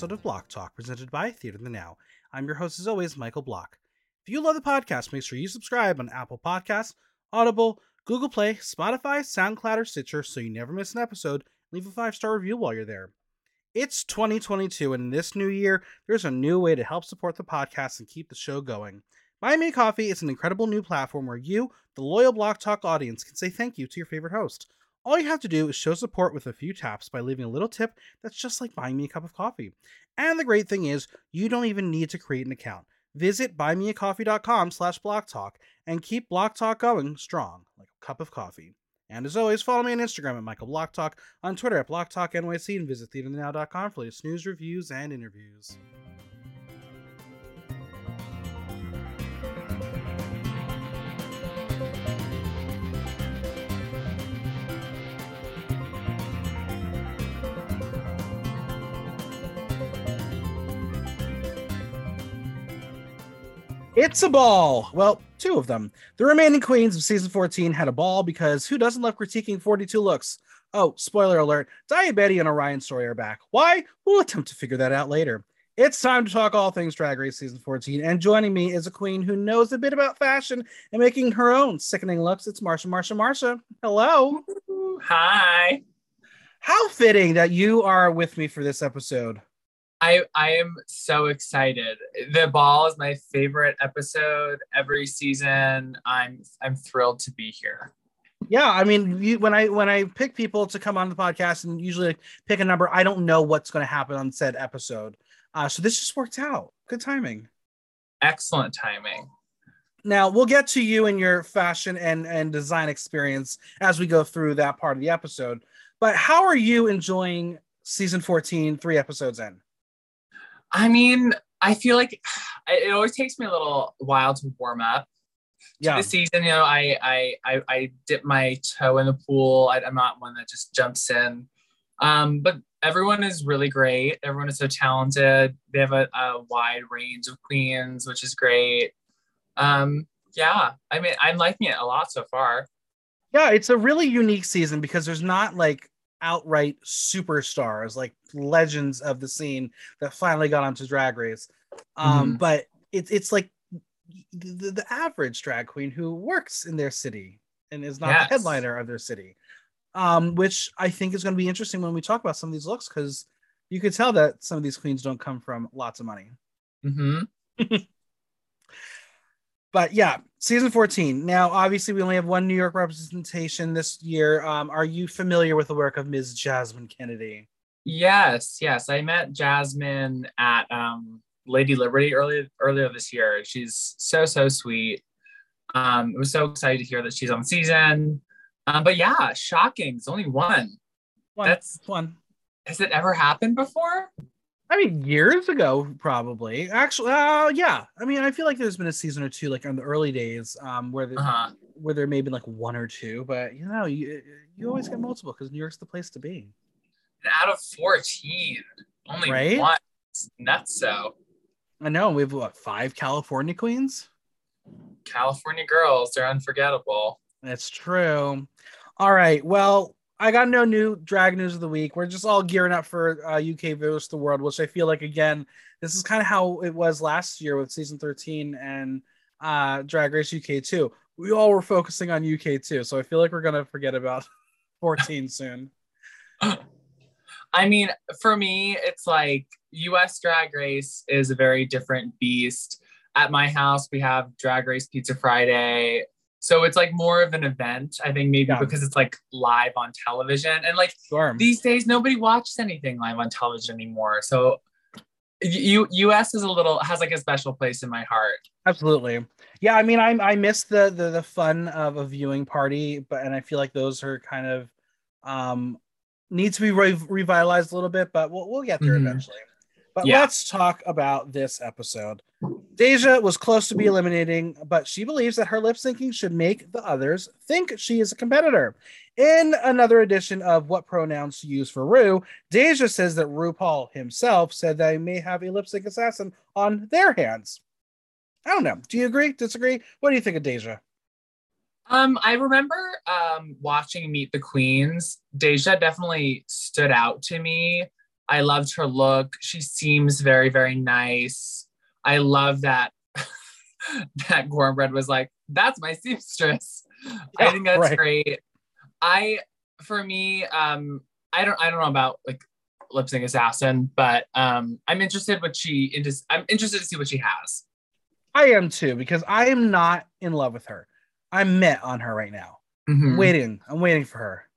episode of Block Talk presented by Theater the Now. I'm your host, as always, Michael Block. If you love the podcast, make sure you subscribe on Apple Podcasts, Audible, Google Play, Spotify, SoundCloud, or Stitcher so you never miss an episode. Leave a five star review while you're there. It's 2022, and in this new year, there's a new way to help support the podcast and keep the show going. Buy Me Coffee is an incredible new platform where you, the loyal Block Talk audience, can say thank you to your favorite host. All you have to do is show support with a few taps by leaving a little tip that's just like buying me a cup of coffee. And the great thing is, you don't even need to create an account. Visit buymeacoffee.com slash blocktalk and keep Block Talk going strong, like a cup of coffee. And as always, follow me on Instagram at Michael Block Talk, on Twitter at BlockTalkNYC, and visit theaternow.com for latest news, reviews, and interviews. It's a ball. Well, two of them. The remaining queens of season 14 had a ball because who doesn't love critiquing 42 looks? Oh, spoiler alert Daya Betty and Orion Story are back. Why? We'll attempt to figure that out later. It's time to talk all things Drag Race season 14, and joining me is a queen who knows a bit about fashion and making her own sickening looks. It's Marsha, Marsha, Marsha. Hello. Hi. How fitting that you are with me for this episode. I I am so excited. The ball is my favorite episode every season. I'm I'm thrilled to be here. Yeah, I mean, you, when I when I pick people to come on the podcast and usually pick a number, I don't know what's going to happen on said episode. Uh, so this just worked out. Good timing. Excellent timing. Now we'll get to you and your fashion and and design experience as we go through that part of the episode. But how are you enjoying season 14, three episodes in? I mean, I feel like it always takes me a little while to warm up Yeah. to the season. You know, I I I, I dip my toe in the pool. I, I'm not one that just jumps in. Um, but everyone is really great. Everyone is so talented. They have a, a wide range of queens, which is great. Um, yeah, I mean, I'm liking it a lot so far. Yeah, it's a really unique season because there's not like outright superstars like legends of the scene that finally got onto drag race um Mhm. but it's it's like the, the average drag queen who works in their city and is not Yes. the headliner of their city um which i think is going to be interesting when we talk about some of these looks because you could tell that some of these queens don't come from lots of money hmm but yeah season 14 now obviously we only have one new york representation this year um are you familiar with the work of ms jasmine kennedy Yes, yes. I met Jasmine at um, Lady Liberty earlier earlier this year. She's so so sweet. Um, I was so excited to hear that she's on season. Um, but yeah, shocking. It's only one. One, That's- one. Has it ever happened before? I mean, years ago, probably. Actually, uh, yeah. I mean, I feel like there's been a season or two, like in the early days, um, where the, Uh-huh. where there may have been like one or two, but you know, you you always get multiple because New York's the place to be. And out of 14, only Right? one. Nuts so. I know we have what five California queens. California girls, they're unforgettable. That's true. All right. Well, I got no new drag news of the week. We're just all gearing up for uh, UK versus the world, which I feel like again, this is kind of how it was last year with season 13 and uh, Drag Race UK 2. We all were focusing on UK 2, so I feel like we're gonna forget about 14 soon. I mean, for me, it's like US Drag Race is a very different beast. At my house, we have Drag Race Pizza Friday. So it's like more of an event, I think, maybe Yeah. because it's like live on television. And like Sure. these days, nobody watches anything live on television anymore. So you US is a little has like a special place in my heart. Absolutely. Yeah, I mean, I I miss the the the fun of a viewing party, but and I feel like those are kind of um need to be re- revitalized a little bit, but we'll we'll get there Mhm. eventually. But Yeah. let's talk about this episode. Deja was close to be eliminating, but she believes that her lip syncing should make the others think she is a competitor. In another edition of What Pronouns to Use for Rue, Deja says that RuPaul himself said they may have a lip sync assassin on their hands. I don't know. Do you agree? Disagree? What do you think of Deja? Um, I remember um watching Meet the Queens. Deja definitely stood out to me. I loved her look. She seems very, very nice. I love that that kornbread was like, that's my seamstress. I think that's right. great. I for me, um, I don't I don't know about like lip sync assassin, but um I'm interested what she into I'm interested to see what she has. I am too because I am not in love with her. I'm met on her right now. I'm Mhm. waiting. I'm waiting for her.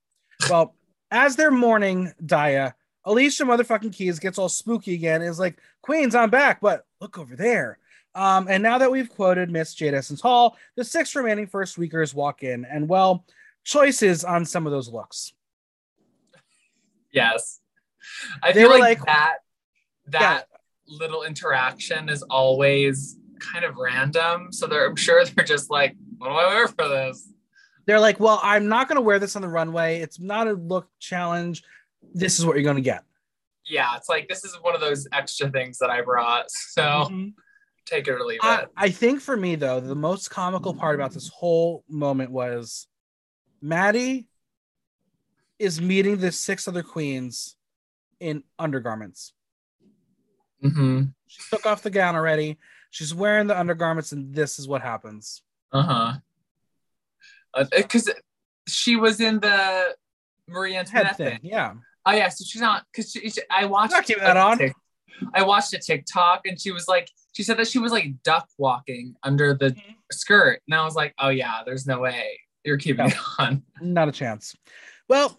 Well, as they're mourning Daya, Alicia motherfucking Keys gets all spooky again. Is like, Queens, I'm back, but look over there. Um, and now that we've quoted Miss Jaida Essence Hall, the six remaining first weekers walk in, and well, choices on some of those looks. Yes. I They feel like, like- that that little interaction is always kind of random. So they're I'm sure they're just like, what do I wear for this? They're like, well, I'm not going to wear this on the runway. It's not a look challenge. This is what you're going to get. Yeah, it's like this is one of those extra things that I brought. So Mhm. take it or leave I, it. I think for me though, the most comical part about this whole moment was Maddy is meeting the six other queens in undergarments. hmm She took off the gown already. She's wearing the undergarments, and this is what happens. Uh-huh. Because she was in the Marie Antoinette thing, thing. yeah. Oh yeah, so she's not because she, she- I watched Not keeping that on. I watched a TikTok and she was like, she said that she was like duck walking under the Mhm. skirt, and I was like, oh yeah, there's no way you're keeping No. it on. Not a chance. Well,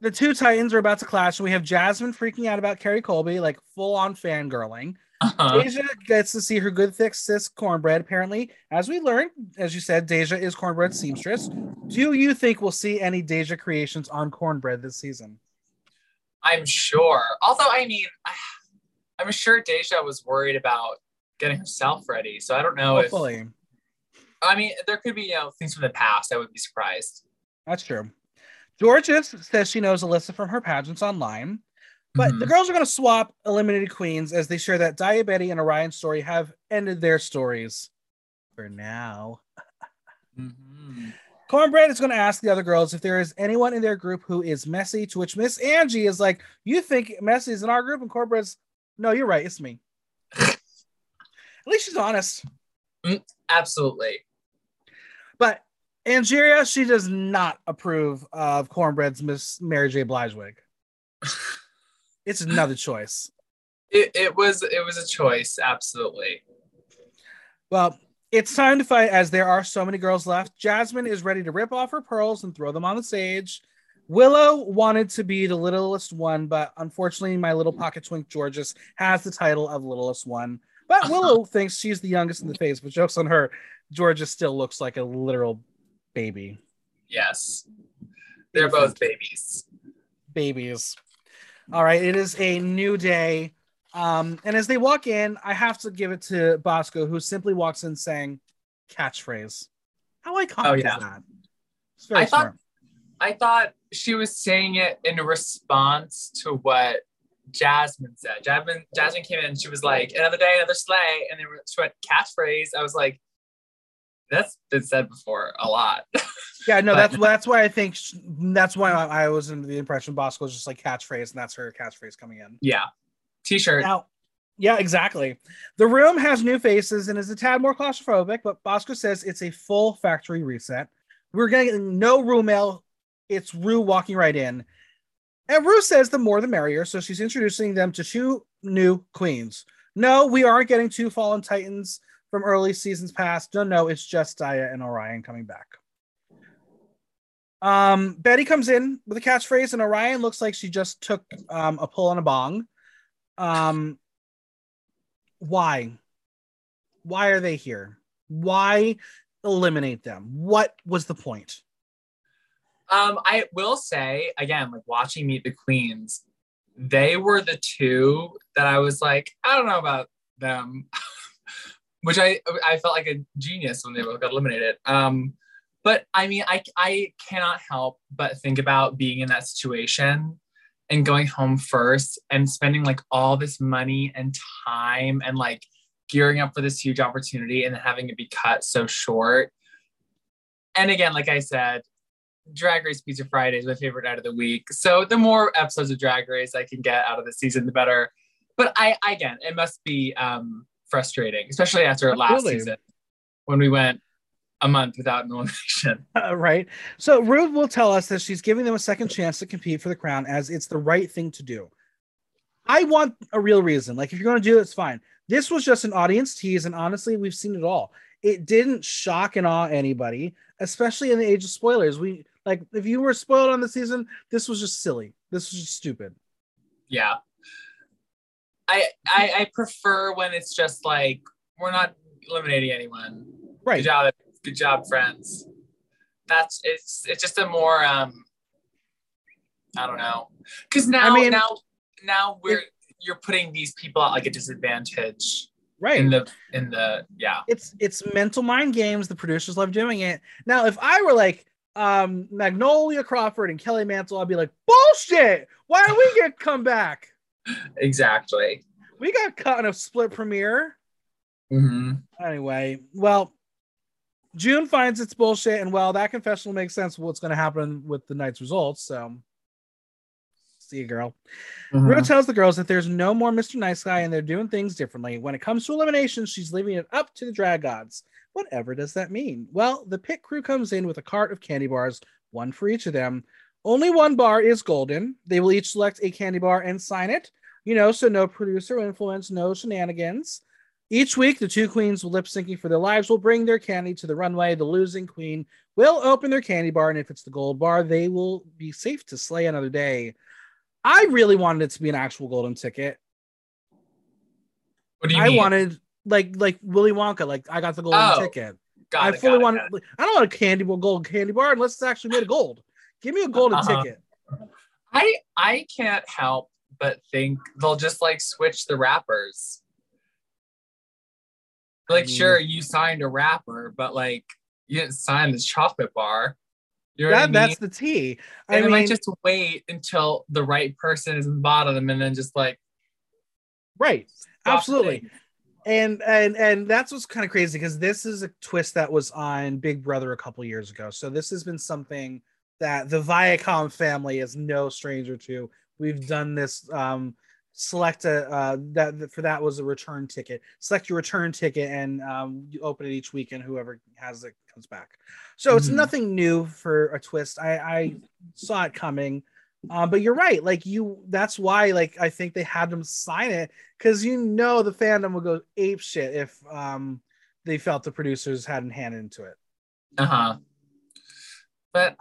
the two Titans are about to clash, and we have Jasmine freaking out about Kerri Colby, like full on fangirling. Uh-huh. Deja gets to see her good thick sis kornbread. Apparently, as we learned, as you said, Deja is kornbread seamstress. Do you think we'll see any Deja creations on kornbread this season? I'm sure. Although, I mean, I'm sure Deja was worried about getting herself ready, so I don't know if. Hopefully, I mean, there could be you know things from the past. I would be surprised. that's true. Jorgeous says she knows Alyssa from her pageants online, but Mhm. the girls are going to swap eliminated queens as they share that Daya Betty and Orion's story have ended their stories for now. Mhm. Kornbread is going to ask the other girls if there is anyone in their group who is messy, to which Miss Angie is like, You think messy is in our group? And Kornbread's, No, you're right. It's me. At least she's honest. Absolutely. But Angeria, she does not approve of Kornbread's Miss Mary J. Blige wig. It's another choice. It, it was it was a choice. Absolutely. Well, it's time to fight as there are so many girls left. Jasmine is ready to rip off her pearls and throw them on the stage. Willow wanted to be the littlest one, but unfortunately, my little pocket twink Jorgeous has the title of littlest one. But Willow thinks she's the youngest in the face, but jokes on her. Jorgeous still looks like a literal baby. Yes. They're both babies. Babies. All right, it is a new day. Um, and as they walk in, I have to give it to Bosco, who simply walks in saying catchphrase. How iconic Oh, yeah. is that? It's very I thought- I thought she was saying it in response to what Jasmine said. Jasmine Jasmine came in she was like, another day, another sleigh. And then she went catchphrase. I was like, that's been said before a lot. Yeah, no, but- that's that's why I think sh- that's why I, I was under the impression Bosco was just like catchphrase, and that's her catchphrase coming in. yeah. T-shirt. Now, yeah, exactly. The room has new faces and is a tad more claustrophobic, but Bosco says it's a full factory reset. We're getting no Rue mail. It's Rue walking right in. And Rue says the more the merrier, so she's introducing them to two new queens. No, we aren't getting two fallen titans from early seasons past. No, no, it's just Daya and Orion coming back. Um, Betty comes in with a catchphrase, and Orion looks like she just took um, a pull on a bong. Um, why? Why are they here? Why eliminate them? What was the point? Um, I will say again, like watching Meet the Queens, they were the two that I was like, I don't know about them, which I I felt like a genius when they both got eliminated. Um, but I mean, I I cannot help but think about being in that situation and going home first and spending like all this money and time and like gearing up for this huge opportunity and having it be cut so short. And again, like I said, Drag Race Pizza Friday is my favorite night of the week. So the more episodes of Drag Race I can get out of the season, the better. But I, again, it must be um, frustrating, especially after last season when we went a month without an elimination. Uh, right. So Ruth will tell us that she's giving them a second chance to compete for the crown as it's the right thing to do. I want a real reason. Like if you're going to do it, it's fine. This was just an audience tease, and honestly, we've seen it all. It didn't shock and awe anybody, especially in the age of spoilers. We like if you were spoiled on the season, this was just silly. This was just stupid. Yeah. I, I I prefer when it's just like we're not eliminating anyone. Good Right. job, good job, friends. That's it's it's just a more um I don't know. Cause now mean- now now we're you're putting these people at like a disadvantage Right. in the in the yeah. it's it's mental mind games. The producers love doing it. Now, if I were like um Magnolia Crawford and Kelly Mantle, I'd be like, bullshit. Why do we get come back? Exactly. We got cut in a split premiere. hmm Anyway, well, June finds it's bullshit, and well, that confessional makes sense. What's going to happen with the night's results? So, see you, girl. Mm-hmm. Rue tells the girls that there's no more Mr. Nice Guy and they're doing things differently. When it comes to elimination, she's leaving it up to the drag gods. Whatever does that mean? Well, the pit crew comes in with a cart of candy bars, one for each of them. Only one bar is golden. They will each select a candy bar and sign it, you know, so no producer influence, no shenanigans. Each week, the two queens will lip syncing for their lives will bring their candy to the runway. The losing queen will open their candy bar, and if it's the gold bar, they will be safe to slay another day. I really wanted it to be an actual golden ticket. What do you I mean? wanted like like Willy Wonka, like I got the golden Oh, ticket. I it, fully want. I don't want a candy gold candy bar unless it's actually made of gold. Give me a golden Uh-huh. ticket. I I can't help but think they'll just like switch the wrappers. Like, I mean- sure, you signed a wrapper, but like you didn't sign this chocolate bar. You know what I mean? that's the tea. I and mean, might just wait until the right person is in the bottom and then just like right. Absolutely. things. and and and that's what's kind of crazy because this is a twist that was on Big Brother a couple years ago. So this has been something that the Viacom family is no stranger to. We've done this. Um, select a uh, that for that was a return ticket. Select your return ticket and um, you open it each week, and whoever has it comes back. So it's Mhm. nothing new for a twist. I, I saw it coming. Um, but you're right. Like you, that's why. Like I think they had them sign it because you know the fandom would go ape shit if um they felt the producers hadn't handed into it. Uh-huh. But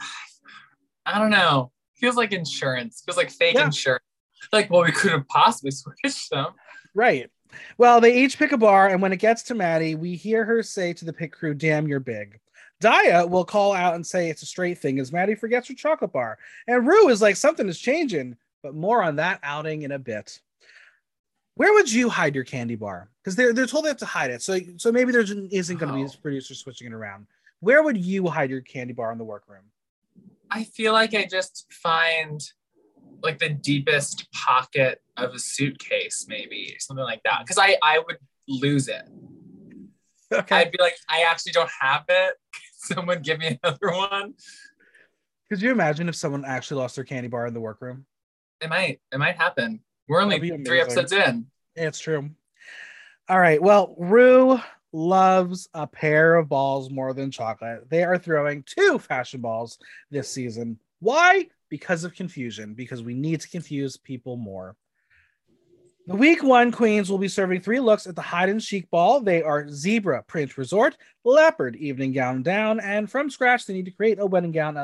I don't know. Feels like insurance. Feels like fake Yeah. insurance. Like, well, we could have possibly switched them. Right. Well, they each pick a bar, and when it gets to Maddy, we hear her say to the pit crew, "Damn, you're big." Daya will call out and say it's a straight thing as Maddy forgets her chocolate bar, and Rue is like something is changing. But more on that outing in a bit. Where would you hide your candy bar? Because they're they're told they have to hide it, so so maybe there isn't going to be Oh. a producer switching it around. Where would you hide your candy bar in the workroom? I feel like I just find like the deepest pocket of a suitcase, maybe something like that. Because I I would lose it. Okay. I'd be like, I actually don't have it. Someone give me another one. Could you imagine if someone actually lost their candy bar in the workroom? It might. It might happen. We're only three episodes in. It's true. All right. Well, Rue loves a pair of balls more than chocolate. They are throwing two fashion balls this season. Why? Because of confusion, because we need to confuse people more. The week one queens will be serving three looks at the hide and chic ball. They are zebra print resort, leopard evening gown down, and from scratch, they need to create a wedding gown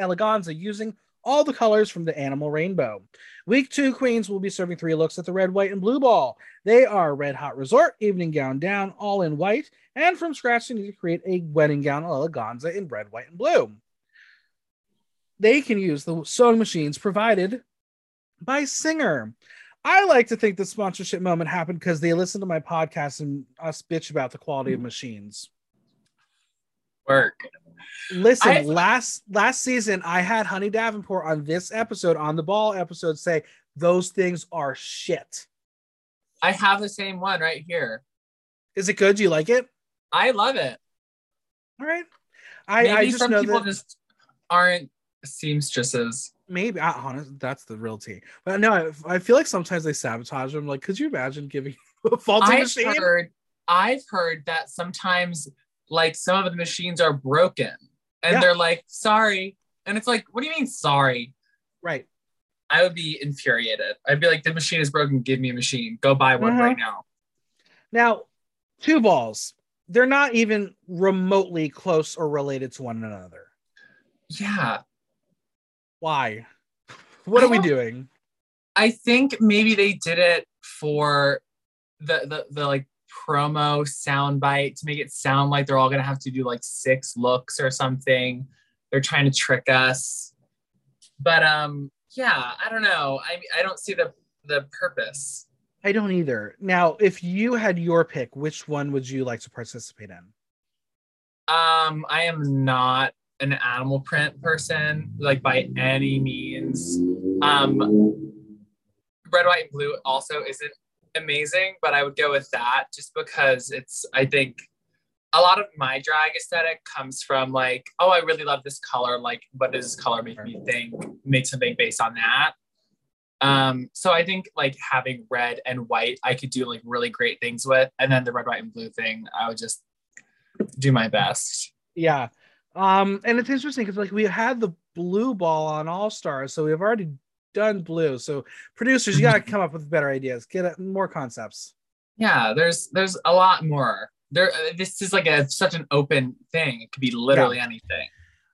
eleganza using all the colors from the animal rainbow. Week two queens will be serving three looks at the red, white, and blue ball. They are red hot resort, evening gown down, all in white, and from scratch, they need to create a wedding gown eleganza in red, white, and blue. They can use the sewing machines provided by Singer. I like to think the sponsorship moment happened because they listened to my podcast and us bitch about the quality of mm. machines. Work. Listen, I- last last season I had Honey Davenport on this episode on the ball episode say those things are shit. I have the same one right here. Is it good? Do you like it? I love it. All right. I, Maybe I just some know people that just aren't seamstresses. Maybe I, honest, that's the real tea. But no, I, I feel like sometimes they sabotage them. Like, could you imagine giving a faulty I've machine? heard, I've heard that sometimes like some of the machines are broken and Yeah. they're like, sorry. And it's like, what do you mean sorry? Right. I would be infuriated. I'd be like, the machine is broken. Give me a machine. Go buy one right uh-huh. now. Now, two balls. They're not even remotely close or related to one another. Yeah. Why? What are we doing? I think maybe they did it for the the, the like promo soundbite to make it sound like they're all gonna have to do like six looks or something. They're trying to trick us. But um yeah, I don't know. I I don't see the the purpose. I don't either. Now, if you had your pick, which one would you like to participate in? Um, I am not an animal print person, like by any means. Um, red, white, and blue also isn't amazing, but I would go with that just because it's. I think a lot of my drag aesthetic comes from like, oh, I really love this color. Like, what does this color make me think? Make something based on that. Um, so I think like having red and white, I could do like really great things with, and then the red, white, and blue thing, I would just do my best. Yeah. Um, and it's interesting because like we had the blue ball on All Stars, so we've already done blue. So producers, you gotta come up with better ideas, get more concepts. Yeah, there's there's a lot more. There, uh, this is like a such an open thing. It could be literally anything.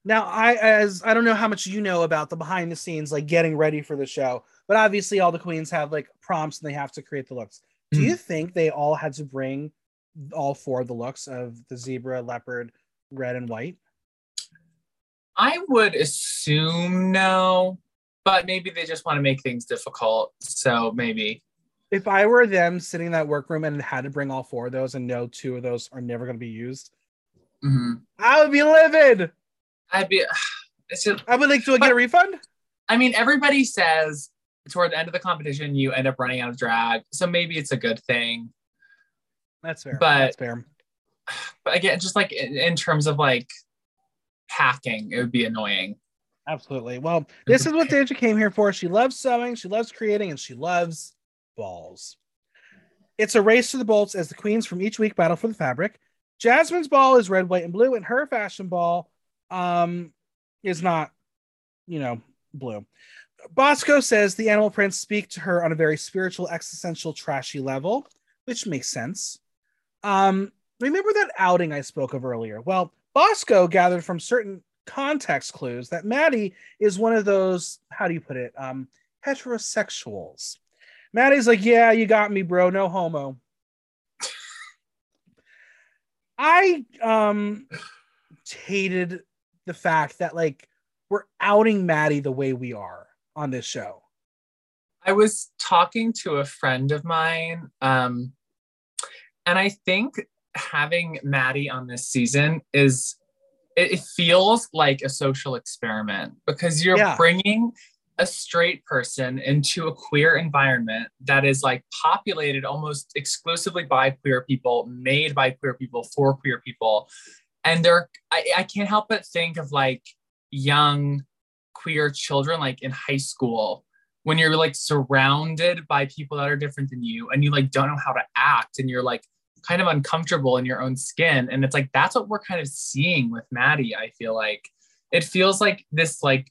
Now, I as I don't know how much you know about the behind the scenes, like getting ready for the show, but obviously all the queens have like prompts and they have to create the looks. Do you think they all had to bring all four of the looks of the zebra, leopard, red, and white? I would assume no, but maybe they just want to make things difficult. So maybe. If I were them sitting in that workroom and had to bring all four of those and know two of those are never going to be used, Mhm. I would be livid. I'd be. It's just. I would like, to get a refund? I mean, everybody says toward the end of the competition you end up running out of drag, so maybe it's a good thing. That's fair. But- That's fair. But again, just like in, in terms of like packing, it would be annoying. Absolutely. Well, this is what Deja came here for. She loves sewing, she loves creating, and she loves balls. It's a race to the bolts as the queens from each week battle for the fabric. Jasmine's ball is red, white, and blue, and her fashion ball um, is not, you know, blue. Bosco says the animal prints speak to her on a very spiritual, existential, trashy level, which makes sense. Um, remember that outing I spoke of earlier? Well, Bosco gathered from certain context clues that Maddy is one of those, how do you put it, um, heterosexuals. Maddy's like, yeah, you got me, bro. No homo. I um hated the fact that like we're outing Maddy the way we are on this show. I was talking to a friend of mine, um, and I think having Maddy on this season is it, feels like a social experiment because you're Yeah. bringing a straight person into a queer environment that is like populated almost exclusively by queer people, made by queer people for queer people, and they're I, I can't help but think of like young queer children like in high school when you're like surrounded by people that are different than you and you like don't know how to act and you're like kind of uncomfortable in your own skin. And it's like that's what we're kind of seeing with Maddy I feel like. It feels like this like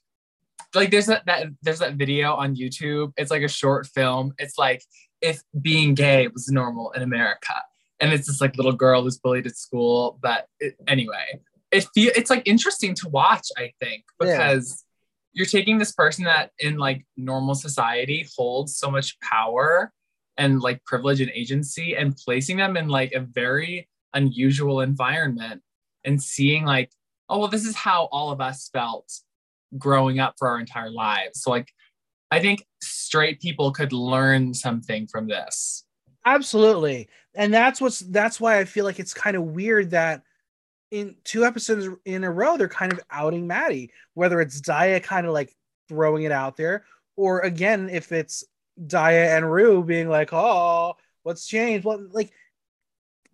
like there's that, that there's that video on YouTube. It's like a short film. It's like if being gay was normal in America. And it's this like little girl who's bullied at school. But it, anyway it feel it's like interesting to watch I think Yeah. because you're taking this person that in like normal society holds so much power and like privilege and agency and placing them in like a very unusual environment and seeing like oh well this is how all of us felt growing up for our entire lives so like i think straight people could learn something from this Absolutely. And that's what's that's why I feel like it's kind of weird that in two episodes in a row they're kind of outing Maddy, whether it's Daya kind of like throwing it out there, or again, if it's Daya and Rue being like, "Oh, what's changed?" Well, like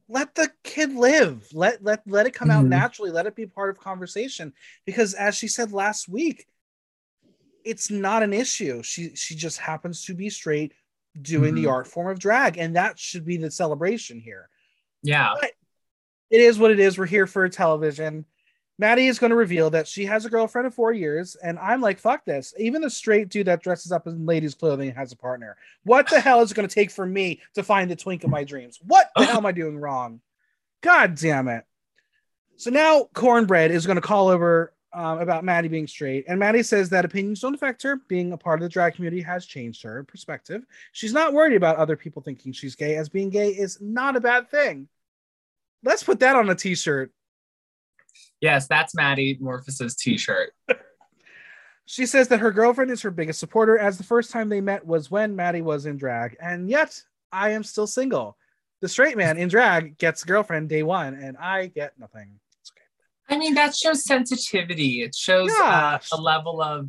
let the kid live. Let let let it come out Mhm. naturally. Let it be part of conversation. Because as she said last week, it's not an issue. She she just happens to be straight doing the Mhm. art form of drag, and that should be the celebration here. Yeah. It is what it is. We're here for television. Maddy is going to reveal that she has a girlfriend of four years, and I'm like, fuck this. Even the straight dude that dresses up in ladies' clothing has a partner. What the hell is it going to take for me to find the twink of my dreams? What the hell am I doing wrong? God damn it. So now Kornbread is going to call over um, about Maddy being straight, and Maddy says that opinions don't affect her. Being a part of the drag community has changed her perspective. She's not worried about other people thinking she's gay, as being gay is not a bad thing. Let's put that on a t-shirt. Yes, that's Maddy Morphosis's t-shirt. She says that her girlfriend is her biggest supporter, as the first time they met was when Maddy was in drag, and yet I am still single. The straight man in drag gets girlfriend day one, and I get nothing. It's okay. I mean, that shows sensitivity. It shows Yeah. uh, a level of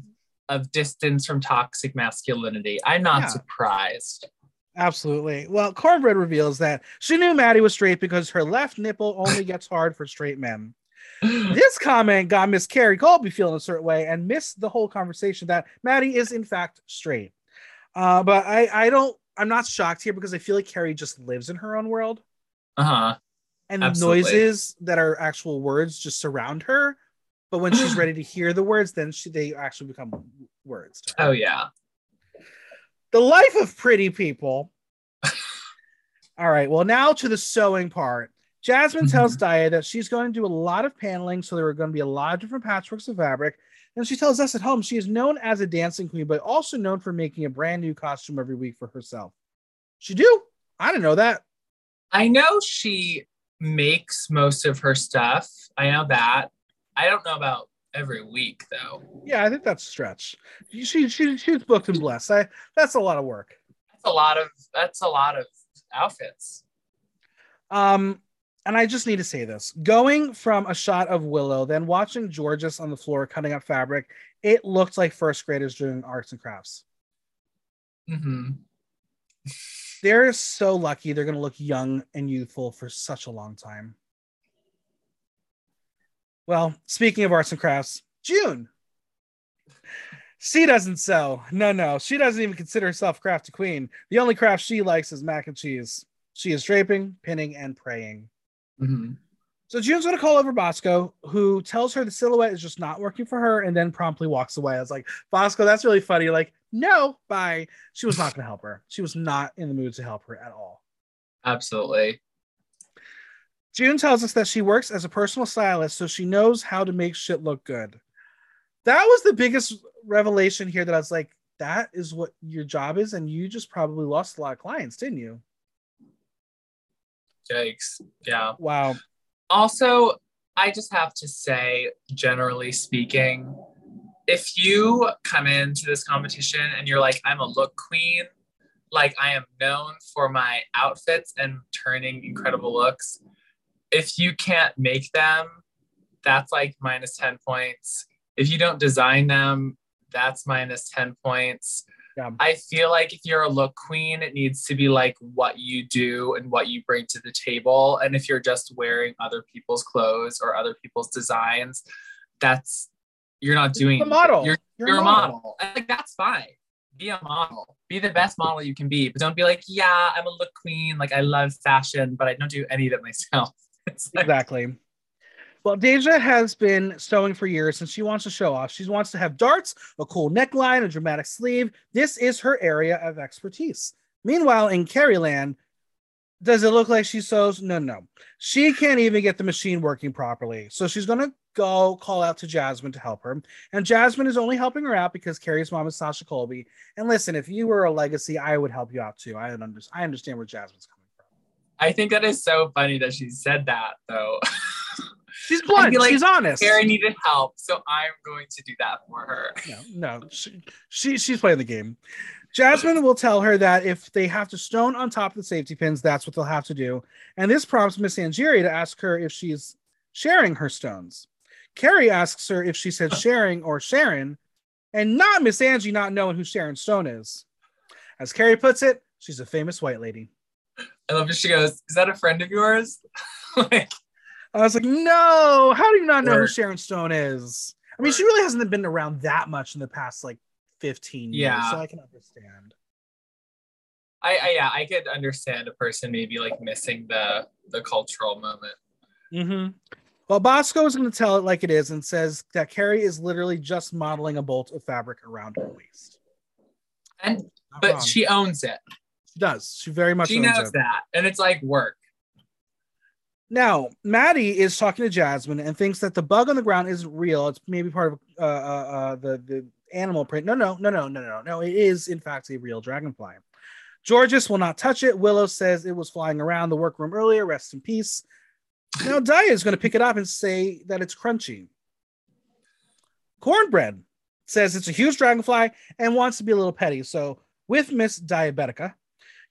of distance from toxic masculinity. I'm not Yeah. surprised. Absolutely. Well, Kornbread reveals that she knew Maddy was straight because her left nipple only gets hard for straight men. This comment got Miss Kerri Colby feeling a certain way and missed the whole conversation that Maddy is in fact straight. Uh, but I, I don't, I'm not shocked here because I feel like Kerri just lives in her own world. Uh-huh. and Absolutely. the noises that are actual words just surround her. But when she's ready to hear the words, then she, they actually become words. Oh yeah. The life of pretty people. All right. Well, now to the sewing part. Jasmine tells Daya that she's going to do a lot of paneling, so there are going to be a lot of different patchworks of fabric. And she tells us at home she is known as a dancing queen, but also known for making a brand new costume every week for herself. She do? I didn't know that. I know she makes most of her stuff. I know that. I don't know about every week though. Yeah, I think that's a stretch. She she she's booked and blessed. I that's a lot of work. That's a lot of that's a lot of outfits. Um, and I just need to say this: going from a shot of Willow, then watching Jorgeous on the floor cutting up fabric, it looked like first graders doing arts and crafts. hmm They're so lucky; they're going to look young and youthful for such a long time. Well, speaking of arts and crafts, June. She doesn't sew. No, no, she doesn't even consider herself crafty queen. The only craft she likes is mac and cheese. She is draping, pinning, and praying. Hmm So June's gonna call over Bosco, who tells her the silhouette is just not working for her, and then promptly walks away. I was like, Bosco, that's really funny. Like, no, bye. She was not gonna help her. She was not in the mood to help her at all. Absolutely. June tells us that she works as a personal stylist, so she knows how to make shit look good. That was the biggest revelation here that I was like, that is what your job is, and you just probably lost a lot of clients, didn't you? Yikes. Yeah. Wow. Also, I just have to say, generally speaking, if you come into this competition and you're like, I'm a look queen, like I am known for my outfits and turning incredible looks, if you can't make them, that's like minus 10 points. If you don't design them, that's minus 10 points. Yeah. I feel like if you're a look queen, it needs to be like what you do and what you bring to the table. And if you're just wearing other people's clothes or other people's designs, that's you're not doing the model. You're, you're, a model. And, like that's fine. Be a model. Be the best model you can be. But don't be like, yeah, I'm a look queen. Like I love fashion, but I don't do any of it myself. Like, Exactly. Well, Deja has been sewing for years and she wants to show off. She wants to have darts, a cool neckline, a dramatic sleeve. This is her area of expertise. Meanwhile, in Carrieland, does it look like she sews? No, no. She can't even get the machine working properly. So she's going to go call out to Jasmine to help her. And Jasmine is only helping her out because Kerri's mom is Sasha Colby. And listen, if you were a legacy, I would help you out too. I, under- I understand where Jasmine's coming from. I think that is so funny that she said that though. She's blunt. like, she's honest. Kerri needed help, so I'm going to do that for her. no, no, she, she she's playing the game. Jasmine will tell her that if they have to stone on top of the safety pins, that's what they'll have to do. And this prompts Miss Angeria to ask her if she's sharing her stones. Kerri asks her if she said sharing or Sharon, and not Miss Angie not knowing who Sharon Stone is. As Kerri puts it, she's a famous white lady. I love it. she goes, Is that a friend of yours? like, I was like, no, how do you not know who Sharon Stone is? I mean, she really hasn't been around that much in the past like 15 years, Yeah. so I can understand. I, I yeah, I could understand a person maybe like missing the the cultural moment. Mm-hmm. Well, Bosco is going to tell it like it is and says that Kerri is literally just modeling a bolt of fabric around her waist. And Not but wrong. she owns it. She does. She very much She knows it. that. And it's like work. Now, Maddy is talking to Jasmine and thinks that the bug on the ground isn't real. It's maybe part of uh, uh, uh, the the animal print. No, no, no, no, no, no, no. It is in fact a real dragonfly. Jorgeous will not touch it. Willow says it was flying around the workroom earlier. Rest in peace. Now Daya is going to pick it up and say that it's crunchy. Kornbread says it's a huge dragonfly and wants to be a little petty. So with Miss Diabetica,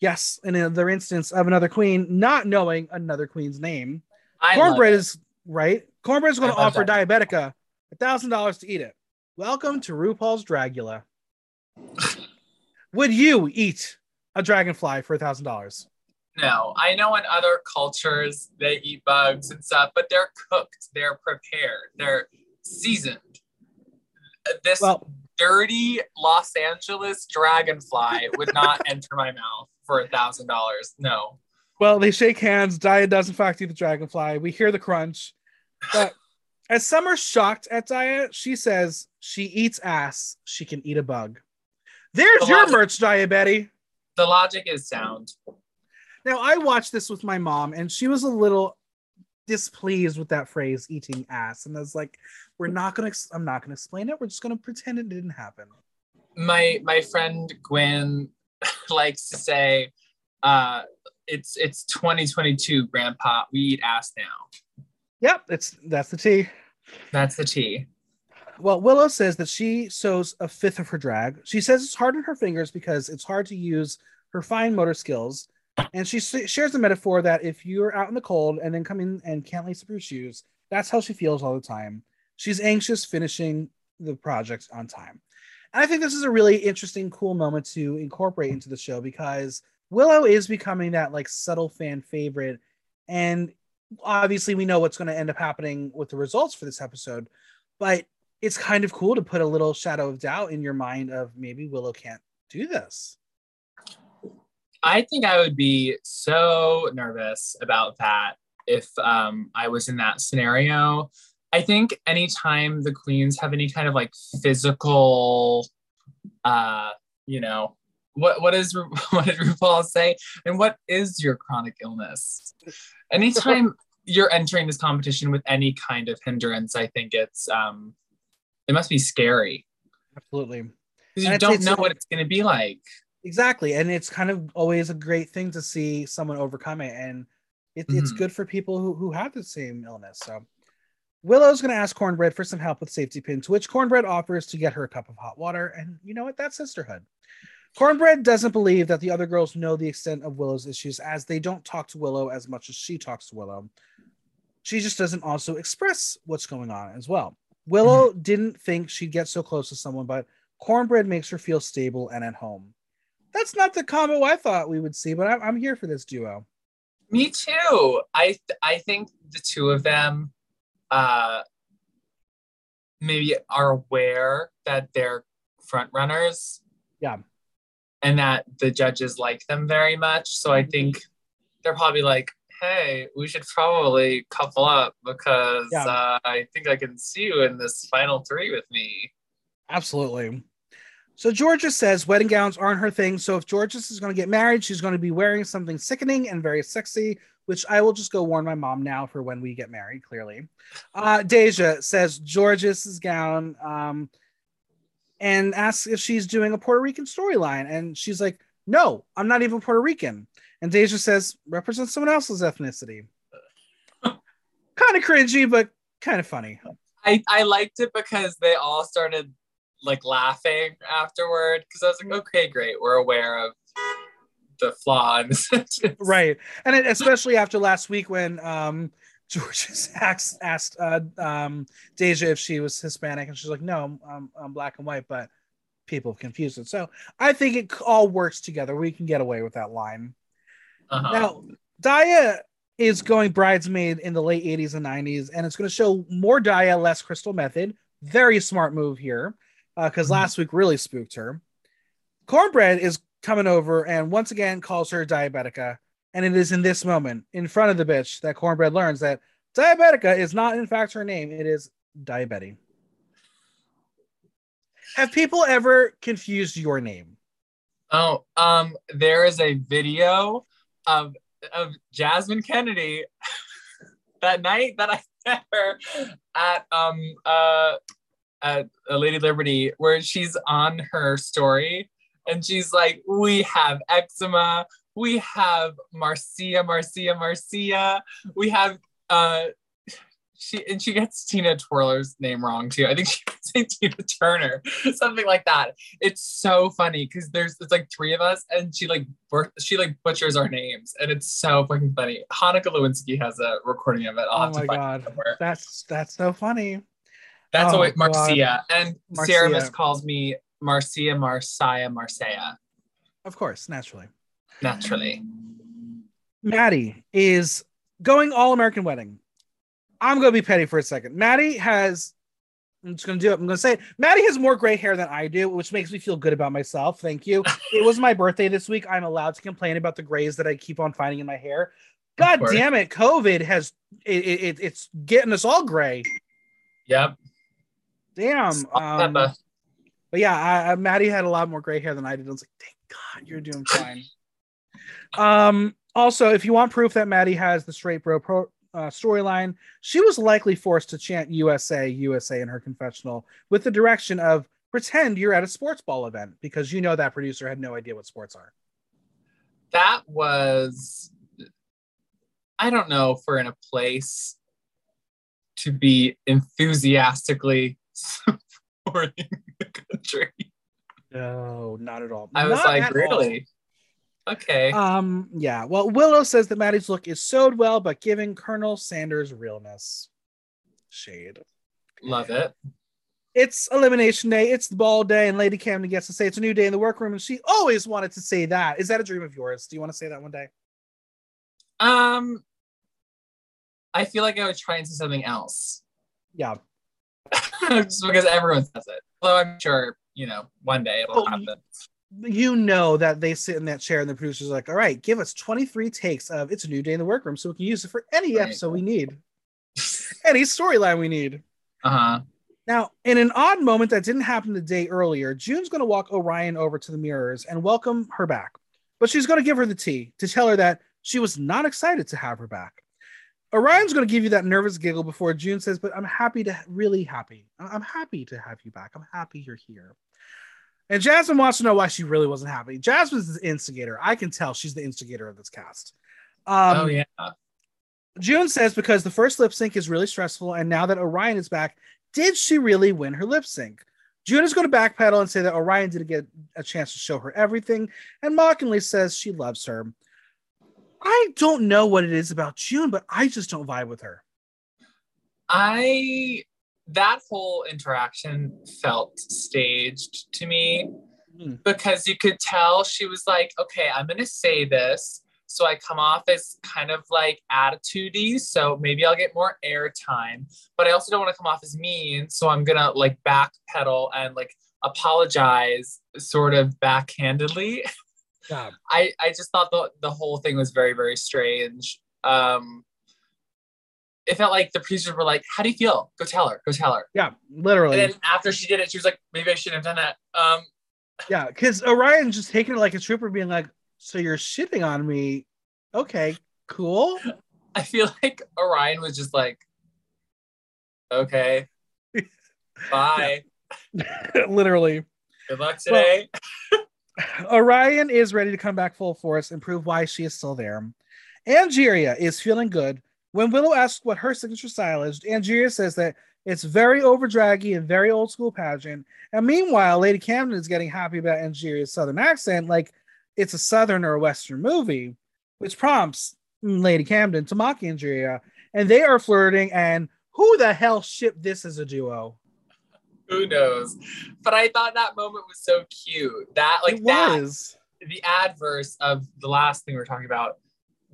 yes, in another instance of another queen not knowing another queen's name, I Kornbread is right. Kornbread is going to offer that. Diabetica a thousand dollars to eat it. Welcome to RuPaul's Dragula. Would you eat a dragonfly for a thousand dollars? No, I know in other cultures they eat bugs and stuff, but they're cooked, they're prepared, they're seasoned. This Well, dirty Los Angeles dragonfly would not enter my mouth for a thousand dollars. No. well, they shake hands. Daya does in fact eat the dragonfly. We hear the crunch, but as Summer's shocked at Daya, she says she eats ass. She can eat a bug. There's The your logic- merch, Daya Betty. The logic is sound. Now, I watched this with my mom, and she was a little displeased with that phrase "eating ass," and I was like, "We're not gonna. I'm not gonna explain it. We're just gonna pretend it didn't happen." my my friend Gwen likes to say, uh, "It's it's 2022, Grandpa. We eat ass now." Yep, it's that's the tea. That's the tea. Well, Willow says that she sews a fifth of her drag. She says it's hard on her fingers because it's hard to use her fine motor skills. And she shares the metaphor that if you're out in the cold and then come in and can't lace up your shoes, that's how she feels all the time. She's anxious finishing the project on time. And I think this is a really interesting, cool moment to incorporate into the show because Willow is becoming that like subtle fan favorite. And obviously, we know what's going to end up happening with the results for this episode. But it's kind of cool to put a little shadow of doubt in your mind of maybe Willow can't do this. I think I would be so nervous about that if um, I was in that scenario. I think anytime the queens have any kind of like physical, uh, you know, what what is what did RuPaul say? And what is your chronic illness? Anytime you're entering this competition with any kind of hindrance, I think it's um, it must be scary Absolutely. because you it's- don't know what it's going to be like. Exactly. And it's kind of always a great thing to see someone overcome it. And it, it's Mhm. good for people who, who have the same illness. So Willow's going to ask Kornbread for some help with safety pins, which Kornbread offers to get her a cup of hot water. And you know what? That's sisterhood. Kornbread doesn't believe that the other girls know the extent of Willow's issues as they don't talk to Willow as much as she talks to Willow. She just doesn't also express what's going on as well. Willow mm-hmm. didn't think she'd get so close to someone, but Kornbread makes her feel stable and at home. That's not the combo I thought we would see, but I'm, I'm here for this duo. Me too. I th- I think the two of them uh maybe are aware that they're front runners. Yeah. And that the judges like them very much. So I think they're probably like, hey, we should probably couple up because Yeah. uh, I think I can see you in this final three with me. Absolutely. So Jorgeous says wedding gowns aren't her thing. So if Jorgeous is going to get married, she's going to be wearing something sickening and very sexy, which I will just go warn my mom now for when we get married. Clearly, uh, Deja says Jorgeous's gown, um, and asks if she's doing a Puerto Rican storyline, and she's like, "No, I'm not even Puerto Rican." And Deja says, "Represent someone else's ethnicity." kind of cringy, but kind of funny. I, I liked it because they all started like laughing afterward because I was like, okay, great, we're aware of the flaw in the sentence. right and it, especially after last week when um george asked asked uh um deja if she was hispanic and she's like no i'm, I'm black and white but people have confused it so i think it all works together we can get away with that line Uh-huh. now daya is going bridesmaid in the late 80s and 90s and it's going to show more daya less crystal method very smart move here because Mhm. last week really spooked her. Kornbread is coming over and once again calls her diabetica. And it is in this moment, in front of the bitch, that Kornbread learns that diabetica is not, in fact, her name. It is diabetes. Have people ever confused your name? Oh, um, there is a video of of Jasmine Kennedy that night that I met her at um uh at Lady Liberty where she's on her story and she's like, we have eczema, we have Marcia, Marcia, Marcia, we have uh she and she gets Tina Twirler's name wrong too. I think she say Tina Turner, something like that it's so funny because there's it's like three of us and she like she like butchers our names and it's so fucking funny. Hanukkah Lewinsky has a recording of it. I'll Oh have to my god, that's that's so funny. That's Oh, always God. Marcia and Marcia. Sarah Miss calls me Marcia Marcia Marcia Of course, naturally. naturally. Maddy is going all American wedding. I'm gonna be petty for a second. Maddy has I'm just gonna do it. I'm gonna say it. Maddy has more gray hair than I do, which makes me feel good about myself. Thank you. it was my birthday this week. I'm allowed to complain about the grays that I keep on finding in my hair. God damn it, COVID has it, it, it- it's getting us all gray. Yep. Damn. Um. But yeah, I, I, Maddy had a lot more gray hair than I did. I was like, thank God you're doing fine. um, also, if you want proof that Maddy has the straight bro pro, uh, storyline, she was likely forced to chant USA, USA in her confessional with the direction of pretend you're at a sports ball event because you know that producer had no idea what sports are. that was I don't know if we're in a place to be enthusiastically supporting country. No, not at all. I was Not like, really? Okay. Um, yeah. Well, Willow says that Maddy's look is sewed well, but giving Colonel Sanders realness. Shade. Love it. it's elimination day, it's the ball day, and Lady Camden gets to say it's a new day in the workroom, and she always wanted to say that. Is that a dream of yours? Do you want to say that one day? Um I feel like I would try and say something else. Yeah. Just because everyone says it. Although I'm sure, you know, one day it'll Oh, happen. You know that they sit in that chair, and the producer's like, all right, give us 23 takes of it's a new day in the workroom so we can use it for any Right. episode we need, any storyline we need. Uh-huh. Now, in an odd moment that didn't happen the day earlier, June's going to walk Orion over to the mirrors and welcome her back. But she's going to give her the tea to tell her that she was not excited to have her back. Orion's going to give you that nervous giggle before June says, But I'm happy to, really happy. I'm happy to have you back. I'm happy you're here. And Jasmine wants to know why she really wasn't happy. Jasmine's the instigator. I can tell she's the instigator of this cast. Um, oh yeah. June says because the first lip sync is really stressful, and now that Orion is back, did she really win her lip sync? June is going to backpedal and say that Orion didn't get a chance to show her everything, and mockingly says she loves her. I don't know what it is about June, but I just don't vibe with her. I that whole interaction felt staged to me Hmm. because you could tell she was like, okay, I'm gonna say this. So I come off as kind of like attitudey. So maybe I'll get more airtime, but I also don't want to come off as mean. So I'm gonna like backpedal and like apologize sort of backhandedly. Yeah. I, I just thought the, the whole thing was very, very strange. Um, it felt like the producers were like, How do you feel? Go tell her, go tell her. Yeah, literally. And then after she did it, she was like, Maybe I shouldn't have done that. Um, yeah, because Orion's just taking it like a trooper, being like, So you're shitting on me. Okay, cool. I feel like Orion was just like, Okay, bye. literally. Good luck today. Orion is ready to come back full force and prove why she is still there. Angeria is feeling good. When Willow asks what her signature style is, Angeria says that it's very over draggy and very old school pageant. And meanwhile, Lady Camden is getting happy about Angeria's southern accent, like it's a southern or a western movie, which prompts Lady Camden to mock Angeria. And they are flirting. And who the hell shipped this as a duo? Who knows? But I thought that moment was so cute. That like it that was. the adverse of the last thing we were talking about,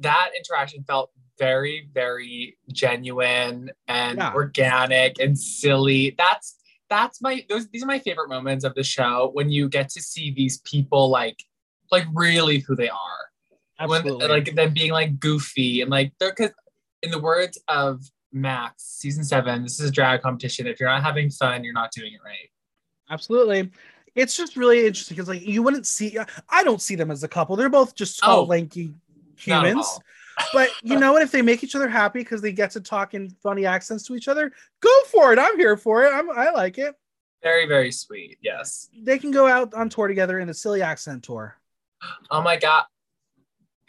that interaction felt very, very genuine and Yeah. organic and silly. That's that's my those these are my favorite moments of the show when you get to see these people like like really who they are. Absolutely. When like them being like goofy and like they're because in the words of Max, season seven, this is a drag competition. If you're not having fun, you're not doing it right. Absolutely. It's just really interesting because like you wouldn't see I don't see them as a couple. They're both just tall, Oh. lanky humans. But you know what? If they make each other happy because they get to talk in funny accents to each other, go for it. I'm here for it. I'm, I like it. Very, very sweet. Yes. They can go out on tour together in a silly accent tour. Oh my god.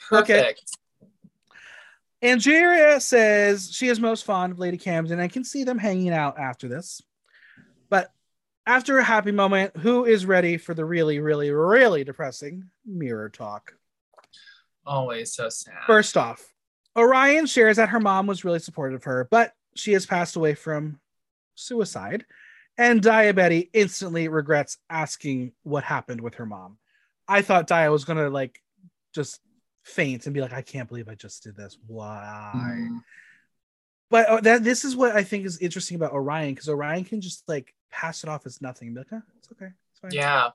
Okay. Angeria says she is most fond of Lady Camden and can see them hanging out after this. But after a happy moment, who is ready for the really, really, really depressing mirror talk? Always so sad. First off, Orion shares that her mom was really supportive of her, but she has passed away from suicide. And Daya Betty instantly regrets asking what happened with her mom. I thought Daya was gonna like just faint and be like, I can't believe I just did this. Why? Mm. But uh, that this is what I think is interesting about Orion because Orion can just like pass it off as nothing. and Be like, "Huh, it's okay, it's fine. Yeah.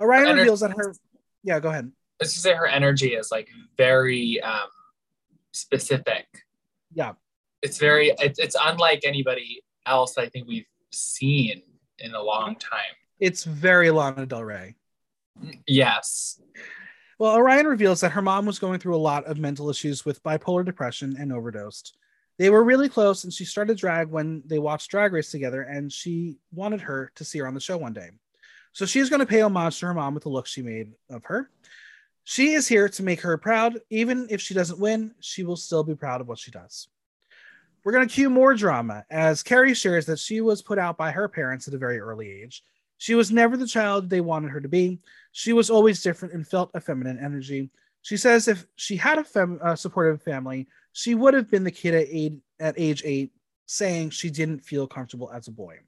Orion Ener- reveals that her. Yeah, go ahead. Let's just say her energy is like very um specific. Yeah, It's very it's it's unlike anybody else I think we've seen in a long time. it's very Lana Del Rey. Yes. Well, Orion reveals that her mom was going through a lot of mental issues with bipolar depression and overdosed. They were really close, and she started drag when they watched Drag Race together, and she wanted her to see her on the show one day. So she's going to pay homage to her mom with the look she made of her. She is here to make her proud. Even if she doesn't win, she will still be proud of what she does. We're going to cue more drama as Kerri shares that she was put out by her parents at a very early age. She was never the child they wanted her to be. She was always different and felt a feminine energy. She says if she had a fem- uh, supportive family, she would have been the kid at, eight, at age eight saying she didn't feel comfortable as a boy.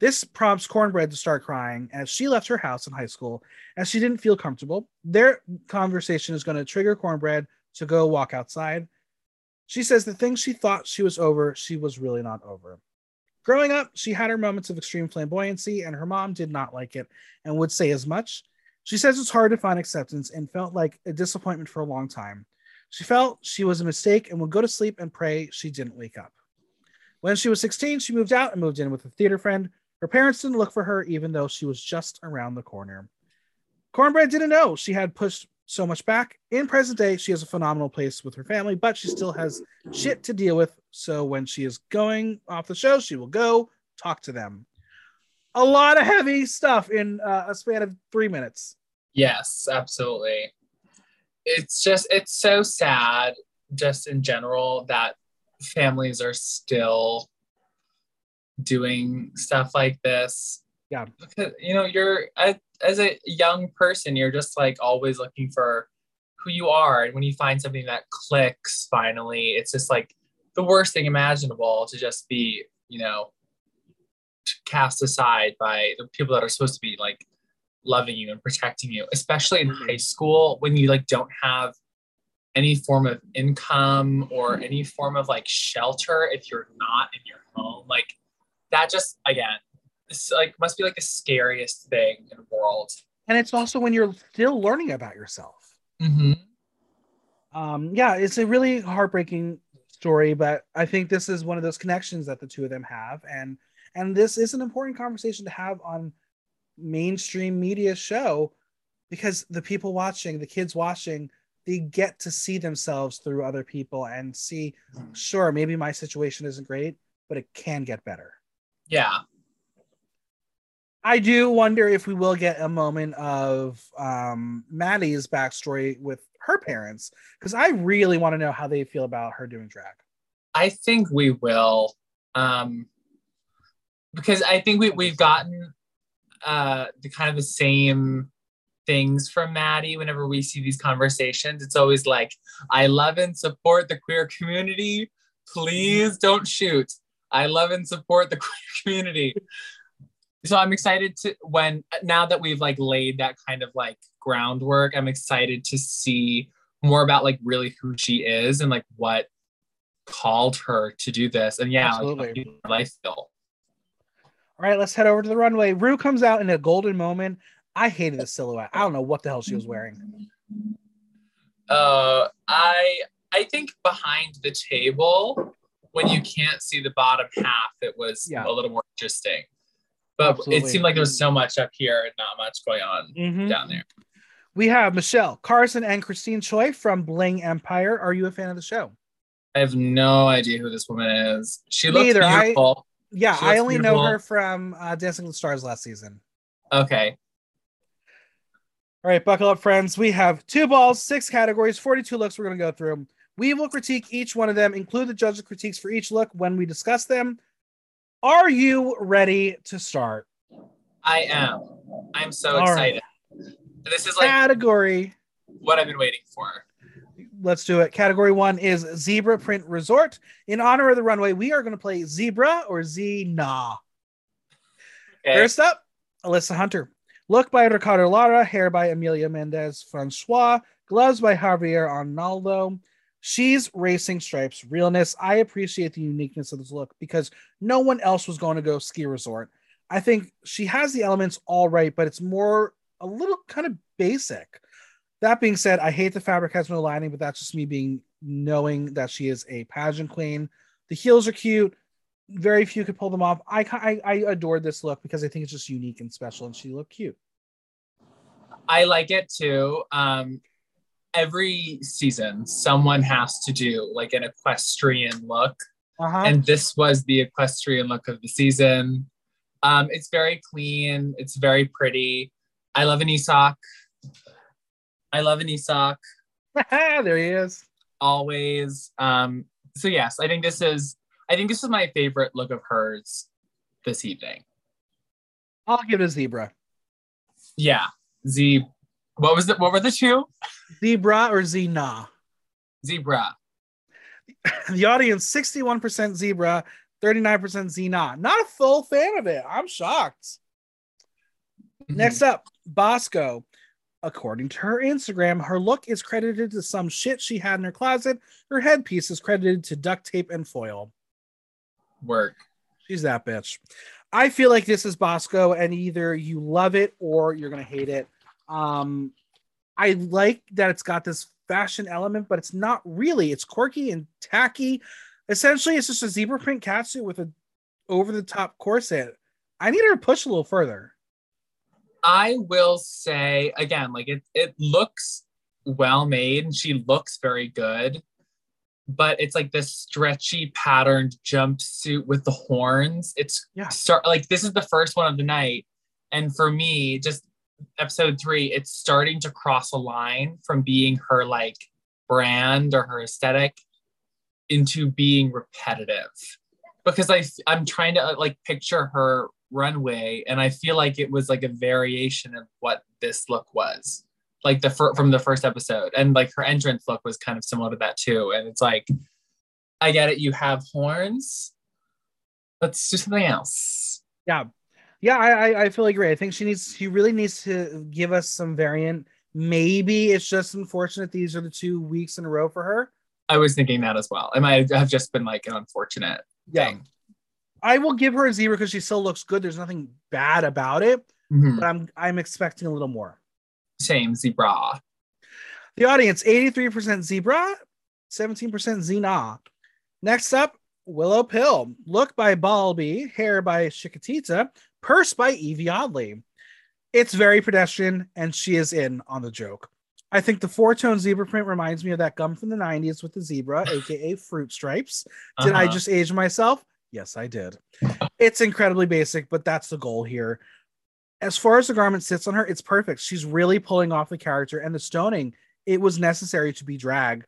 This prompts Kornbread to start crying as she left her house in high school as she didn't feel comfortable. Their conversation is going to trigger Kornbread to go walk outside. She says the things she thought she was over, she was really not over. Growing up, she had her moments of extreme flamboyancy, and her mom did not like it and would say as much. She says it's hard to find acceptance and felt like a disappointment for a long time. She felt she was a mistake and would go to sleep and pray she didn't wake up. When she was 16, she moved out and moved in with a theater friend. Her parents didn't look for her, even though she was just around the corner. Kornbread didn't know she had pushed so much back. In present day, she has a phenomenal place with her family, but she still has shit to deal with. So when she is going off the show, she will go talk to them. A lot of heavy stuff in uh, a span of three minutes. Yes, absolutely. It's just it's so sad just in general that families are still doing stuff like this. Yeah. You know, you're as, a young person, you're just like always looking for who you are and when you find something that clicks finally, it's just like the worst thing imaginable to just be, you know, cast aside by the people that are supposed to be like loving you and protecting you, especially in Mhm. high school when you like don't have any form of income or any form of like shelter if you're not in your home. Like that just again, like must be like the scariest thing in the world. And it's also when you're still learning about yourself. Mm-hmm. Um, yeah, it's a really heartbreaking story, but I think this is one of those connections that the two of them have, and and this is an important conversation to have on mainstream media show because the people watching, the kids watching, they get to see themselves through other people and see, sure, maybe my situation isn't great, but it can get better. Yeah. I do wonder if we will get a moment of um, Maddy's backstory with her parents because I really want to know how they feel about her doing drag. I think we will. Um because I think we, we've gotten uh the kind of the same things from Maddy whenever we see these conversations. It's always like, I love and support the queer community. Please don't shoot. I love and support the queer community. So I'm excited to when now that we've like laid that kind of like groundwork, I'm excited to see more about like really who she is and like what called her to do this. And yeah, Absolutely. how life feel. All right, let's head over to the runway. Rue comes out in a golden moment. I hated the silhouette. I don't know what the hell she was wearing. Uh, I I think behind the table, when you can't see the bottom half, it was Yeah. a little more interesting. But Absolutely. it seemed like there was so much up here and not much going on Mhm. down there. We have Michelle Carson and Christine Chiu from Bling Empire. Are you a fan of the show? I have no idea who this woman is. She looks either. I- beautiful. Yeah, She I only know her from uh, Dancing with the Stars last season. Okay. All right, buckle up, friends. We have two balls, six categories, 42 looks we're going to go through. We will critique each one of them, include the judges' critiques for each look when we discuss them. Are you ready to start? I am. I'm so All right. excited. This is like Category, what I've been waiting for. let's do it. Category one is Zebra Print Resort. In honor of the runway, we are going to play Zebra or Z. Okay. First up, Alyssa Hunter. Look by Ricardo Lara, hair by Amelia Mendez Francois, gloves by Javier Arnaldo. She's racing stripes realness. I appreciate the uniqueness of this look because no one else was going to go ski resort. I think she has the elements all right, but it's more a little kind of basic. That being said, I hate the fabric has no lining, but that's just me being knowing that she is a pageant queen. The heels are cute very few could pull them off. I, I I adored this look because I think it's just unique and special, and she looked cute. I like it too. Um, every season, someone has to do like an equestrian look, Uh-huh. and this was the equestrian look of the season. Um, it's very clean. It's very pretty. I love an Isak. I love an Isak there he is. always. Um, so yes, I think this is. I think this is my favorite look of hers this evening. I'll give it a zebra. Yeah, Z. What was it? What were the two? Zebra or Zena. Zebra. The audience 61% zebra, 39% Zena. Not a full fan of it. I'm shocked. Mm-hmm. Next up, Bosco. According to her Instagram, her look is credited to some shit she had in her closet. Her headpiece is credited to duct tape and foil. work. She's that bitch. I feel like this is Bosco, and either you love it or you're gonna hate it. Um, I like that it's got this fashion element, but it's not really. It's quirky and tacky. Essentially, it's just a zebra print catsuit with a over the top corset. I need her to push a little further. I will say again, like it it looks well made and she looks very good, but it's like this stretchy patterned jumpsuit with the horns. It's Yeah. start like this is the first one of the night. And for me, just episode three, it's starting to cross a line from being her like brand or her aesthetic into being repetitive. Because I I'm trying to uh, like picture her runway and I feel like it was like a variation of what this look was. Like the fir- from the first episode and like her entrance look was kind of similar to that too and it's like I get it you have horns let's do something else. Yeah, yeah, I, I I feel like great. I think she needs she really needs to give us some variant. Maybe it's just unfortunate these are the two weeks in a row for her. I was thinking that as well. It might have just been like an unfortunate Yeah. thing. I will give her a zebra because she still looks good. There's nothing bad about it, Mhm. but I'm I'm expecting a little more. Same zebra. The audience 83% zebra, 17% Zena. Next up, Willow Pill. Look by Balby, hair by Chiquitita, purse by Evie Oddly. It's very pedestrian, and she is in on the joke. I think the four tone zebra print reminds me of that gum from the 90s with the zebra, aka fruit stripes. Did I Uh-huh. just age myself? Yes, I did. It's incredibly basic, but that's the goal here. As far as the garment sits on her, it's perfect. She's really pulling off the character and the stoning. It was necessary to be drag.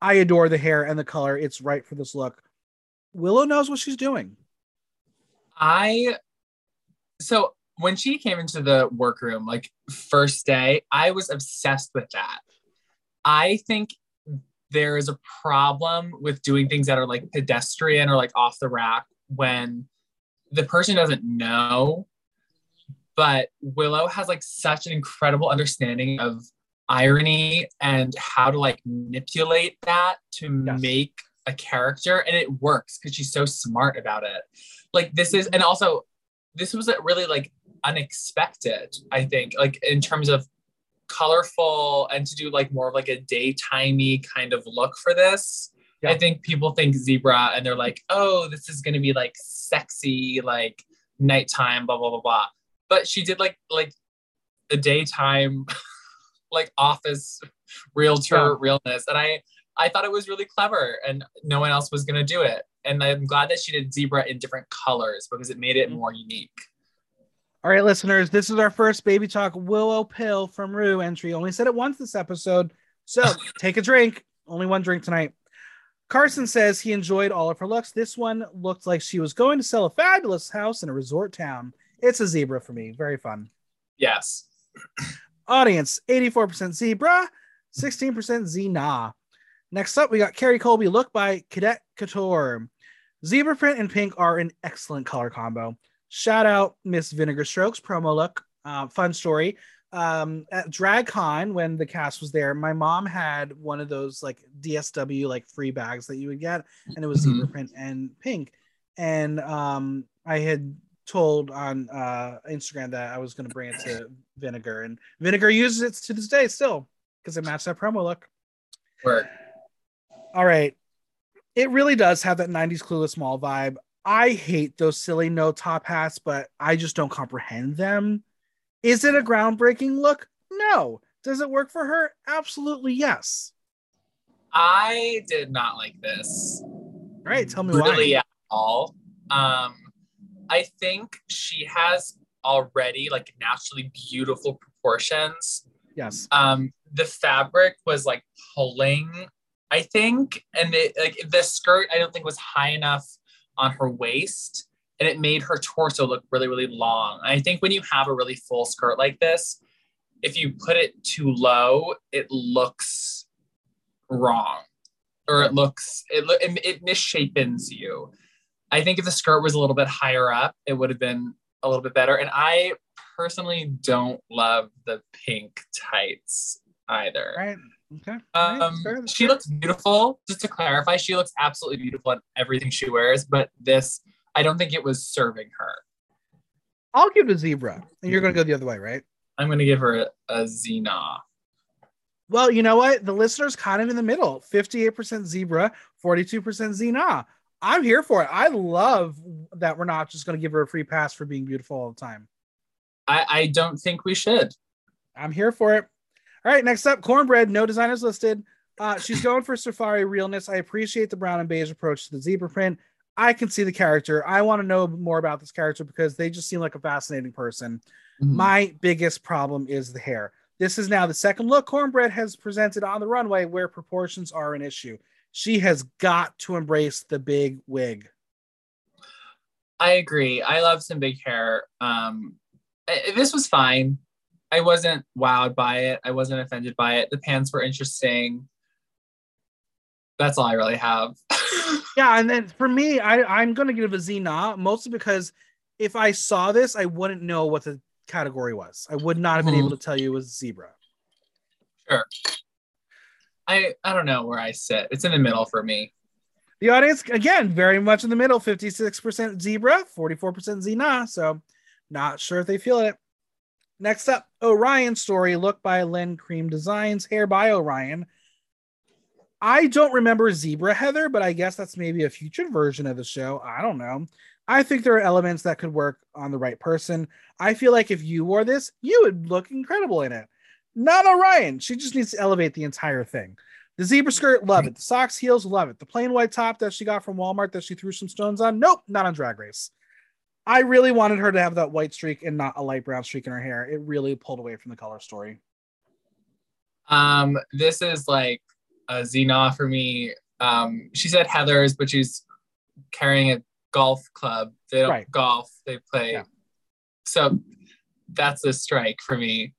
I adore the hair and the color. It's right for this look. Willow knows what she's doing. I so when she came into the workroom, like first day, I was obsessed with that. I think there is a problem with doing things that are like pedestrian or like off the rack when the person doesn't know. But Willow has like such an incredible understanding of irony and how to like manipulate that to Yes. make a character and it works because she's so smart about it like this is and also this was really like unexpected. I think, like in terms of colorful and to do like more of like a daytimey kind of look for this. Yeah. I think people think zebra and they're like, oh, this is gonna be like sexy, like nighttime, blah blah blah blah. But she did like like a daytime, like office realtor Yeah. realness, and I I thought it was really clever, and no one else was gonna do it. And I'm glad that she did zebra in different colors because it made it Mhm. more unique. All right, listeners, this is our first Baby Talk Willow Pill from Rue entry. Only said it once this episode. So take a drink. Only one drink tonight. Carson says he enjoyed all of her looks. This one looked like she was going to sell a fabulous house in a resort town. It's a zebra for me. Very fun. Yes. Audience 84% zebra, 16% Zena. Next up, we got Kerri Colby look by Cadet Couture. Zebra print and pink are an excellent color combo. Shout out Miss Vinegar Strokes promo look. Uh, fun story. Um, at DragCon, when the cast was there, my mom had one of those like DSW like free bags that you would get, and it was Mhm. zebra print and pink. And um, I had told on uh, Instagram that I was going to bring it to Vinegar, and Vinegar uses it to this day still because it matched that promo look. Work. All right. It really does have that 90s clueless mall vibe. I hate those silly no top hats, but I just don't comprehend them. Is it a groundbreaking look? No. Does it work for her? Absolutely yes. I did not like this. All right, tell me why. really why. at all. Um, I think she has already like naturally beautiful proportions. Yes. Um, the fabric was like pulling, I think, and it like the skirt I don't think was high enough on her waist, and it made her torso look really really long. I think when you have a really full skirt like this, if you put it too low, it looks wrong, or it looks it it, it misshapens you. I think if the skirt was a little bit higher up, it would have been a little bit better. And I personally don't love the pink tights either. Right. Okay. Um, fair, she fair. looks beautiful. Just to clarify, she looks absolutely beautiful in everything she wears. But this, I don't think it was serving her. I'll give it a zebra, and you're going to go the other way, right? I'm gonna give her a, a Xena. Well, you know what? The listener's kind of in the middle 58% zebra, 42% Zena. I'm here for it. I love that we're not just going to give her a free pass for being beautiful all the time. I, I don't think we should. I'm here for it. All right, next up, kornbread. No designers listed. Uh, she's going for safari realness. I appreciate the brown and beige approach to the zebra print. I can see the character. I want to know more about this character because they just seem like a fascinating person. Mm-hmm. My biggest problem is the hair. This is now the second look Kornbread has presented on the runway where proportions are an issue. She has got to embrace the big wig. I agree. I love some big hair. Um, this was fine. I wasn't wowed by it. I wasn't offended by it. The pants were interesting. That's all I really have. Yeah, and then for me, I, I'm going to give a Zena mostly because if I saw this, I wouldn't know what the category was. I would not have been Mhm. able to tell you it was zebra. Sure. I I don't know where I sit. It's in the middle for me. The audience, again, very much in the middle 56% zebra, 44% Zena. So, not sure if they feel it. Next up, Orion story, look by Len Cream Designs, hair by Orion. I don't remember Zebra Heather, but I guess that's maybe a future version of the show. I don't know. I think there are elements that could work on the right person. I feel like if you wore this, you would look incredible in it. Not Orion. She just needs to elevate the entire thing. The zebra skirt, love it. The socks, heels, love it. The plain white top that she got from Walmart that she threw some stones on, nope, not on Drag Race. I really wanted her to have that white streak and not a light brown streak in her hair. It really pulled away from the color story. Um, this is like a Xena for me. Um, she said Heather's, but she's carrying a golf club. They don't Right. golf, they play. Yeah. So that's a strike for me.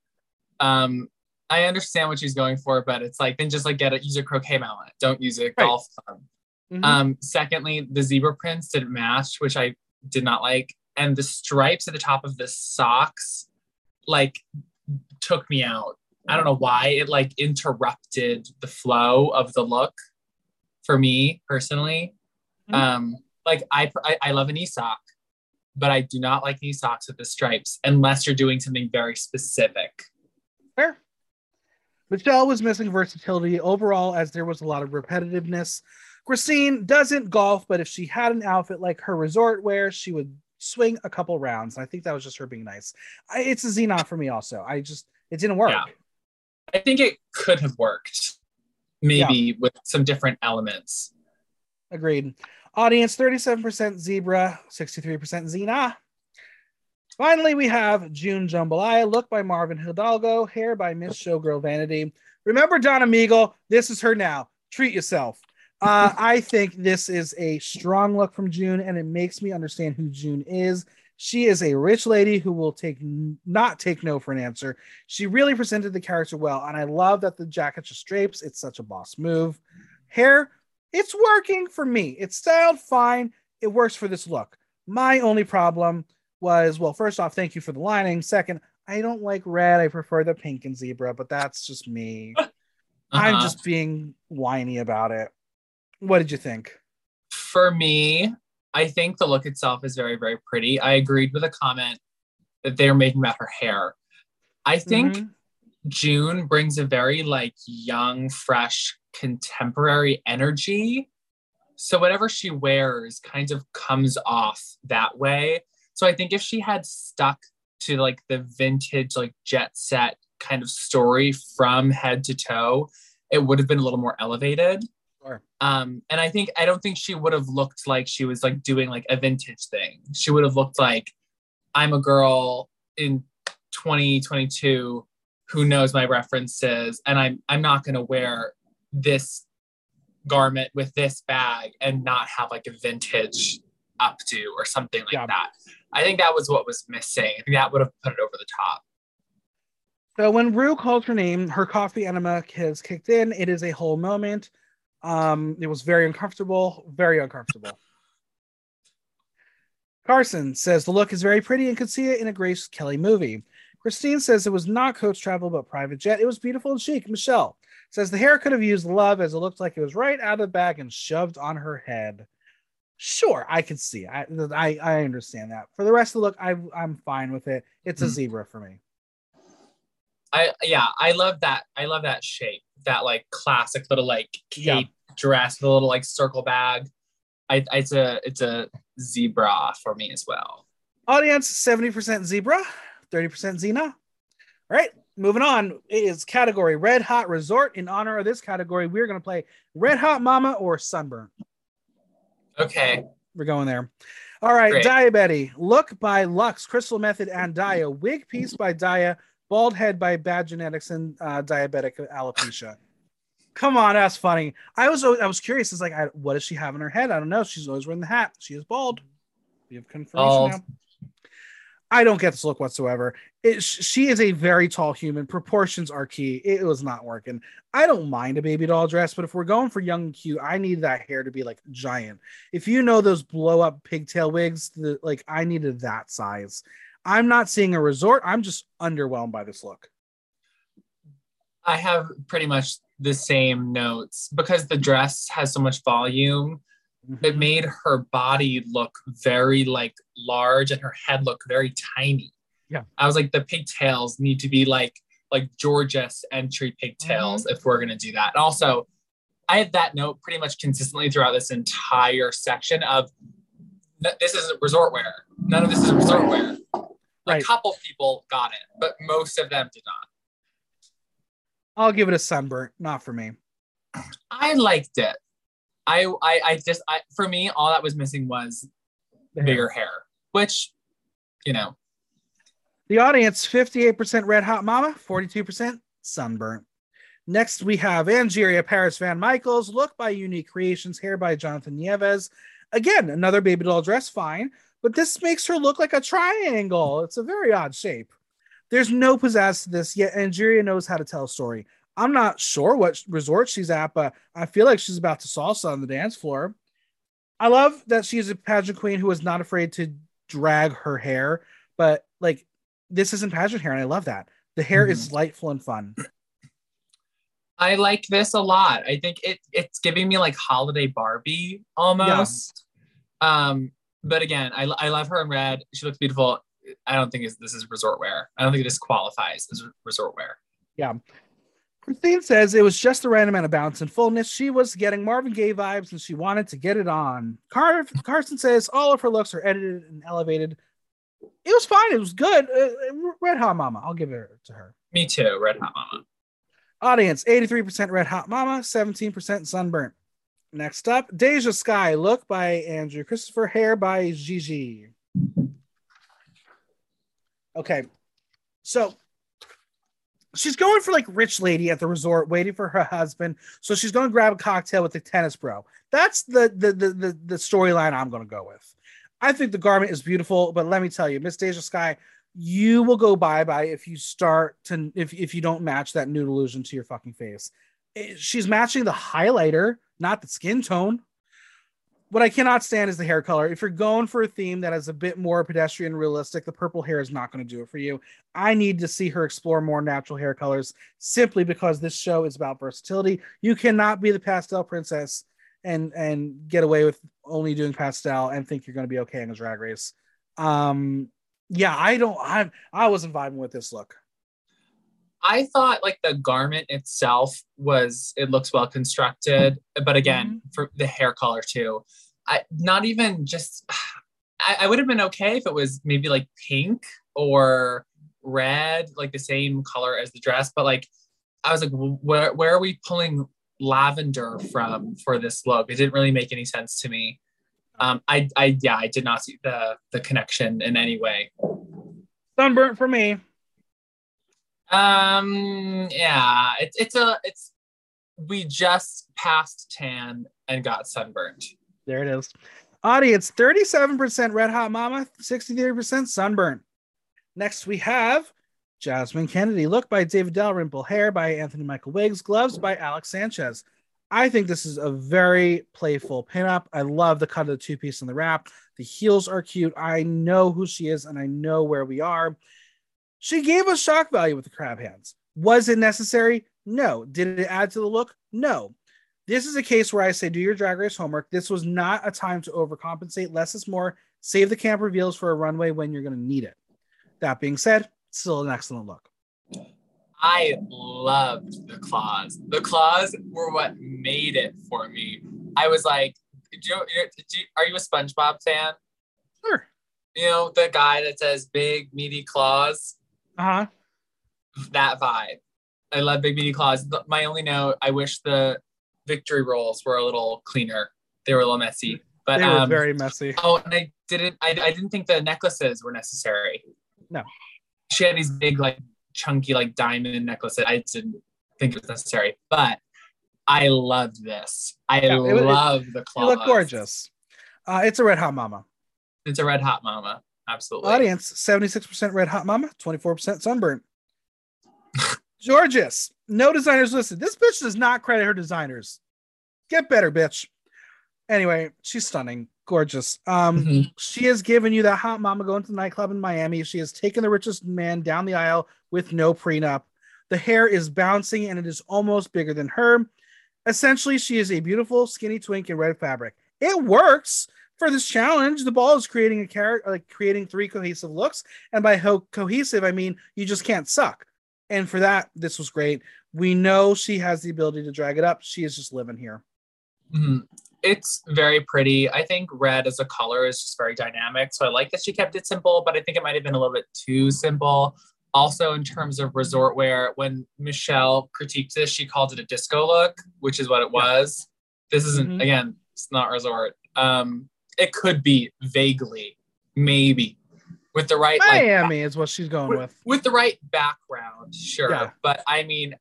Um, I understand what she's going for, but it's like then just like get a use a croquet mallet. Don't use a golf club. Mhm. Um, secondly, the zebra prints didn't match, which I did not like, and the stripes at the top of the socks like took me out. I don't know why it like interrupted the flow of the look for me personally. Mhm. Um, like I, I I love an e sock. but I do not like these socks with the stripes unless you're doing something very specific. Fair. Michelle was missing versatility overall as there was a lot of repetitiveness. Christine doesn't golf, but if she had an outfit like her resort wear, she would swing a couple rounds. And I think that was just her being nice. I, it's a Xenon for me also. I just it didn't work. Yeah. I think it could have worked, maybe yeah. with some different elements. Agreed. Audience 37% zebra, 63% Xena. Finally, we have June Jambalaya, look by Marvin Hidalgo, hair by Miss Showgirl Vanity. Remember Donna Meagle? This is her now. Treat yourself. Uh, I think this is a strong look from June, and it makes me understand who June is. She is a rich lady who will take not take no for an answer. She really presented the character well, and I love that the jacket just drapes. It's such a boss move. Hair, it's working for me. It's styled fine. It works for this look. My only problem was well, first off, thank you for the lining. Second, I don't like red. I prefer the pink and zebra, but that's just me. uh-huh. I'm just being whiny about it. What did you think? For me, I think the look itself is very, very pretty. I agreed with a comment that they're making about her hair. I think mm-hmm. June brings a very like young, fresh, contemporary energy. So whatever she wears kind of comes off that way. So I think if she had stuck to like the vintage, like jet set kind of story from head to toe, it would have been a little more elevated. Sure. Um, and I think I don't think she would have looked like she was like doing like a vintage thing. She would have looked like I'm a girl in 2022 who knows my references, and I'm I'm not gonna wear this garment with this bag and not have like a vintage updo or something like yeah. that. I think that was what was missing. I think that would have put it over the top. So when Rue called her name, her coffee enema has kicked in. It is a whole moment. Um, it was very uncomfortable, very uncomfortable. Carson says the look is very pretty and could see it in a Grace Kelly movie. Christine says it was not coach travel but private jet. It was beautiful and chic. Michelle says the hair could have used love as it looked like it was right out of the bag and shoved on her head. Sure, I can see. I I, I understand that. For the rest of the look, I I'm fine with it. It's a mm-hmm. zebra for me. I yeah, I love that. I love that shape. That like classic little like cape yeah. dress, the little like circle bag. I, it's a it's a zebra for me as well. Audience seventy percent zebra, thirty percent Xena. All right, moving on. It is category Red Hot Resort. In honor of this category, we're going to play Red Hot Mama or Sunburn. Okay, we're going there. All right, Great. Diabetti. Look by Lux, Crystal Method, and Daya, Wig piece by Daya bald head by bad genetics and uh, diabetic alopecia. Come on, that's funny. I was I was curious. It's like, I, what does she have in her head? I don't know. She's always wearing the hat. She is bald. We have confirmation now. I don't get this look whatsoever. It, she is a very tall human. Proportions are key. It was not working. I don't mind a baby doll dress, but if we're going for young and cute, I need that hair to be like giant. If you know those blow up pigtail wigs, the, like I needed that size. I'm not seeing a resort. I'm just underwhelmed by this look. I have pretty much the same notes because the dress has so much volume. Mm-hmm. It made her body look very like large and her head look very tiny. Yeah. I was like, the pigtails need to be like like Jorgeous's entry pigtails mm-hmm. if we're gonna do that. And also, I had that note pretty much consistently throughout this entire section of this is resort wear. None of this is resort wear. Right. A couple people got it, but most of them did not. I'll give it a sunburn. Not for me. I liked it. I I, I just I for me all that was missing was hair. bigger hair, which you know. The audience 58% red hot mama, 42% sunburnt. Next, we have Angeria Paris Van Michaels, look by Unique Creations, hair by Jonathan Nieves. Again, another baby doll dress, fine but this makes her look like a triangle. It's a very odd shape. There's no pizzazz to this, yet Angeria knows how to tell a story. I'm not sure what resort she's at, but I feel like she's about to salsa on the dance floor. I love that she's a pageant queen who is not afraid to drag her hair, but like this isn't pageant hair, and I love that. The hair mm-hmm. is delightful and fun. I like this a lot. I think it it's giving me like holiday Barbie almost. Yeah. Um, but again, I, I love her in red. She looks beautiful. I don't think this is resort wear. I don't think this qualifies as resort wear. Yeah. Christine says it was just the right amount of bounce and fullness. She was getting Marvin Gaye vibes and she wanted to get it on. Car- Carson says all of her looks are edited and elevated. It was fine. It was good. Uh, Red Hot Mama. I'll give it to her. Me too. Red Hot Mama. Audience 83% Red Hot Mama, 17% Sunburnt. Next up, Deja Skye. Look by Andrew Christopher. Hair by Gigi. Okay. So she's going for like rich lady at the resort waiting for her husband so she's going to grab a cocktail with the tennis bro that's the the the the, the storyline i'm going to go with i think the garment is beautiful but let me tell you miss deja skye you will go bye bye if you start to if, if you don't match that nude illusion to your fucking face she's matching the highlighter not the skin tone what I cannot stand is the hair color. If you're going for a theme that is a bit more pedestrian realistic, the purple hair is not going to do it for you. I need to see her explore more natural hair colors simply because this show is about versatility. You cannot be the pastel princess and and get away with only doing pastel and think you're going to be okay in a drag race. Um yeah, I don't I I wasn't vibing with this look. I thought like the garment itself was it looks well constructed, but again, mm-hmm. for the hair color too. I not even just I, I would have been okay if it was maybe like pink or red, like the same color as the dress, but like I was like, where where are we pulling lavender from for this look? It didn't really make any sense to me. Um, I I yeah, I did not see the the connection in any way. Sunburnt for me. Um, yeah, it's it's a it's we just passed tan and got sunburnt. There it is. Audience 37% Red Hot Mama, 63% Sunburnt. Next we have Jasmine Kennedy. Look by David Dalrymple. Hair by Anthony Michael Wiggs. Gloves by Alex Sanchez. I think this is a very playful pinup. I love the cut of the two piece in the wrap. The heels are cute. I know who she is and I know where we are. She gave us shock value with the crab hands. Was it necessary? No. Did it add to the look? No. This is a case where I say, do your drag race homework. This was not a time to overcompensate. Less is more. Save the camp reveals for a runway when you're going to need it. That being said, still an excellent look. I loved the claws. The claws were what made it for me. I was like, you, you, are you a SpongeBob fan? Sure. You know, the guy that says big, meaty claws? Uh huh. That vibe. I love big meaty claws. My only note, I wish the victory rolls were a little cleaner. They were a little messy. But they were um, very messy. Oh, and I didn't I, I didn't think the necklaces were necessary. No. She had these big, like chunky, like diamond necklaces. I didn't think it was necessary. But I loved this. I yeah, love the claws. They look gorgeous. Uh, it's a red hot mama. It's a red hot mama. Absolutely. Audience 76% red hot mama, 24% Sunburn. Jorgeous, no designers listed. This bitch does not credit her designers. Get better, bitch. Anyway, she's stunning, gorgeous. Um, mm-hmm. she has given you that hot mama going to the nightclub in Miami. She has taken the richest man down the aisle with no prenup. The hair is bouncing and it is almost bigger than her. Essentially, she is a beautiful, skinny twink in red fabric. It works for this challenge, the ball is creating a character, like creating three cohesive looks. And by ho- cohesive, I mean you just can't suck. And for that, this was great. We know she has the ability to drag it up. She is just living here. Mm-hmm. It's very pretty. I think red as a color is just very dynamic. So I like that she kept it simple, but I think it might have been a little bit too simple. Also, in terms of resort wear, when Michelle critiqued this, she called it a disco look, which is what it was. This isn't, mm-hmm. again, it's not resort. Um, it could be vaguely, maybe with the right Miami like, is what she's going with, with. With the right background, sure. Yeah. But I mean,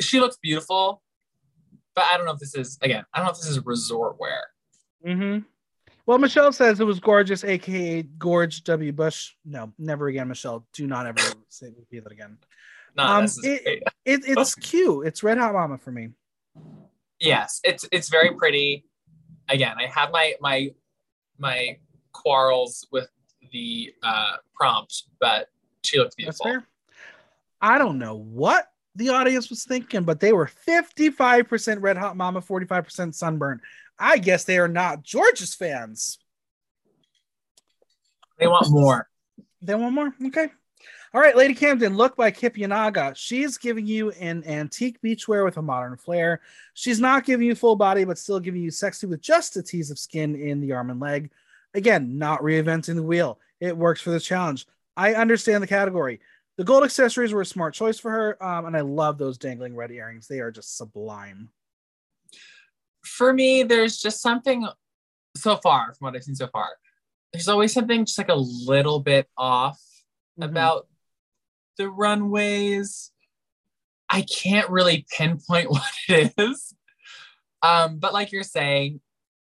she looks beautiful. But I don't know if this is again. I don't know if this is resort wear. Mm-hmm. Well, Michelle says it was gorgeous, aka Gorge W. Bush. No, never again, Michelle. Do not ever say repeat that again. No, um, it, it, it's cute. It's Red Hot Mama for me. Yes, it's it's very pretty. Again, I have my my my quarrels with the uh, prompt, but she looked beautiful. That's fair. I don't know what the audience was thinking, but they were 55% Red Hot Mama, 45% Sunburn. I guess they are not Jorgeous's fans. They want more. They want more. Okay. All right, Lady Camden, look by Kip Yanaga. She's giving you an antique beachwear with a modern flair. She's not giving you full body, but still giving you sexy with just a tease of skin in the arm and leg. Again, not reinventing the wheel. It works for this challenge. I understand the category. The gold accessories were a smart choice for her, um, and I love those dangling red earrings. They are just sublime. For me, there's just something so far from what I've seen so far. There's always something just like a little bit off Mhm. about the runways. I can't really pinpoint what it is. Um, but like you're saying,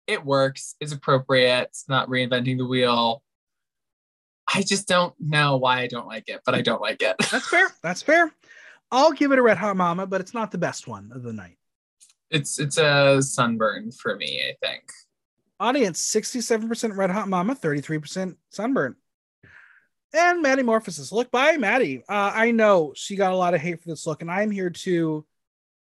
it works, it's appropriate, it's not reinventing the wheel. I just don't know why I don't like it, but I don't like it. That's fair. That's fair. I'll give it a red hot mama, but it's not the best one of the night. It's it's a sunburn for me, I think. Audience 67% red hot mama, 33% sunburn. And Maddy Morphosis. Look by Maddy. Uh, I know she got a lot of hate for this look, and I'm here to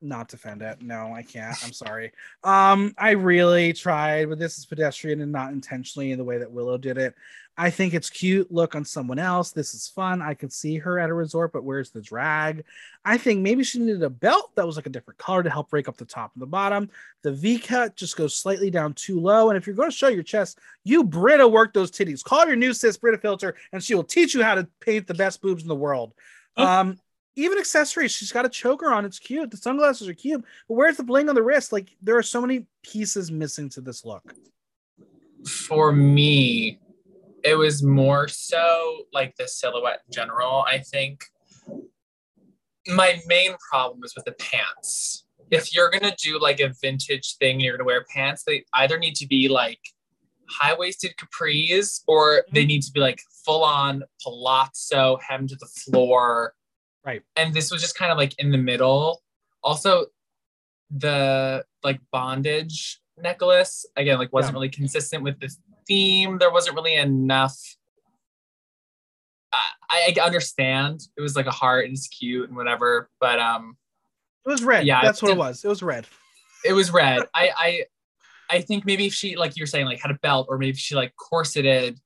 not defend it. No, I can't. I'm sorry. Um, I really tried, but this is pedestrian and not intentionally in the way that Willow did it. I think it's cute look on someone else. This is fun. I could see her at a resort, but where's the drag? I think maybe she needed a belt that was like a different color to help break up the top and the bottom. The V cut just goes slightly down too low. And if you're going to show your chest, you Britta work those titties. Call your new sis Brita Filter, and she will teach you how to paint the best boobs in the world. Oh. Um, even accessories, she's got a choker on. It's cute. The sunglasses are cute, but where's the bling on the wrist? Like there are so many pieces missing to this look. For me, it was more so like the silhouette in general. I think my main problem is with the pants. If you're gonna do like a vintage thing, and you're gonna wear pants. They either need to be like high waisted capris, or mm-hmm. they need to be like full on palazzo, hem to the floor. Right. And this was just kind of like in the middle. Also, the like bondage necklace again, like wasn't Yeah. really consistent with the theme. There wasn't really enough. I, I understand it was like a heart and it's cute and whatever, but um, It was red. Yeah, that's what it it- was. It was red. it was red. I I I think maybe if she like you're saying like had a belt or maybe she like corseted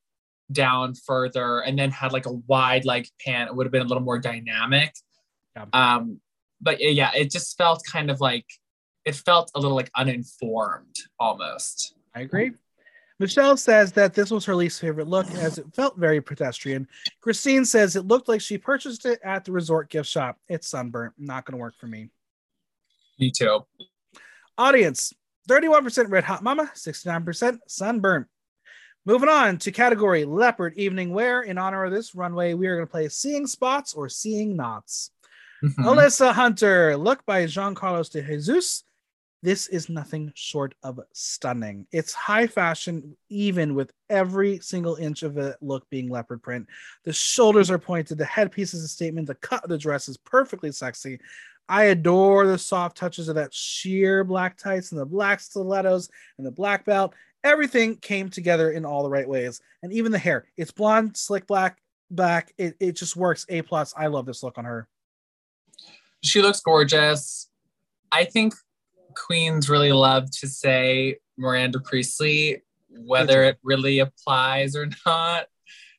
down further and then had like a wide like pant, it would have been a little more dynamic. Yeah. Um, but yeah, it just felt kind of like it felt a little like uninformed almost. I agree. Michelle says that this was her least favorite look as it felt very pedestrian. Christine says it looked like she purchased it at the resort gift shop. It's sunburnt. Not going to work for me. Me too. Audience 31% red hot mama, 69% sunburnt. Moving on to category leopard evening wear. In honor of this runway, we are going to play seeing spots or seeing knots. Mhm. Alyssa Hunter, look by Jean Carlos de Jesus. This is nothing short of stunning. It's high fashion, even with every single inch of the look being leopard print. The shoulders are pointed, the headpiece is a statement, the cut of the dress is perfectly sexy. I adore the soft touches of that sheer black tights and the black stilettos and the black belt. Everything came together in all the right ways. And even the hair, it's blonde, slick black, back. It, it just works. A plus. I love this look on her. she looks gorgeous. I think queens really love to say Miranda Priestly, whether it really applies or not.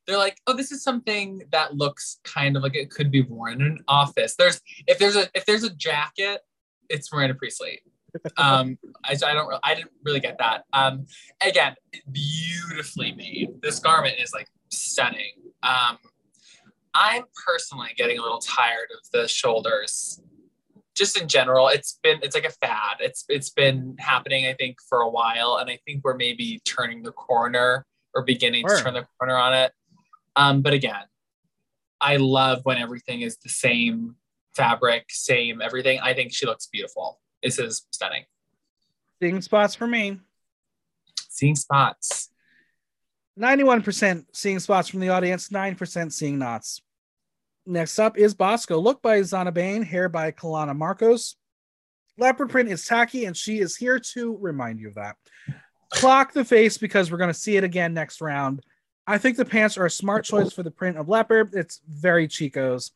They're like, oh, this is something that looks kind of like it could be worn in an office. There's if there's a if there's a jacket, it's Miranda Priestly. Um, I, I don't I didn't really get that. Um, again, beautifully made. This garment is like stunning. Um, I'm personally getting a little tired of the shoulders. Just in general, it's been it's like a fad. It's it's been happening, I think, for a while, and I think we're maybe turning the corner or beginning Sure. to turn the corner on it. Um, but again, I love when everything is the same fabric, same everything. I think she looks beautiful. This is stunning. Seeing spots for me. Seeing spots. 91% seeing spots from the audience, 9% seeing knots. Next up is Bosco. Look by Zana Bain, hair by Kalana Marcos. Leopard print is tacky, and she is here to remind you of that. Clock the face because we're going to see it again next round. I think the pants are a smart choice for the print of leopard. It's very Chico's.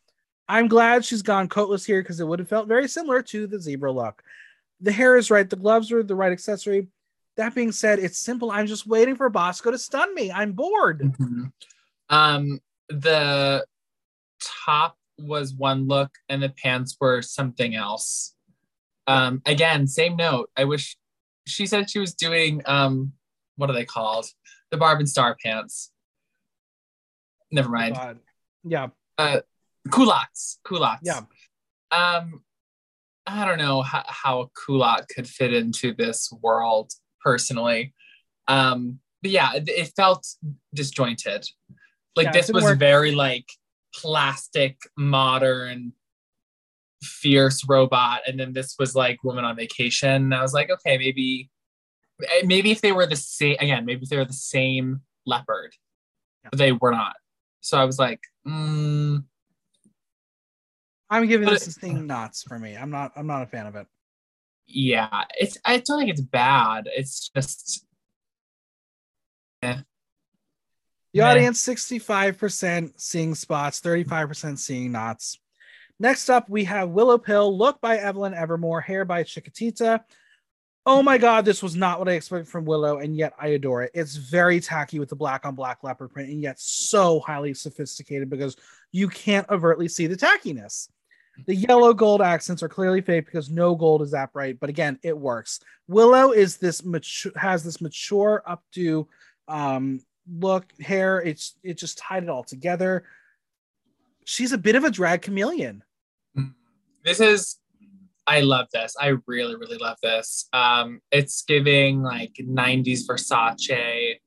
I'm glad she's gone coatless here because it would have felt very similar to the zebra look. The hair is right. The gloves are the right accessory. That being said, it's simple. I'm just waiting for Bosco to stun me. I'm bored. Mhm. Um, the top was one look and the pants were something else. Um, again, same note. I wish she said she was doing um, what are they called? The Barb and Star pants. Never mind. Yeah. Culottes. Culottes. Yeah. Um, I don't know how, how a culotte could fit into this world personally. Um, but yeah, it, it felt disjointed. Like Yeah, this was work. very like plastic, modern, fierce robot, and then this was like woman on vacation. And I was like, okay, maybe, eh, maybe if they were the same again, maybe if they were the same leopard, Yeah. but they were not. So I was like, mm, I'm giving But this it- a sting knots for me. I'm not I'm not a fan of it. yeah, it's. I don't think it's bad. It's just The audience 65% seeing spots, 35% seeing knots. Next up, we have Willow Pill, look by Evelyn Evermore, hair by Chiquitita. Oh my god, this was not what I expected from Willow, and yet I adore it. It's very tacky with the black on black leopard print, and yet so highly sophisticated because you can't overtly see the tackiness. The yellow gold accents are clearly fake because no gold is that bright, but again, it works. Willow is this mature has this mature updo um look hair it's it just tied it all together she's a bit of a drag chameleon this is I love this. I really, really love this. Um, it's giving like 90s Versace.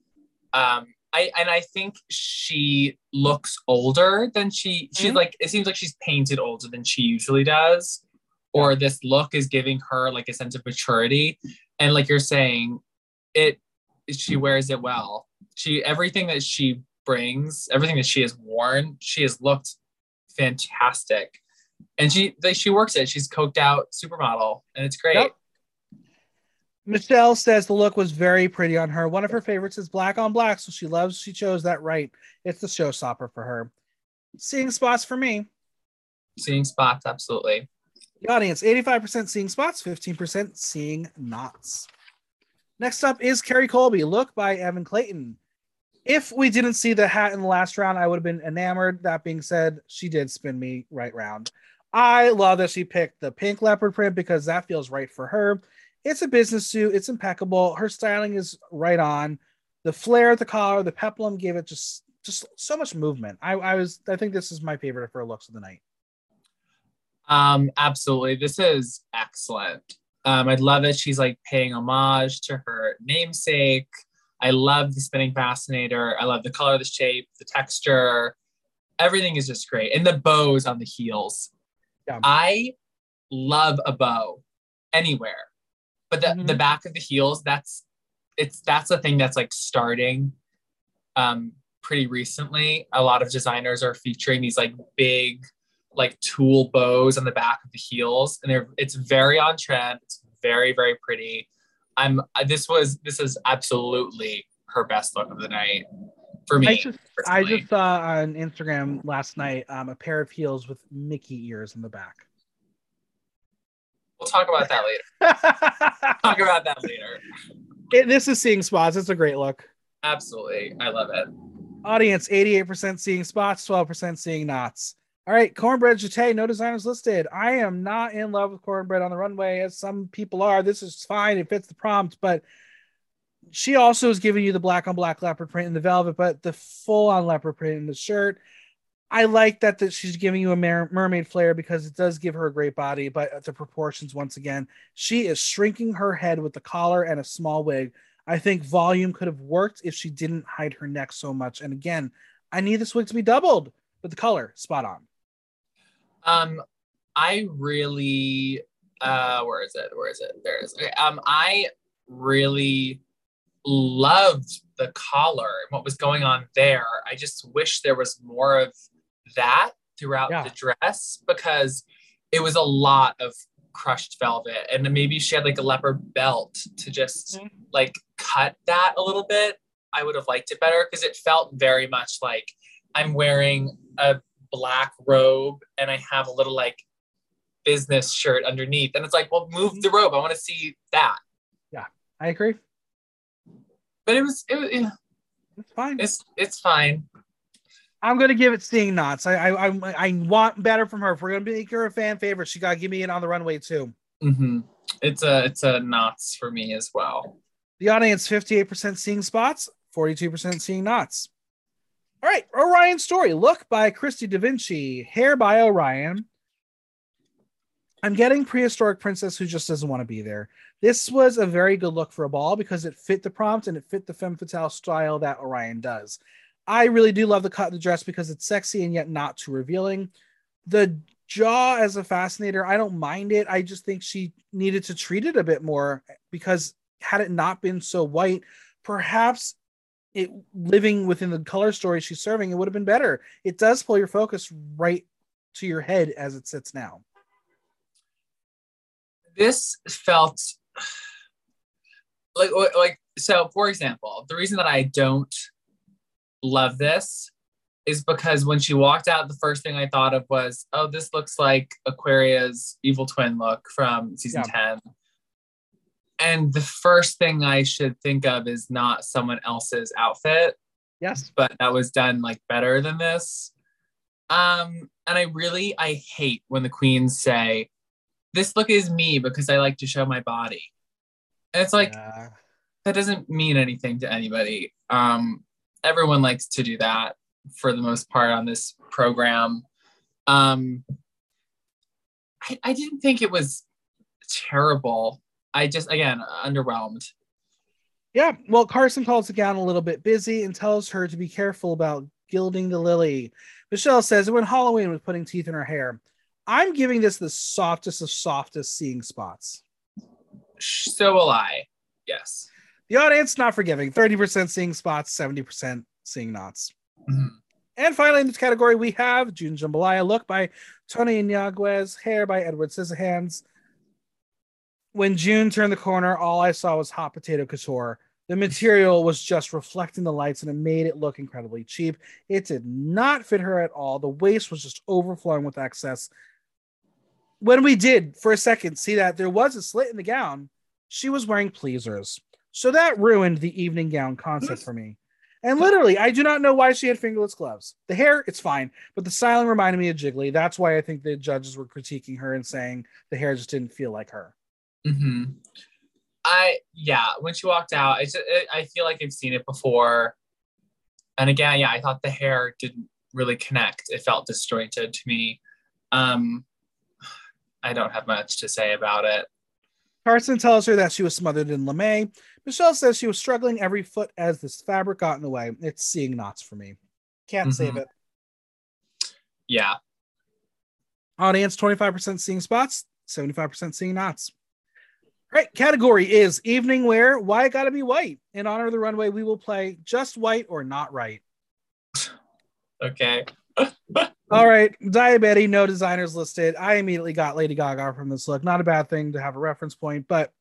Um, I and I think she looks older than she she's Mhm. like it seems like she's painted older than she usually does. Or this look is giving her like a sense of maturity. And like you're saying, it she wears it well. She everything that she brings, everything that she has worn, she has looked fantastic and she like she works it. She's coked out supermodel, and it's great. Yep. michelle says the look was very pretty on her one of her favorites is black on black so she loves she chose that right it's the showstopper for her seeing spots for me Seeing spots, absolutely. the audience 85% seeing spots 15% seeing knots next up is Kerri Colby look by evan clayton if we didn't see the hat in the last round, I would have been enamored. That being said, she did spin me right round. I love that she picked the pink leopard print because that feels right for her. It's a business suit, it's impeccable. Her styling is right on. The flare at the collar, the peplum gave it just just so much movement. I, I was I think this is my favorite of her looks of the night. Um, absolutely. This is excellent. Um, I love it. She's like paying homage to her namesake. I love the spinning fascinator. I love the color, the shape, the texture. Everything is just great. And the bows on the heels. Yeah. I love a bow anywhere. But the, Mhm. the back of the heels, that's it's that's a thing that's like starting um pretty recently. A lot of designers are featuring these like big like tulle bows on the back of the heels and they're it's very on trend it's very very pretty i'm I- this was this is absolutely her best look of the night for me I just I just saw on Instagram last night um, a pair of heels with Mickey ears in the back. we'll talk about that later talk about that later It- this is seeing spots. It's a great look. absolutely i love it Audience 88% seeing spots, 12% seeing knots. All right, Kornbread Jete, no designers listed. I am not in love with Kornbread on the runway as some people are. This is fine, it fits the prompt, but she also is giving you the black on black leopard print in the velvet, but the full on leopard print in the shirt. I like that that she's giving you a mer- mermaid flare because it does give her a great body, but the proportions once again, she is shrinking her head with the collar and a small wig. I think volume could have worked if she didn't hide her neck so much. And again, I need this wig to be doubled, but the color spot on. Um i really uh where is it? Where is it? There it is. Okay, um i really loved the collar and what was going on there. I just wish there was more of that throughout Yeah. the dress because it was a lot of crushed velvet and maybe she had like a leopard belt to just Mhm. like cut that a little bit. I would have liked it better because it felt very much like i'm wearing a black robe and i have a little like business shirt underneath and it's like well move the robe i want to see that Yeah, I agree. but it was it, was- yeah, It's fine. it's it's fine. I'm gonna give it seeing knots. I I I, I want better from her. If we're gonna make her a fan favorite, she gotta give me it on the runway too. Mm-hmm. It's a it's a knots for me as well. The audience 58% seeing spots, 42% seeing knots. All right, Orion Story. Look by Christy Da Vinci, hair by Orion. I'm getting prehistoric princess who just doesn't want to be there. This was a very good look for a ball because it fit the prompt and it fit the femme fatale style that Orion does. I really do love the cut of the dress because it's sexy and yet not too revealing. The jaw as a fascinator, I don't mind it. I just think she needed to treat it a bit more because had it not been so white, perhaps it living within the color story she's serving, it would have been better. It does pull your focus right to your head as it sits now. This felt like like so. For example, the reason that I don't love this is because when she walked out, the first thing I thought of was, "Oh, this looks like Aquaria's evil twin look from season ten." And the first thing I should think of is not someone else's outfit, Yes. but that was done like better than this. Um, and I really I hate when the queens say, "This look is me because I like to show my body," and it's like Yeah. that doesn't mean anything to anybody. Um, everyone likes to do that for the most part on this program. Um, I, I didn't think it was terrible. I just again underwhelmed. Yeah, well, Carson calls the gown a little bit busy and tells her to be careful about gilding the lily. Michelle says it went Halloween with putting teeth in her hair. I'm giving this the softest of softest seeing spots. So will I. Yes. The audience not forgiving 30% seeing spots, 70% seeing knots. Mhm. And finally, in this category, we have June Jambalaya look by Tony Inyaguez, hair by Edward Scissorhands. When June turned the corner, all I saw was hot potato couture. The material was just reflecting the lights and it made it look incredibly cheap. It did not fit her at all. The waist was just overflowing with excess. When we did, for a second, see that there was a slit in the gown, she was wearing pleasers. So that ruined the evening gown concept for me. And literally, I do not know why she had fingerless gloves. The hair, it's fine, but the styling reminded me of Jiggly. That's why I think the judges were critiquing her and saying the hair just didn't feel like her. Hmm I yeah. When she walked out, I just, it, I feel like I've seen it before. And again, yeah, I thought the hair didn't really connect. It felt disjointed to me. Um, I don't have much to say about it. Carson tells her that she was smothered in lame. Michelle says she was struggling every foot as this fabric got in the way. It's seeing knots for me. Can't save Mhm. it. Yeah. Audience 25% seeing spots, 75% seeing knots. Right, category is evening wear. Why it gotta be white? In honor of the runway, we will play just white or not right. Okay. All right, Daya Betty, no designers listed. I immediately got Lady Gaga from this look. Not a bad thing to have a reference point, but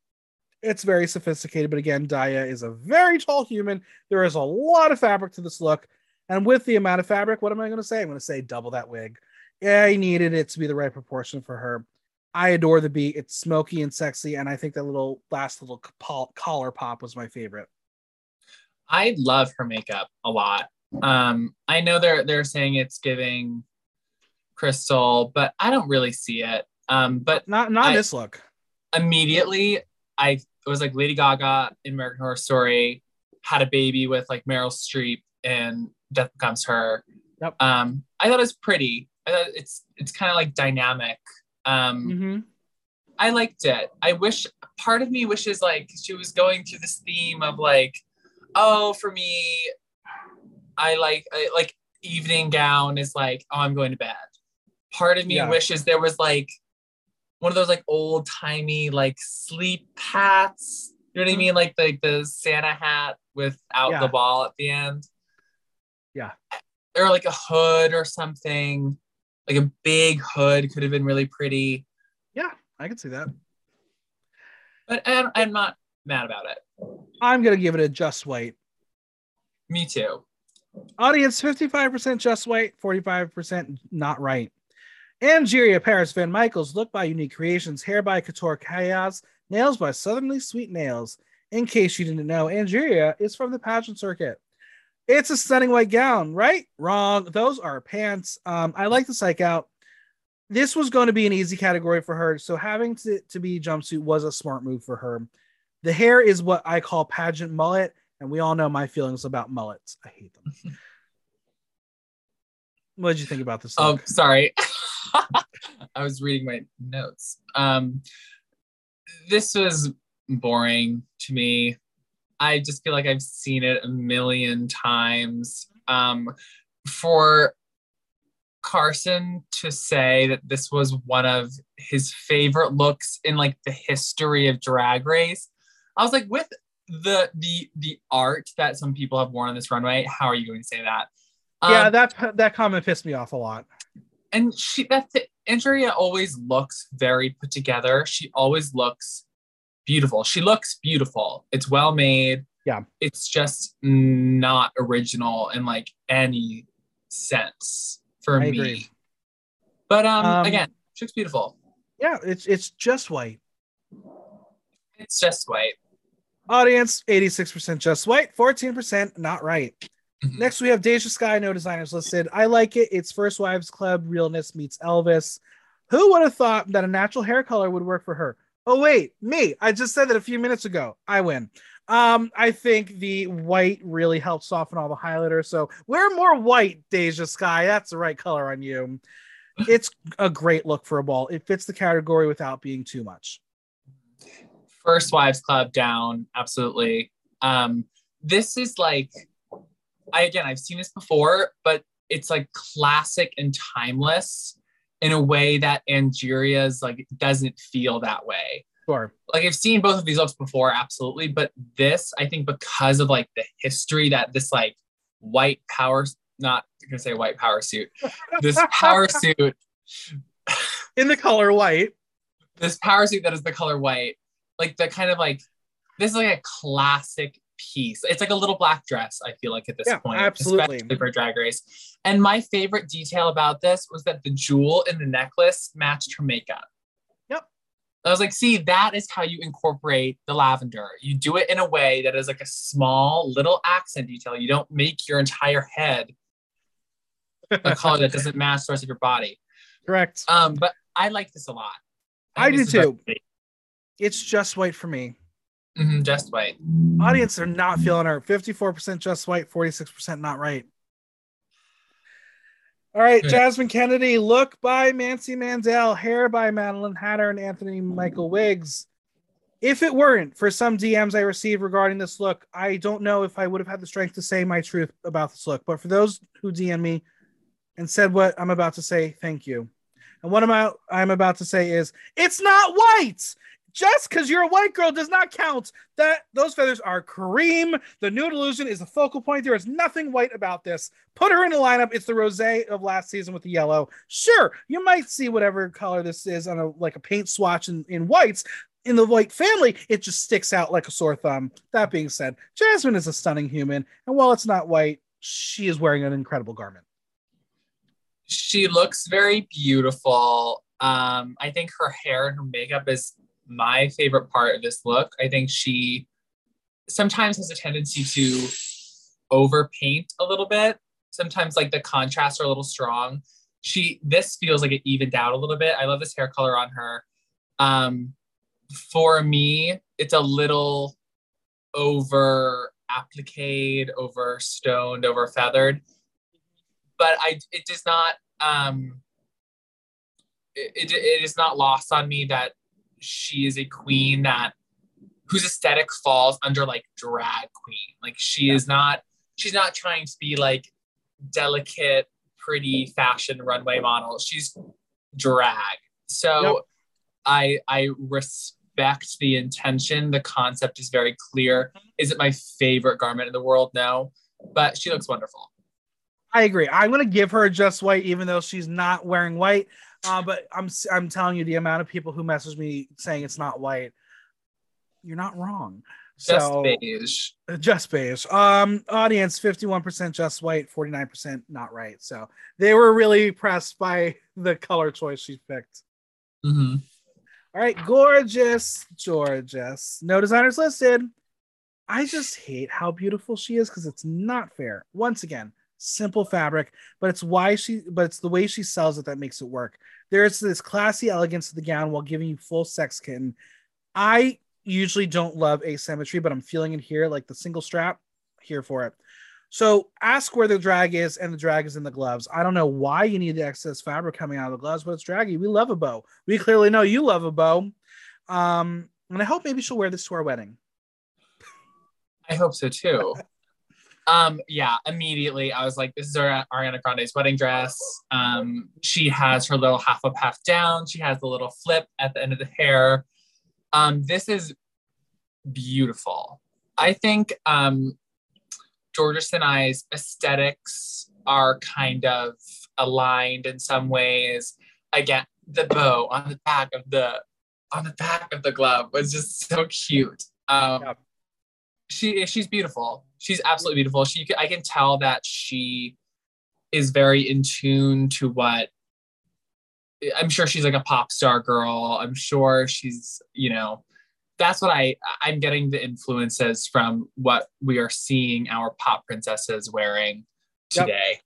it's very sophisticated. But again, Daya is a very tall human. There is a lot of fabric to this look. And with the amount of fabric, what am I going to say? I'm going to say double that wig. Yeah, I needed it to be the right proportion for her. I adore the beat. It's smoky and sexy. And I think that little last little collar pop was my favorite. I love her makeup a lot. Um, I know they're they're saying it's giving Crystal, but I don't really see it. Um, but Not not I- this look. immediately I it was like Lady Gaga in American Horror Story had a baby with like Meryl Streep and Death Becomes Her. Yep. Um, I thought it was pretty. I thought it's it's kind of like dynamic. Um, hmm I liked it. I wish part of me wishes like she was going through this theme of like, oh, for me, I like I, like evening gown is like, oh, I'm going to bed. Part of me Yeah. wishes there was like one of those like old timey like sleep hats. You know what I mean? Like the the Santa hat without Yeah. the ball at the end. Yeah. Or like a hood or something. Like a big hood could have been really pretty. Yeah, I can see that. But I'm, I'm not mad about it. I'm gonna give it a just white. Me too. Audience 55% just white, 45% not right. Angeria Paris Van Michaels, look by Unique Creations, hair by Couture Chaos, nails by Southernly Sweet Nails. In case you didn't know, Angeria is from the pageant circuit. It's a stunning white gown, right? Wrong. Those are pants. Um, I like the psych out. This was going to be an easy category for her, so having to, to be jumpsuit was a smart move for her. The hair is what I call pageant mullet, and we all know my feelings about mullets. I hate them. what did you think about this? Oh, sorry. I was reading my notes. Um, this was boring to me. I just feel like I've seen it a million times. Um, for Carson to say that this was one of his favorite looks in like the history of Drag Race, I was like, with the the the art that some people have worn on this runway, how are you going to say that? yeah, Um, that that comment pissed me off a lot. and she that's it. Andrea always looks very put together. She always looks beautiful. She looks beautiful. It's well made. Yeah. It's just not original in like any sense for I me. agree. But um, Um, again, she looks beautiful. Yeah, it's it's just white. It's just white. Audience 86% just white, 14% not right. Mhm. Next, we have Deja Skye, no designers listed. I like it. It's First Wives Club realness meets Elvis. Who would have thought that a natural hair color would work for her? Oh, wait, me. I just said that a few minutes ago. I win. Um, I think the white really helps soften all the highlighter. So wear more white, Deja Skye. That's the right color on you. It's a great look for a ball. It fits the category without being too much. First Wives Club down, absolutely. Um, this is like, I again, I've seen this before, but it's like classic and timeless in a way that Angeria's like doesn't feel that way. Sure. Like I've seen both of these looks before, absolutely, but this, I think, because of like the history that this like white power, not gonna say white power suit, this power suit In the color white. this power suit that is the color white, like the kind of like this is like a classic piece. It's like a little black dress, I feel like at this Yeah, point, absolutely. especially for drag race. And my favorite detail about this was that the jewel in the necklace matched her makeup. Yep. I was like, see, that is how you incorporate the lavender. You do it in a way that is like a small little accent detail. You don't make your entire head a color that doesn't match the rest of your body. Correct. Um, but I like this a lot. I think do too. It's just white for me. Mhm, just white. Audience are not feeling her. 54% just white, 46% not right. All right, Jasmine Kennedy, look by Nancy Mandel, hair by Madeline Hatter and Anthony Michael Wiggs. If it weren't for some DMs I received regarding this look, I don't know if I would have had the strength to say my truth about this look. But for those who DM me and said what I'm about to say, thank you. And what I'm, out, I'm about to say is, it's not white. Just because you're a white girl does not count. That those feathers are cream. The nude illusion is the focal point. There is nothing white about this. Put her in the lineup. It's the rosé of last season with the yellow. Sure, you might see whatever color this is on a like a paint swatch in, in whites. In the white family, it just sticks out like a sore thumb. That being said, Jasmine is a stunning human, and while it's not white, she is wearing an incredible garment. She looks very beautiful. Um, I think her hair and her makeup is my favorite part of this look. I think she sometimes has a tendency to overpaint a little bit. Sometimes like the contrasts are a little strong. She this feels like it evened out a little bit. I love this hair color on her. Um, for me, it's a little over appliqued, over stoned, over feathered. But I it does not um it, it, it is not lost on me that she is a queen that whose aesthetic falls under like drag queen. Like she is not she's not trying to be like delicate, pretty fashion runway model. She's drag. So. I I respect the intention. The concept is very clear. Is it my favorite garment in the world? No. But she looks wonderful. I agree. I'm going to give her just white, even though she's not wearing white. Uh, but I'm I'm telling you, the amount of people who message me saying it's not white, you're not wrong. Just So beige. just beige. Um, audience 51% just white, 49% not right. So they were really impressed by the color choice she picked. hmm All right, Jorgeous, gorgeous. No designers listed. I just hate how beautiful she is because it's not fair. Once again, simple fabric, but it's why she, but it's the way she sells it that makes it work. There's this classy elegance to the gown while giving you full sex kitten. I usually don't love asymmetry, but I'm feeling it here, like the single strap, here for it. So ask where the drag is, and the drag is in the gloves. I don't know why you need the excess fabric coming out of the gloves, but it's draggy. We love a bow. We clearly know you love a bow. Um, and I hope maybe she'll wear this to our wedding. I hope so too. um, yeah, immediately I was like, this is our Ariana Grande's wedding dress. Um, she has her little half up, half down. She has the little flip at the end of the hair. Um, this is beautiful. I think um, and I's aesthetics are kind of aligned in some ways. Again, the bow on the back of the on the back of the glove was just so cute. Um, yep. She she's beautiful. She's absolutely beautiful. She I can tell that she is very in tune to what I'm sure she's like a pop star girl. I'm sure she's you know that's what I I'm getting the influences from what we are seeing our pop princesses wearing today. Yep.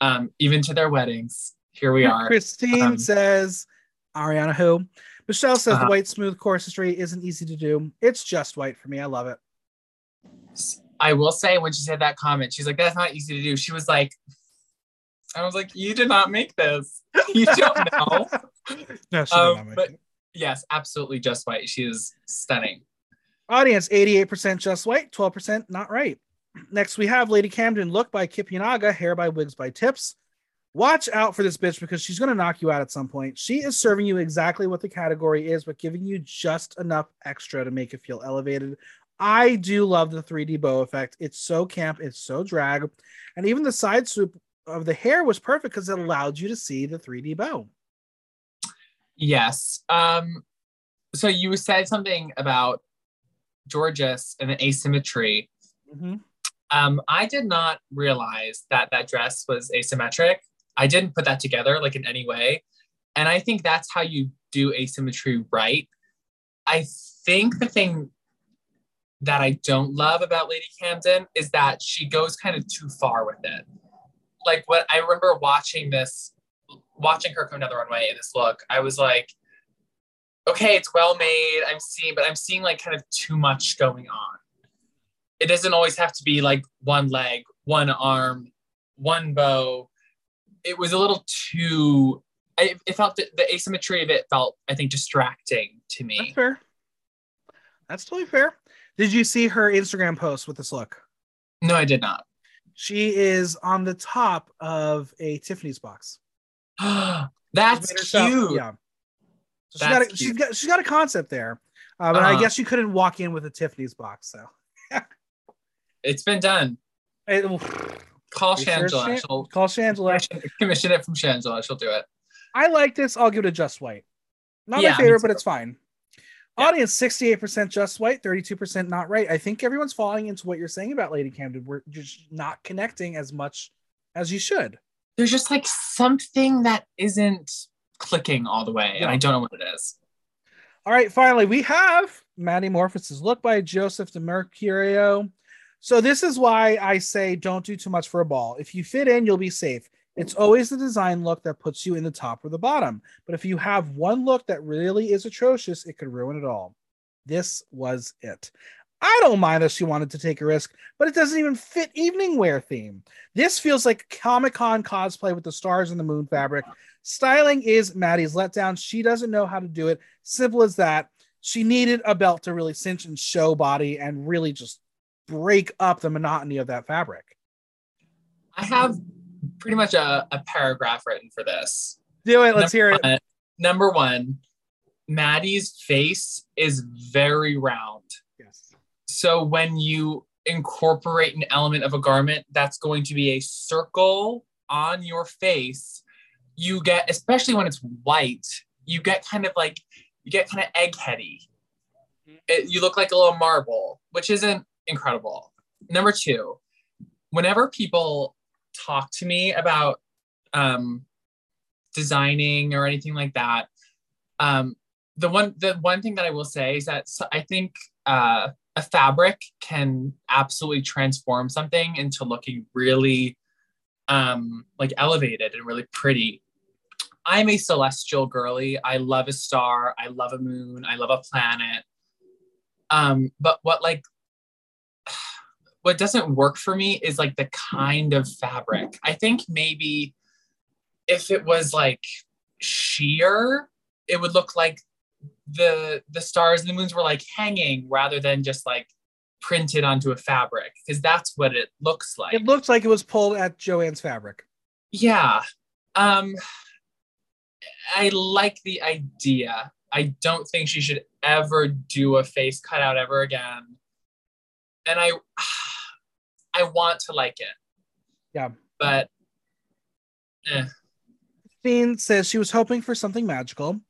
Um, even to their weddings. Here we are. Christine um, says, Ariana who? Michelle says uh-huh. the white smooth corsetry isn't easy to do. It's just white for me. I love it. I will say when she said that comment, she's like, that's not easy to do. She was like, I was like, you did not make this. You don't know. no, she um, did not make but, it yes, absolutely just white. She is stunning. Audience 88% just white, 12% not right. Next, we have Lady Camden, look by Kip Yanaga, hair by Wigs by Tips. Watch out for this bitch because she's going to knock you out at some point. She is serving you exactly what the category is, but giving you just enough extra to make it feel elevated. I do love the 3D bow effect. It's so camp, it's so drag. And even the side swoop of the hair was perfect because it allowed you to see the 3D bow. Yes. Um, so you said something about Jorgeous and the asymmetry. Mm-hmm. Um, I did not realize that that dress was asymmetric. I didn't put that together like in any way. And I think that's how you do asymmetry right. I think the thing that I don't love about Lady Camden is that she goes kind of too far with it. Like what I remember watching this watching her come the runway in this look, I was like, okay, it's well made. I'm seeing, but I'm seeing like kind of too much going on. It doesn't always have to be like one leg, one arm, one bow. It was a little too. I, it felt the asymmetry of it felt, I think, distracting to me. That's fair. That's totally fair. Did you see her Instagram post with this look? No, I did not. She is on the top of a Tiffany's box. That's cute. Yeah. So she got a, she's got she's got a concept there, uh, but uh I uh-huh. guess you couldn't walk in with a Tiffany's box. So it's been done. It, call Shangela. Sure call Shangela. Commission it from Shangela. She'll do it. I like this. I'll give it a just white. Not yeah, my favorite, but it's fine. Yeah. Audience 68% just white, 32% not right. I think everyone's falling into what you're saying about Lady Camden. We're just not connecting as much as you should there's just like something that isn't clicking all the way, yeah. and I don't know what it is. All right, finally, we have Maddy Morphosis look by Joseph de Mercurio. So this is why I say don't do too much for a ball. If you fit in, you'll be safe. It's always the design look that puts you in the top or the bottom. But if you have one look that really is atrocious, it could ruin it all. This was it. I don't mind that she wanted to take a risk, but it doesn't even fit evening wear theme. This feels like Comic Con cosplay with the stars and the moon fabric. Styling is Maddy's letdown. She doesn't know how to do it. Simple as that. She needed a belt to really cinch and show body and really just break up the monotony of that fabric. I have pretty much a, a paragraph written for this. Do it. Let's number hear it. Number one, Maddy's face is very round Yes. so when you incorporate an element of a garment that's going to be a circle on your face, you get, especially when it's white, you get kind of like, you get kind of eggheady. Mm-hmm. It, you look like a little marble, which isn't incredible. Number two, whenever people talk to me about um, designing or anything like that, um, the one the one thing that I will say is that I think uh, a fabric can absolutely transform something into looking really um like elevated and really pretty. I'm a celestial girly. I love a star. I love a moon. I love a planet. Um but what like what doesn't work for me is like the kind of fabric. I think maybe if it was like sheer it would look like the the stars and the moons were like hanging rather than just like printed onto a fabric because that's what it looks like. It looked like it was pulled at Joanne's fabric. yeah. Um i like the idea. I don't think she should ever do a face cutout ever again. And i i want to like it Yeah. but eh. Christine says she was hoping for something magical.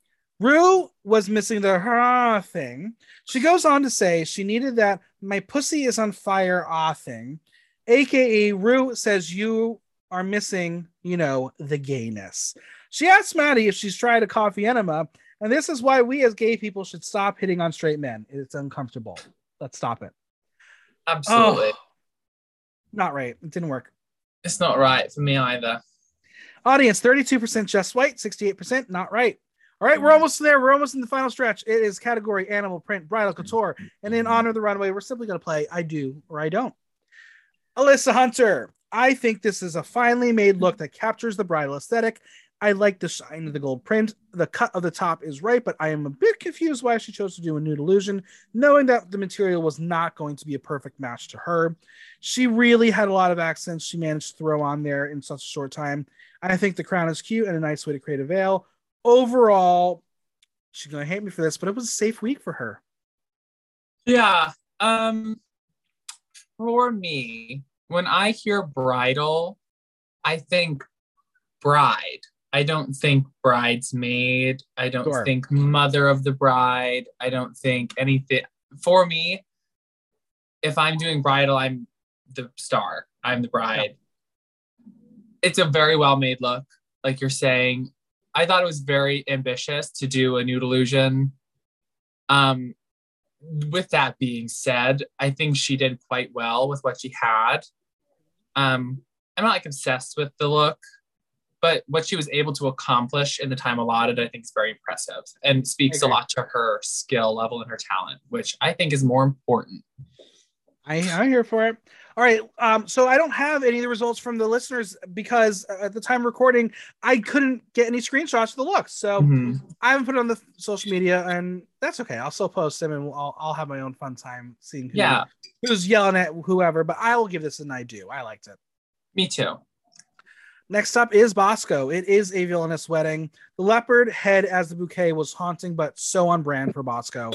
Ru was missing the hurrah thing. She goes on to say she needed that my pussy is on fire ah thing. AKA Ru says you are missing, you know, the gayness. She asks Maddy if she's tried a coffee enema, and this is why we as gay people should stop hitting on straight men. It's uncomfortable. Let's stop it. absolutely Oh. Not right. It didn't work. it's not right for me either Audience 32% just white, 68% not right. All right, we're mm. almost there. We're almost in the final stretch. It is category animal print, bridal mm. couture. And in honor of the runaway, we're simply going to play I do or I don't. Alyssa Hunter. I think this is a finely made look that captures the bridal aesthetic. I like the shine of the gold print. The cut of the top is right, but I am a bit confused why she chose to do a nude illusion, knowing that the material was not going to be a perfect match to her. She really had a lot of accents she managed to throw on there in such a short time. I think the crown is cute and a nice way to create a veil. Overall, she's gonna hate me for this, but it was a safe week for her. Yeah. Um for me, when I hear bridal, I think bride. I don't think bridesmaid. I don't Sure. think mother of the bride. I don't think anything. For me, if I'm doing bridal, I'm the star. I'm the bride. It's a very well made look, like you're saying. I thought it was very ambitious to do a nude illusion. Um, with that being said, I think she did quite well with what she had. Um, I'm not like obsessed with the look, but what she was able to accomplish in the time allotted, I think is very impressive and speaks a lot to her skill level and her talent, which I think is more important. I, I'm here for it. All right. Um, so I don't have any of the results from the listeners because uh, at the time recording, I couldn't get any screenshots of the looks. So Mhm. I haven't put it on the social media, and that's okay. I'll still post them, and I'll, I'll have my own fun time seeing who, Yeah, who's yelling at whoever. But I will give this an I do. I liked it. me too. Next up is Bosco. It is a villainous wedding. The leopard head as the bouquet was haunting, but so on brand for Bosco.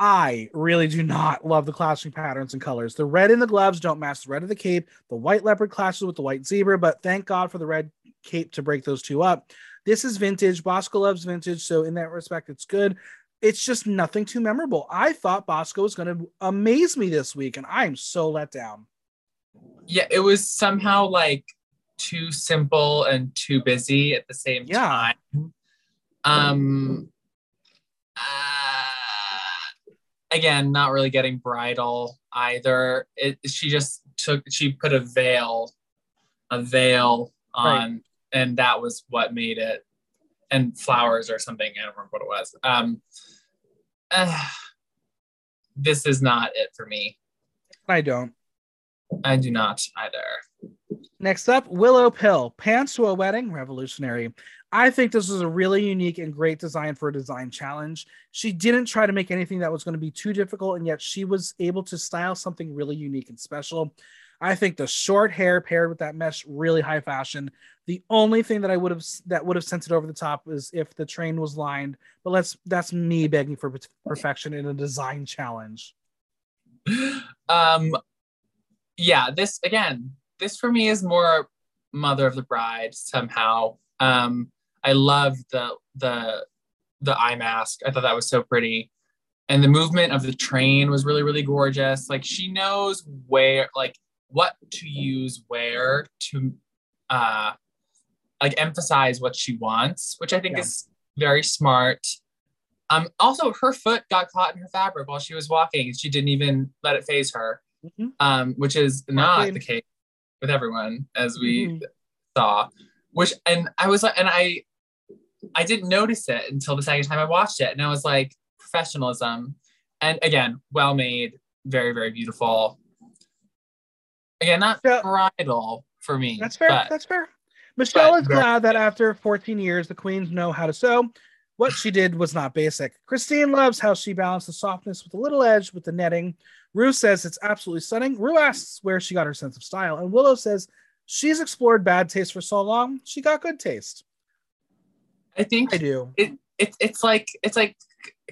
I really do not love the clashing patterns and colors. The red in the gloves don't match the red of the cape. The white leopard clashes with the white zebra, but thank God for the red cape to break those two up. This is vintage. Bosco loves vintage, so in that respect, it's good. It's just nothing too memorable. I thought Bosco was going to amaze me this week, and I'm so let down. Yeah, it was somehow like too simple and too busy at the same Yeah. time. Um, uh, again, not really getting bridal either. It, she just took, she put a veil, a veil on, and that was what made it, and flowers or something. I don't remember what it was. Um, uh, this is not it for me. I don't. I do not either. Next up, Willow Pill, Pants to a Wedding, Revolutionary. I think this was a really unique and great design for a design challenge. She didn't try to make anything that was going to be too difficult, and yet she was able to style something really unique and special. I think the short hair paired with that mesh, really high fashion. The only thing that I would have that would have sent it over the top is if the train was lined. But let's that's me begging for perfection in a design challenge. um yeah this again this for me is more mother of the bride somehow. Um i love the the the eye mask. I thought that was so pretty. And the movement of the train was really really gorgeous. Like she knows where like what to use where to uh like emphasize what she wants which i think Yeah. is very smart. Um, also, her foot got caught in her fabric while she was walking, she didn't even let it phase her, Mhm. um, which is not the case with everyone, as we Mhm. saw. Which, and I was like, and I, I didn't notice it until the second time I watched it, and I was like, professionalism, and again, well made, very, very beautiful. Again, not Yeah. bridal for me. That's fair. but- That's fair. Michelle but is glad that after 14 years, the queens know how to sew. What she did was not basic. Christine loves how she balanced the softness with a little edge with the netting. Ru says it's absolutely stunning. Ru asks where she got her sense of style, and Willow says she's explored bad taste for so long, she got good taste. I think I do. it, it it's like it's like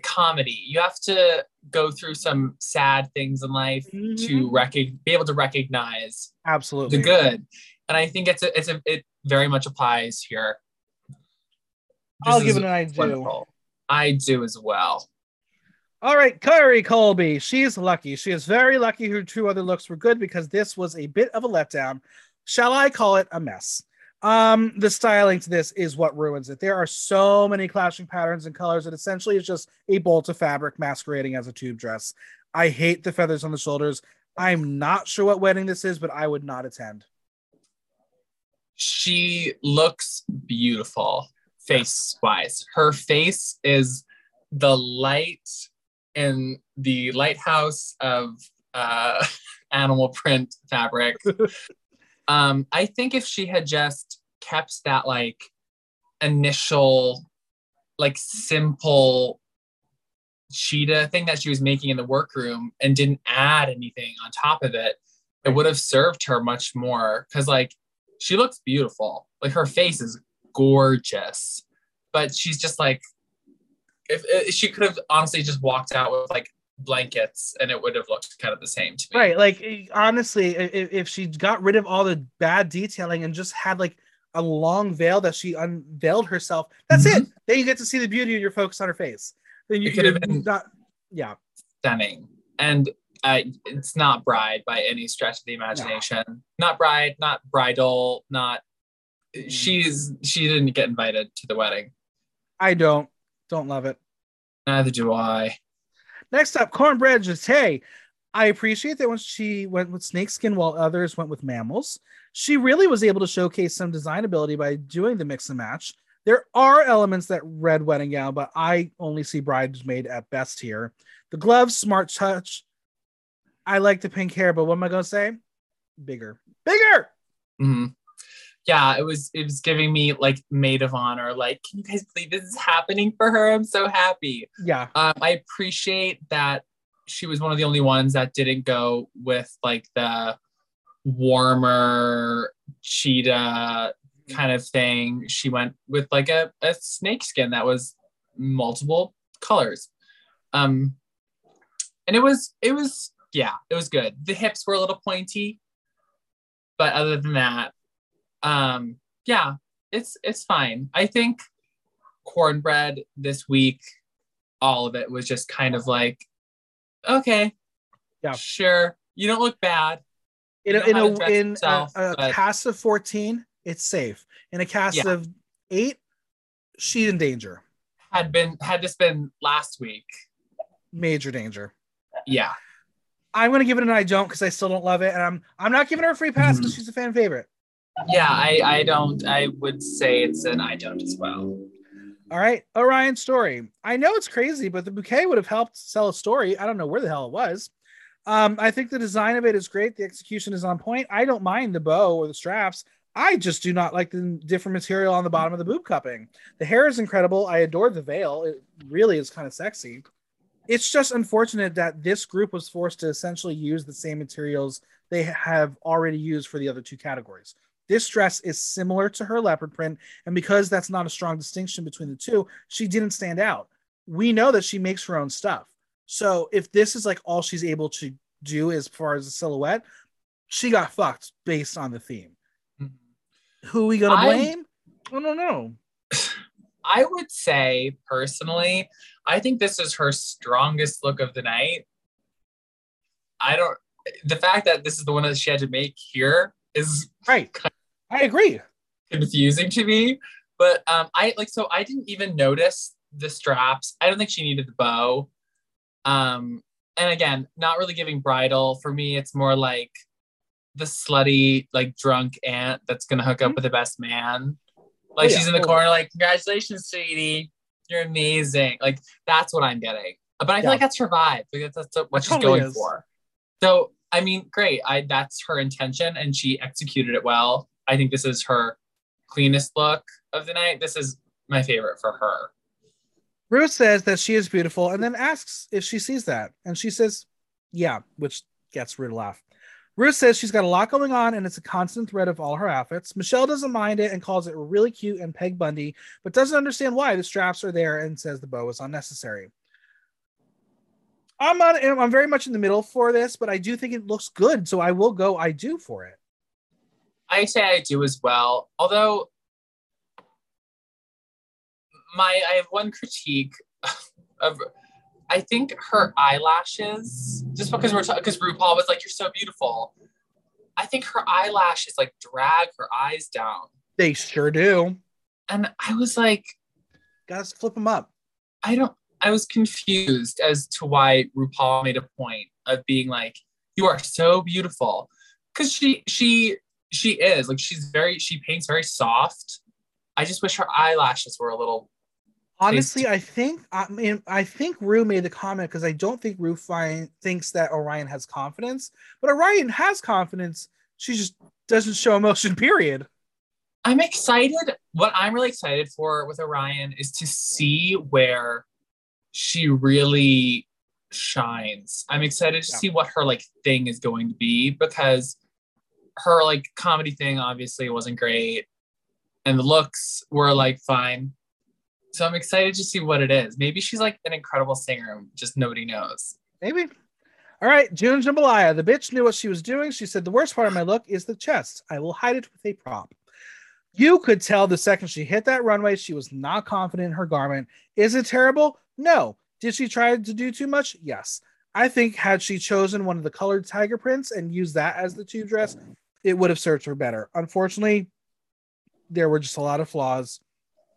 comedy. You have to go through some sad things in life to Mhm. recog- be able to recognize Absolutely. the good. And I think it's a, it's a, it very much applies here. I'll give it an I do. wonderful. I do as well. All right, Kerri Colby. She's lucky. She is very lucky her two other looks were good because this was a bit of a letdown. Shall I call it a mess? Um, the styling to this is what ruins it. There are so many clashing patterns and colors that essentially is just a bolt of fabric masquerading as a tube dress. I hate the feathers on the shoulders. I'm not sure what wedding this is, but I would not attend. She looks beautiful face wise. Her face is the light in the lighthouse of uh, animal print fabric. um, I think if she had just kept that like initial, like simple cheetah thing that she was making in the workroom and didn't add anything on top of it, it would have served her much more. Cause like she looks beautiful. Like her face is gorgeous, but she's just like, if, if she could have honestly just walked out with like blankets and it would have looked kind of the same to me. Right. Like eh, honestly, if, if she got rid of all the bad detailing and just had like a long veil that she unveiled herself, that's it. Then you get to see the beauty of your focus on her face. Then you could have been- not. Yeah. Stunning. And uh, it's not bride by any stretch of the imagination. Not bride, not bridal, not. She's she didn't get invited to the wedding. I don't. Don't love it. Neither do I. Next up, kornbread just hey. I appreciate that when she went with snakeskin while others went with mammals, she really was able to showcase some design ability by doing the mix and match. There are elements that red wedding gown, but I only see bridesmaid at best here. The gloves, smart touch. I like the pink hair, but what am I gonna say? Bigger, bigger. Mhm. Yeah, it was it was giving me like maid of honor. Like, can you guys believe this is happening for her? I'm so happy. Yeah, Um, I appreciate that she was one of the only ones that didn't go with like the warmer cheetah kind of thing. She went with like a, a snake skin that was multiple colors. Um, and it was it was yeah, it was good. The hips were a little pointy, but other than that, um, yeah, it's it's fine. I think kornbread this week, all of it was just kind of like, okay, Yeah. sure, you don't look bad. in a, in a, in a, yourself, a cast of 14 it's safe in a cast Yeah. of eight she's in danger Had been had this been last week, major danger yeah, i'm going to give it an i don't because i still don't love it and i'm i'm not giving her a free pass because Mhm. she's a fan favorite yeah. I I don't. I would say it's an I don't as well. all right orion story i know it's crazy but the bouquet would have helped sell a story i don't know where the hell it was um i think the design of it is great the execution is on point i don't mind the bow or the straps I just do not like the different material on the bottom of the boob cupping. The hair is incredible. I adore the veil. It really is kind of sexy. It's just unfortunate that this group was forced to essentially use the same materials they have already used for the other two categories. This dress is similar to her leopard print, and because that's not a strong distinction between the two, she didn't stand out. We know that she makes her own stuff. So if this is like all she's able to do as far as a silhouette, she got fucked based on the theme. Mm-hmm. Who are we gonna blame? I don't know. I would say personally, I think this is her strongest look of the night. I don't. The fact that this is the one that she had to make here is Right. I agree. confusing to me. But um, I like so I didn't even notice the straps. I don't think she needed the bow. Um, and again, not really giving bridal. For me, it's more like the slutty, like drunk aunt that's gonna hook up Mhm. with the best man. Like Oh, yeah, she's in the corner, like, congratulations, sweetie. You're amazing. Like that's what I'm getting. But I feel Yeah. like that's her vibe because that's what It she's totally going is. for. So I mean, great. I that's her intention and she executed it well. I think this is her cleanest look of the night. This is my favorite for her. Ruth says that she is beautiful and then asks if she sees that. And she says, yeah, which gets Ruth to laugh. Ruth says she's got a lot going on and it's a constant thread of all her outfits. Michelle doesn't mind it and calls it really cute and Peg Bundy, but doesn't understand why the straps are there and says the bow is unnecessary. I'm on, I'm very much in the middle for this, but I do think it looks good, so I will go I do for it. I say I do as well. Although my I have one critique of I think her eyelashes, just because we're because RuPaul was like, You're so beautiful. I think her eyelashes like drag her eyes down. They sure do. And I was like, Gotta flip them up. I don't I was confused as to why RuPaul made a point of being like, You are so beautiful. Cause she she she is like she's very she paints very soft. I just wish her eyelashes were a little Honestly, I think I mean I think Ru made the comment because I don't think Ru find, thinks that Orion has confidence, but Orion has confidence. She just doesn't show emotion. Period. I'm excited. What I'm really excited for with Orion is to see where she really shines. I'm excited to Yeah. see what her like thing is going to be because her like comedy thing obviously wasn't great and the looks were like fine. So I'm excited to see what it is. Maybe she's like an incredible singer, just nobody knows. Maybe. All right, June Jambalaya. The bitch knew what she was doing. She said the worst part of my look is the chest. I will hide it with a prop. You could tell the second she hit that runway, she was not confident in her garment. Is it terrible? No. Did she try to do too much? Yes. I think had she chosen one of the colored tiger prints and used that as the tube dress, it would have served her better. Unfortunately, there were just a lot of flaws.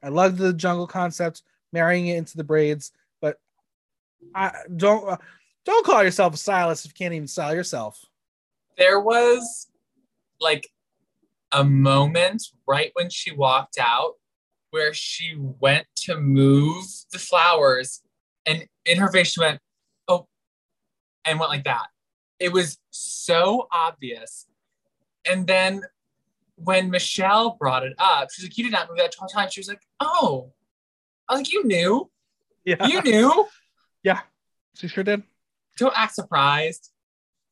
I loved the jungle concept, marrying it into the braids, but I don't uh, don't call yourself a stylist if you can't even style yourself. there was like a moment right when she walked out where she went to move the flowers and in her face she went oh and went like that it was so obvious and then when michelle brought it up she's like you did not move that 12 times she was like oh i was like you knew Yeah, you knew Yeah. she sure did. don't act surprised.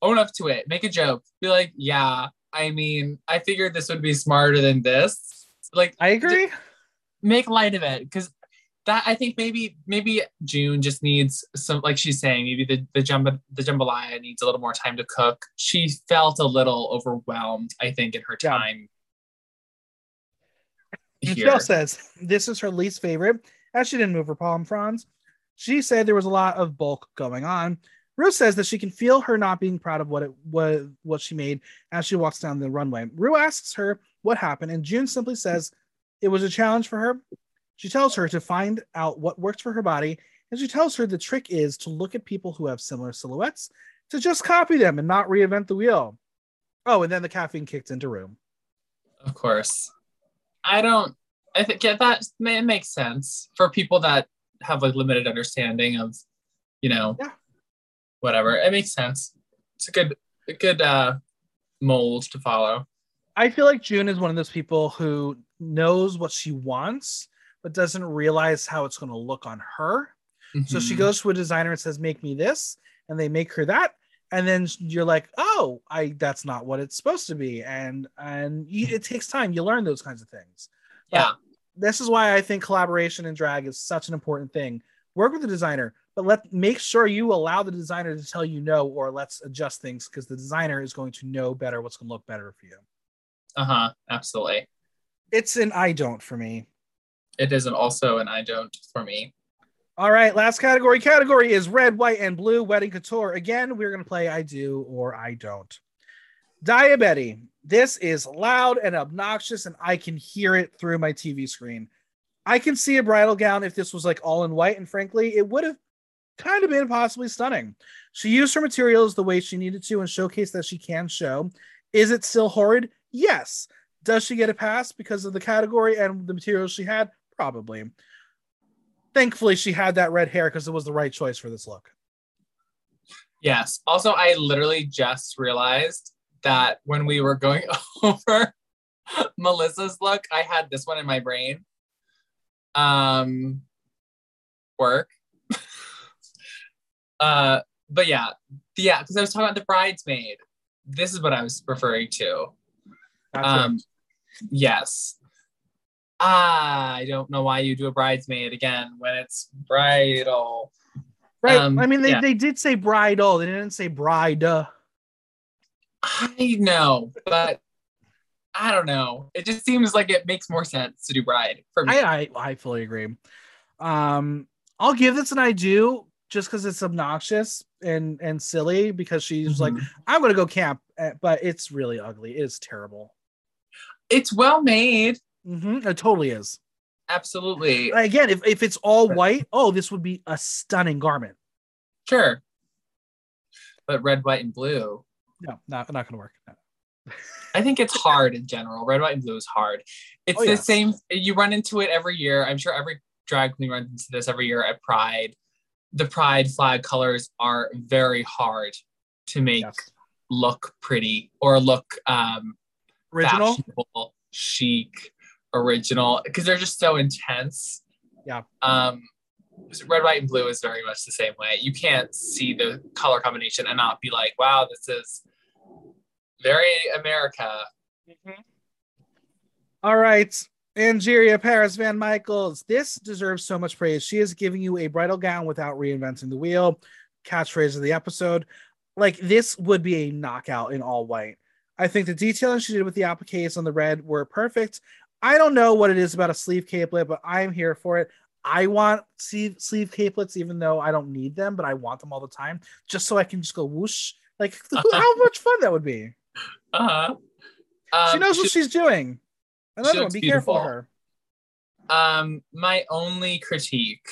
Own up to it. Make a joke. Be like, yeah, I mean, I figured this would be smarter than this. Like, I agree. make light of it because that I think maybe maybe June just needs some like she's saying maybe the the jumbo the jambalaya needs a little more time to cook. She felt a little overwhelmed. I think in her Yeah. time. Here. Michelle says this is her least favorite, as she didn't move her palm fronds. She said there was a lot of bulk going on. Ru says that she can feel her not being proud of what it what, what she made as she walks down the runway. Ru asks her what happened, and June simply says it was a challenge for her. She tells her to find out what works for her body, and she tells her the trick is to look at people who have similar silhouettes, to just copy them and not reinvent the wheel. Oh, and then the caffeine kicked into room. Of course. I don't I think yeah, that it makes sense for people that have like limited understanding of, you know, Yeah. whatever. It makes sense. It's a good a good uh mold to follow. I feel like June is one of those people who knows what she wants, but doesn't realize how it's going to look on her. So she Mhm. goes to a designer and says, "Make me this," and they make her that, and then you're like, "Oh, I that's not what it's supposed to be," and and you, it takes time. You learn those kinds of things. But Yeah. this is why I think collaboration in drag is such an important thing. Work with the designer, but let make sure you allow the designer to tell you no, or let's adjust things because the designer is going to know better what's going to look better for you. Uh-huh. Absolutely. It's an I don't for me. It isn't also an I don't for me. All right, last category. Category is red, white, and blue wedding couture. Again, we're to play I do or I don't. Daya Betty. This is loud and obnoxious, and I can hear it through my TV screen. I can see a bridal gown if this was like all in white, and frankly, it would have kind of been possibly stunning. She used her materials the way she needed to and showcased that she can show. Is it still horrid? Yes. Does she get a pass because of the category and the materials she had? Probably. Thankfully, she had that red hair because it was the right choice for this look. Yes. Also, I literally just realized that when we were going over Melissa's look, I had this one in my brain. Um, work. uh, but yeah, yeah, because I was talking about the bridesmaid. This is what I was referring to. Um, yes. I don't know why you do a bridesmaid again when it's bridal. Right. um, I mean, they, yeah. they did say bridal. They didn't say bride. I know, but I don't know. It just seems like it makes more sense to do bride for me. I, I I fully agree. Um, I'll give this an I do just because it's obnoxious and and silly because she's like, Mhm. I'm gonna go camp, eh, but it's really ugly. It's terrible. it's well made. Hmm It totally is. Absolutely. Again, if, if it's all white, oh, this would be a stunning garment. Sure. But red, white, and blue. No, not not gonna work. No. I think it's hard in general. Red, white, and blue is hard. It's Oh, the yeah. same. You run into it every year. I'm sure every drag queen runs into this every year at Pride. The Pride flag colors are very hard to make Yes. look pretty or look um, Original. fashionable, chic, original, because they're just so intense. Yeah. Um, red, white, and blue is very much the same way. You can't see the color combination and not be like, "Wow, this is very America." All right. Angeria Paris VanMicheals. This deserves so much praise. She is giving you a bridal gown without reinventing the wheel. Catchphrase of the episode. Like this would be a knockout in all white. I think the detailing she did with the appliques on the red were perfect. I don't know what it is about a sleeve capelet, but I'm here for it. I want sleeve sleeve capelets, even though I don't need them, but I want them all the time, just so I can just go whoosh. Like how much fun that would be. Uh huh. she knows what she's doing. Another one, be careful of her. Um, my only critique,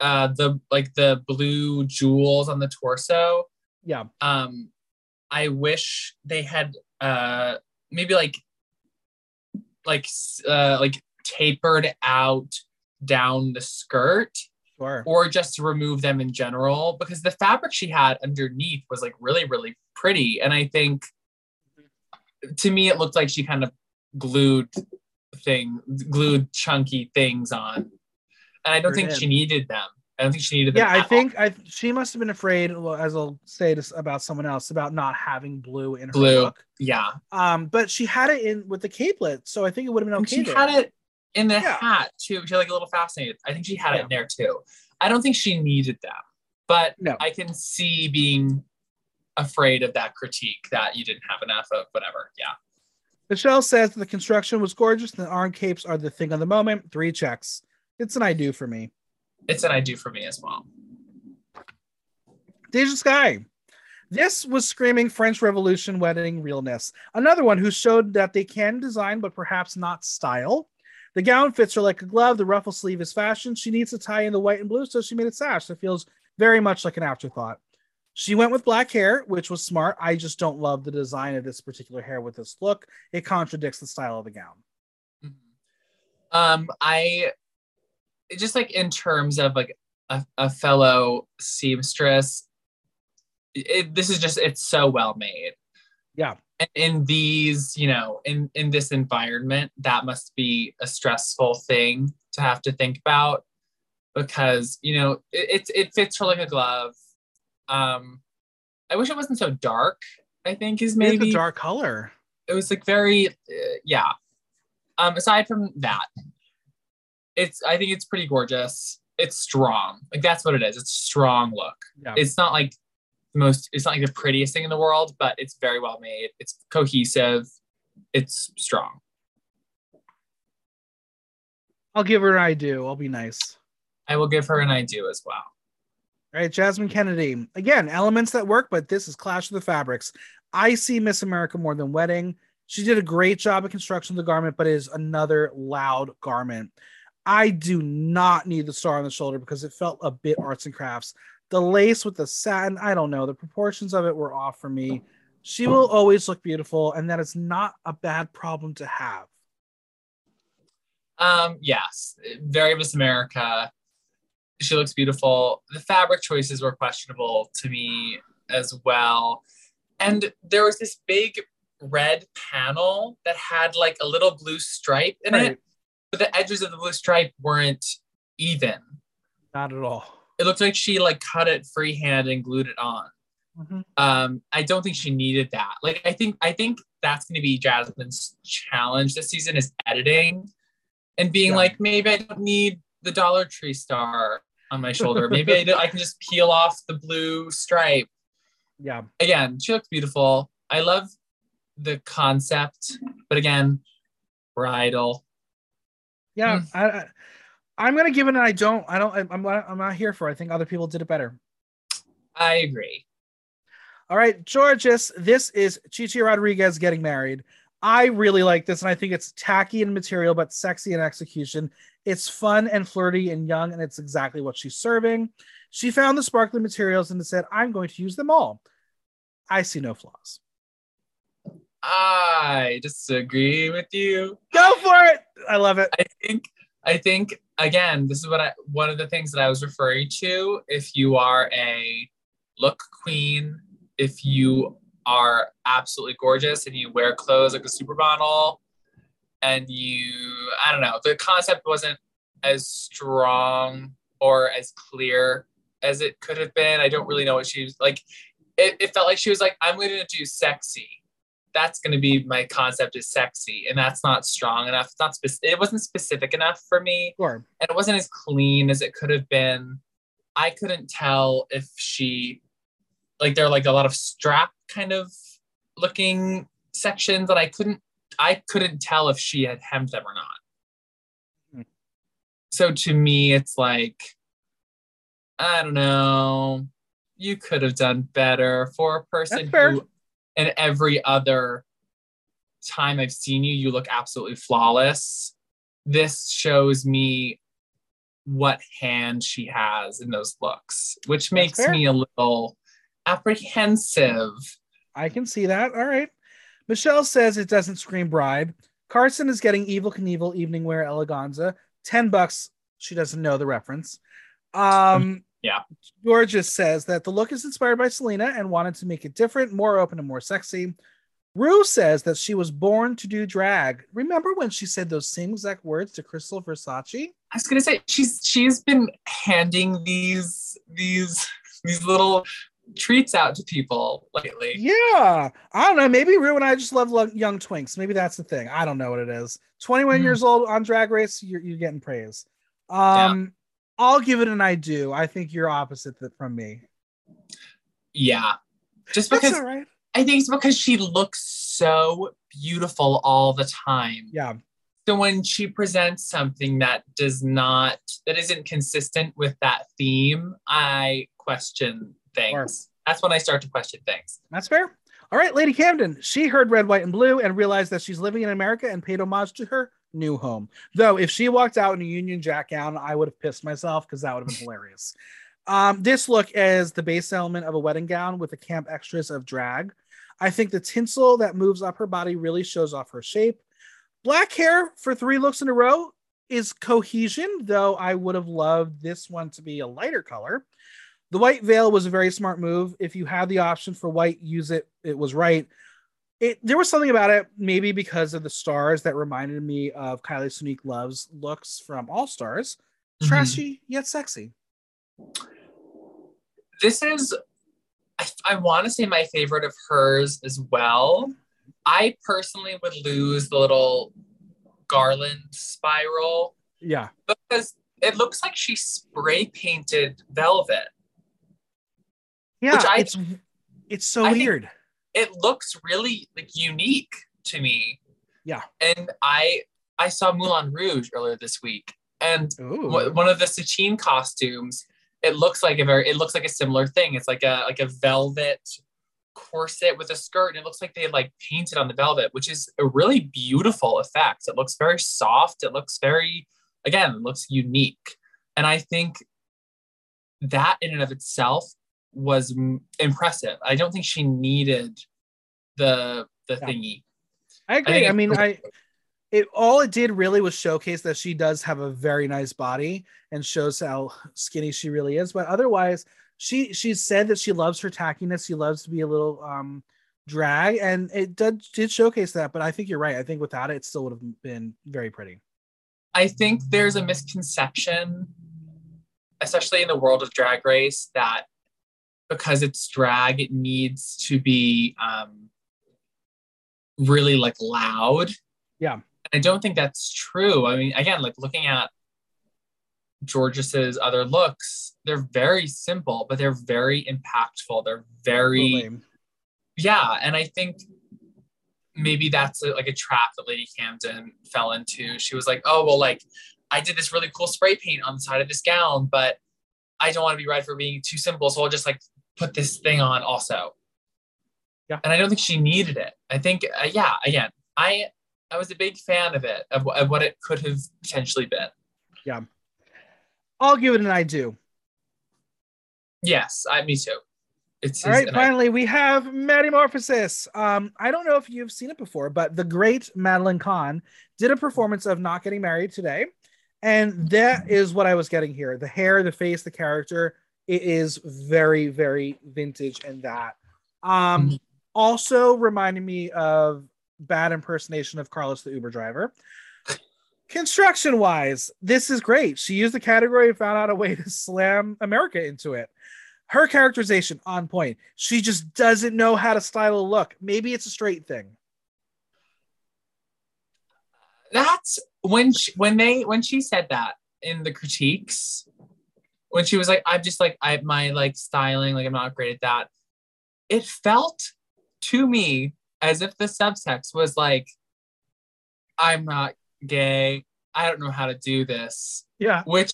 uh, the like the blue jewels on the torso. Yeah. Um, I wish they had uh maybe like like uh like tapered out down the skirt Sure. or just to remove them in general because the fabric she had underneath was like really really pretty and I think to me it looked like she kind of glued thing glued chunky things on and I don't Sure think did. she needed them. I don't think she needed them. Yeah, I all. think I she must have been afraid, well, as I'll say this about someone else, about not having blue in her Blue. look. yeah. Um, but she had it in with the capelet, so I think it would have been okay. she there. had it in the Yeah. hat too. She had like a little fascinated. I think she had it in there too. I don't think she needed them, but No. I can see being afraid of that critique that you didn't have enough of whatever. Yeah. Michelle says that the construction was gorgeous and the arm capes are the thing of the moment. Three checks. It's an I do for me. It's an I do for me as well. Deja Skye. This was screaming French Revolution wedding realness. Another one who showed that they can design, but perhaps not style. The gown fits her like a glove. The ruffle sleeve is fashion. She needs to tie in the white and blue, so she made a sash. that feels very much like an afterthought. She went with black hair, which was smart. I just don't love the design of this particular hair with this look. It contradicts the style of the gown. Mhm. Um, I just like in terms of like a, a fellow seamstress, it, this is just it's so well made. Yeah. And in these, you know, in in this environment, that must be a stressful thing to have to think about because you know it it, it fits her like a glove. Um, I wish it wasn't so dark. I think is Maybe maybe a dark color. it was like very uh, yeah um aside from that it's i think it's pretty gorgeous it's strong like that's what it is it's a strong look Yeah. it's not like the most it's not like the prettiest thing in the world but it's very well made it's cohesive it's strong I'll give her an I do. I'll be nice. i will give her an i do as well All right, Jasmine Kennedy. Again, elements that work, but this is Clash of the Fabrics. I see Miss America more than Wedding. She did a great job of construction of the garment, but it is another loud garment. I do not need the star on the shoulder because it felt a bit arts and crafts. The lace with the satin, I don't know. The proportions of it were off for me. She will always look beautiful, and that is not a bad problem to have. Um, yes, very Miss America. She looks beautiful. The fabric choices were questionable to me as well. And there was this big red panel that had like a little blue stripe in Right. it, the edges of the blue stripe weren't even. Not at all. It looked like she like cut it freehand and glued it on. Mhm. Um, I don't think she needed that. Like, I think I think that's going to be Jasmine's challenge this season is editing and being Yeah. like, maybe I don't need the Dollar Tree star on my shoulder. maybe I, do- I can just peel off the blue stripe. Yeah. Again, she looks beautiful. I love the concept, but again, bridal. Yeah. Mm. I, I, I'm gonna give it. An I don't. I don't. I'm. not- I'm not here for. it. I think other people did it better. I agree. All right, Jorgeous. This is Chichi Rodriguez getting married. I really like this, and I think it's tacky in material, but sexy in execution. It's fun and flirty and young, and it's exactly what she's serving. She found the sparkly materials and said, I'm going to use them all. I see no flaws. I disagree with you. Go for it. I love it. I think I think again, this is what I one of the things that I was referring to. If you are a look queen, if you are absolutely gorgeous and you wear clothes like a supermodel, and you I don't know, the concept wasn't as strong or as clear as it could have been. I don't really know what she was like. It, it felt like she was like, I'm to do sexy. That's going to be my concept is sexy, and that's not strong enough. It's not spec- It wasn't specific enough for me, Sure. and it wasn't as clean as it could have been. I couldn't tell if she, like, there are like a lot of strap kind of looking sections that I couldn't. I couldn't tell if she had hemmed them or not. Hmm. So to me, it's like, I don't know. You could have done better for a person who, in every other time I've seen you, you look absolutely flawless. This shows me what hand she has in those looks, which makes me a little apprehensive. I can see that. All right. Michelle says it doesn't scream bride. Carson is getting Evel Knievel evening wear eleganza. 10 bucks. She doesn't know the reference. Um, Yeah. Jorgeous says that the look is inspired by Selena and wanted to make it different, more open, and more sexy. Ru says that she was born to do drag. Remember when she said those same exact words to Krystal Versace? I was gonna say she's she's been handing these these these little treats out to people lately. Yeah. I don't know. Maybe Ru and I just love lo- young twinks. Maybe that's the thing. I don't know what it is. 21 Hmm. years old on Drag Race, you're, you're getting praise. Um, I'll give it an I do. I think you're opposite that from me. Yeah. Just because all right. I think it's because she looks so beautiful all the time. Yeah. So when she presents something that does not that isn't consistent with that theme, I question things. Sure. That's when I start to question things. That's fair. All right, Lady Camden. She heard red, white, and blue and realized that she's living in America and paid homage to her new home. Though, if she walked out in a Union Jack gown, I would have pissed myself because that would have been hilarious. Um, this look is the base element of a wedding gown with the camp extras of drag. I think the tinsel that moves up her body really shows off her shape. Black hair for three looks in a row is cohesion, though I would have loved this one to be a lighter color. The white veil was a very smart move. If you had the option for white, use it. It was right. It there was something about it, maybe because of the stars that reminded me of Kylie Sonique Love's looks from All Stars. Mhm. Trashy yet sexy. This is I, I want to say my favorite of hers as well. I personally would lose the little garland spiral Yeah. because it looks like she spray painted velvet. Yeah. Which I- it's it's so I think- weird. It looks really like unique to me. Yeah. And I I saw Moulin Rouge earlier this week, and wh- one of the Satine costumes, it looks like a very it looks like a similar thing. It's like a like a velvet corset with a skirt, and it looks like they like painted on the velvet, which is a really beautiful effect. It looks very soft. It looks very again looks unique. And I think that in and of itself was m- impressive. I don't think she needed the the Yeah. thingy. I agree. I, it- mean, I it all it did really was showcase that she does have a very nice body and shows how skinny she really is. But otherwise, she she said that she loves her tackiness. She loves to be a little um drag, and it did did showcase that. But I think you're right. I think without it, it still would have been very pretty. I think there's a misconception, especially in the world of drag race, that because it's drag, it needs to be um, really like loud. Yeah. I don't think that's true. I mean, again, like looking at Jorgeous's other looks, they're very simple, but they're very impactful. They're very yeah and i think maybe that's a, like a trap that lady camden fell into she was like oh well like i did this really cool spray paint on the side of this gown but i don't want to be right for being too simple so i'll just like put this thing on also Yeah. and i don't think she needed it i think uh, yeah again i i was a big fan of it of, of what it could have potentially been Yeah. I'll give it an I do. yes i me too it's All right, and I- finally, we have Maddy Morphosis. Um, I don't know if you've seen it before, but the great Madeline Kahn did a performance of Not Getting Married today. And that is what I was getting here. The hair, the face, the character, it is very, very vintage and that. Um, Mhm. also reminding me of bad impersonation of Carlos the Uber driver. Construction wise, this is great. She used the category and found out a way to slam America into it her characterization on point. She just doesn't know how to style a look. Maybe it's a straight thing. that's when she, when they when she said that in the critiques when she was like i'm just like i my like styling like i'm not great at that. It felt to me as if the subtext was like i'm not gay. I don't know how to do this. Yeah. which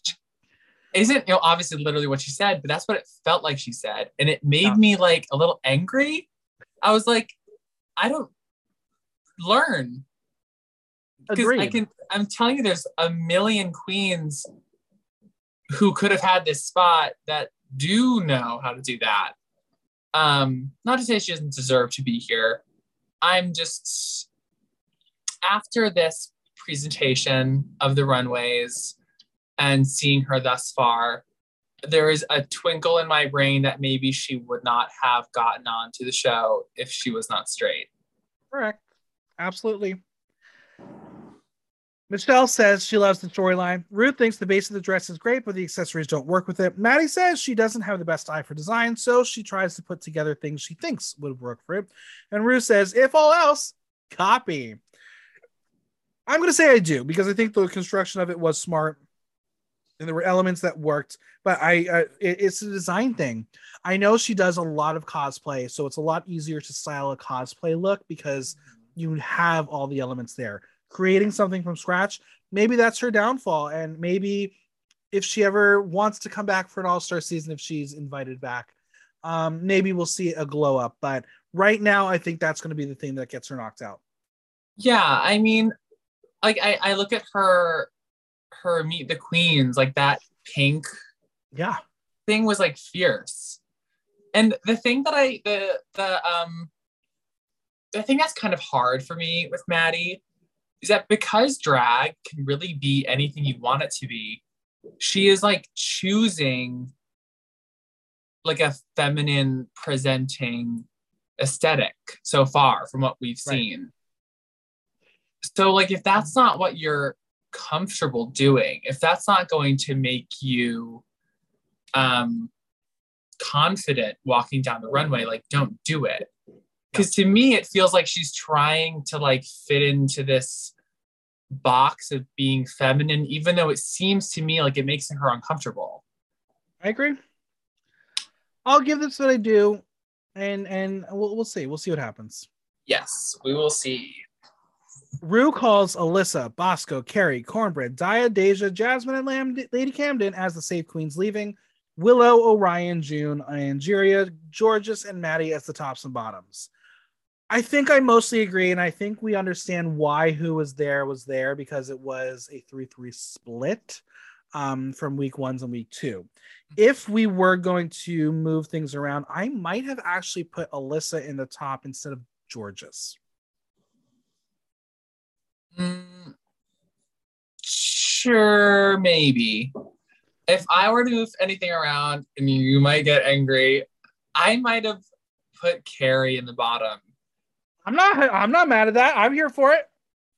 isn't you know obviously literally what she said but that's what it felt like she said. And it made Yeah. me like a little angry. I was like i don't learn. Because I can I'm telling you there's a million queens who could have had this spot that do know how to do that. Um, not to say she doesn't deserve to be here. I'm just after this presentation of the runways and seeing her thus far, there is a twinkle in my brain that maybe she would not have gotten onto the show if she was not straight. Correct. Absolutely. Michelle says she loves the storyline. Ruth thinks the base of the dress is great, but the accessories don't work with it. Maddy says she doesn't have the best eye for design, so she tries to put together things she thinks would work for it. And Ruth says, if all else, copy. I'm going to say I do because I think the construction of it was smart and there were elements that worked, but I uh, it- it's a design thing. I know she does a lot of cosplay, so it's a lot easier to style a cosplay look because you have all the elements there. Creating something from scratch, maybe that's her downfall. And maybe if she ever wants to come back for an all star season, if she's invited back, um, maybe we'll see a glow up. But right now, I think that's going to be the thing that gets her knocked out. Yeah, I mean, like I, I look at her her meet the queens, like that pink Yeah. thing was like fierce. And the thing that I the the um the thing that's kind of hard for me with Maddy is that because drag can really be anything you want it to be, she is like choosing like a feminine presenting aesthetic so far from what we've Right. seen. So like if that's not what you're comfortable doing, if that's not going to make you um confident walking down the runway, like don't do it. Because to me, it feels like she's trying to like fit into this box of being feminine, even though it seems to me like it makes her uncomfortable. I agree. I'll give this what I do, and and we'll, we'll see. We'll see what happens. Yes, we will see. Ru calls Alyssa, Bosco, Kerri, Kornbread, Daya, Deja, Jasmine, and Lam- Lady Camden as the safe queens leaving. Willow, Orion, June, Angeria, Jorgeous, and Maddy as the tops and bottoms. I think I mostly agree, and I think we understand why who was there was there because it was a three-three split um, from week ones and week two. If we were going to move things around, I might have actually put Alyssa in the top instead of Jorgeous. Mm, sure, maybe. If I were to move anything around, and you might get angry, I might have put Kerri in the bottom. I'm not. I'm not mad at that. I'm here for it.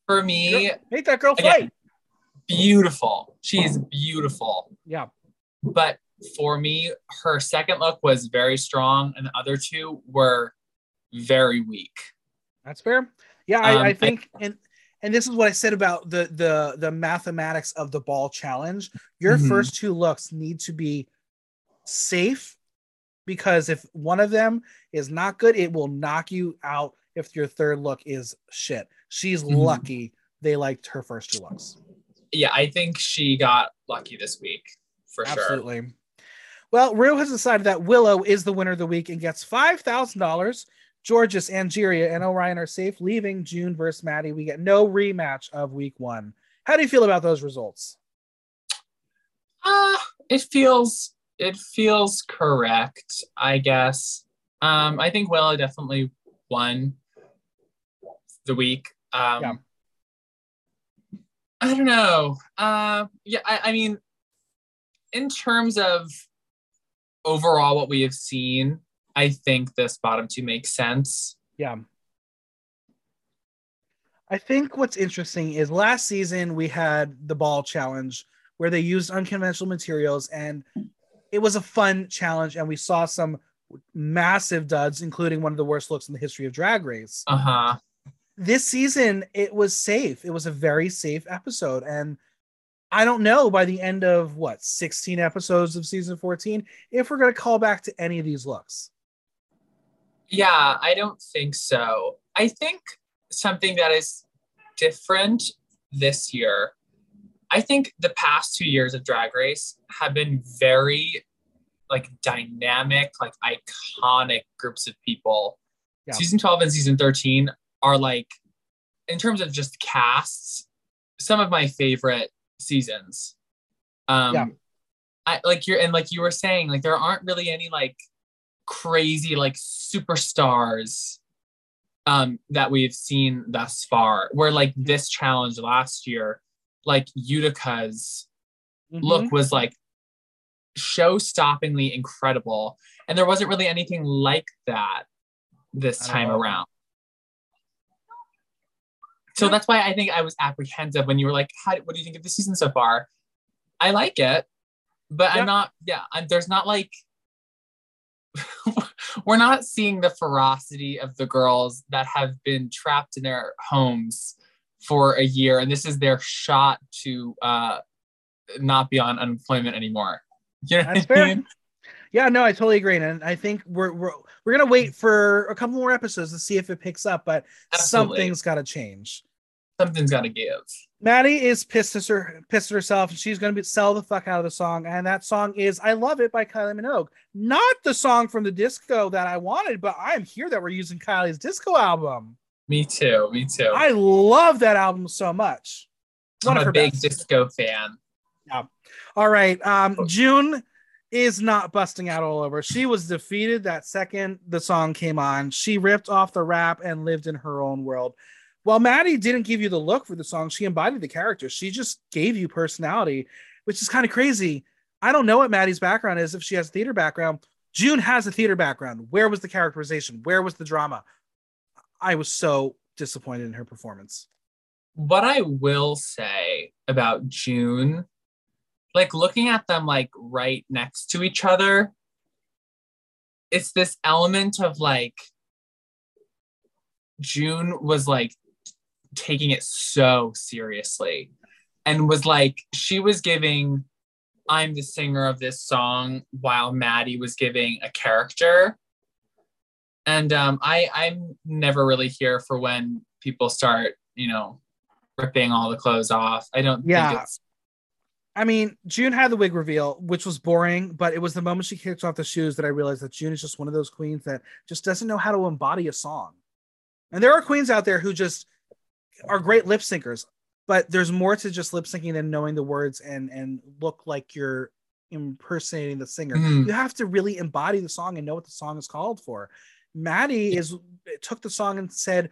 For me, make that girl Again, fight. beautiful. She's beautiful. Yeah. But for me, her second look was very strong, and the other two were very weak. That's fair. Yeah, I, Um, I think, and and this is what I said about the the the mathematics of the ball challenge. Your Mhm. first two looks need to be safe because if one of them is not good, it will knock you out. If your third look is shit, she's Mhm. lucky they liked her first two looks. Yeah, I think she got lucky this week for sure. Absolutely. Well, Ru has decided that Willow is the winner of the week and gets five thousand dollars. Jorgeous, Angeria, and Orion are safe, leaving June versus Maddy. We get no rematch of week one. How do you feel about those results? Uh, it feels it feels correct, I guess. Um, I think Willow definitely won the week. Um, Yeah. I don't know. Uh, yeah, I, I mean, in terms of overall what we have seen, I think this bottom two makes sense. Yeah. I think what's interesting is last season we had the ball challenge where they used unconventional materials and it was a fun challenge and we saw some massive duds including one of the worst looks in the history of drag race. Uh huh. This season it was safe it was a very safe episode and i don't know by the end of what 16 episodes of season 14 if we're going to call back to any of these looks Yeah, I don't think so. I think something that is different this year, I think the past two years of Drag Race have been very like dynamic, like iconic groups of people. Yeah. Season 12 and season 13 are like, in terms of just casts, some of my favorite seasons. Um, Yeah. I like you're and like you were saying, like there aren't really any like crazy like superstars um that we've seen thus far where like this challenge last year like utica's Mhm. look was like show-stoppingly incredible and there wasn't really anything like that this time around so that's why i think i was apprehensive when you were like How, what do you think of the season so far i like it but Yeah. i'm not yeah I'm, there's not like we're not seeing the ferocity of the girls that have been trapped in their homes for a year and this is their shot to uh not be on unemployment anymore you know That's what I mean? yeah no i totally agree and i think we're we're, we're going to wait for a couple more episodes to see if it picks up but Absolutely. something's got to change something's got to give Maddy is pissed at her, pissed at herself, and she's going to sell the fuck out of the song. And that song is "I Love It" by Kylie Minogue, not the song from the disco that I wanted, but I am here that we're using Kylie's disco album. me too me too I love that album so much. One i'm a big best. disco fan Yeah. All right, um, June is not busting out all over. She was defeated that second the song came on. She ripped off the wrap and lived in her own world. While Maddy didn't give you the look for the song, she embodied the character. She just gave you personality, which is kind of crazy. I don't know what Maddy's background is if she has a theater background. June has a theater background. Where was the characterization? Where was the drama? I was so disappointed in her performance. what I will say about June, like looking at them like right next to each other, it's this element of like June was like taking it so seriously and was like she was giving I'm the singer of this song while Maddy was giving a character. And um, I I'm never really here for when people start, you know, ripping all the clothes off. I don't Yeah. think it's I mean, June had the wig reveal, which was boring, but it was the moment she kicked off the shoes that I realized that June is just one of those queens that just doesn't know how to embody a song. And there are queens out there who just are great lip syncers, but there's more to just lip syncing than knowing the words and and look like you're impersonating the singer. Mhm. You have to really embody the song and know what the song is called for. Maddy is took the song and said,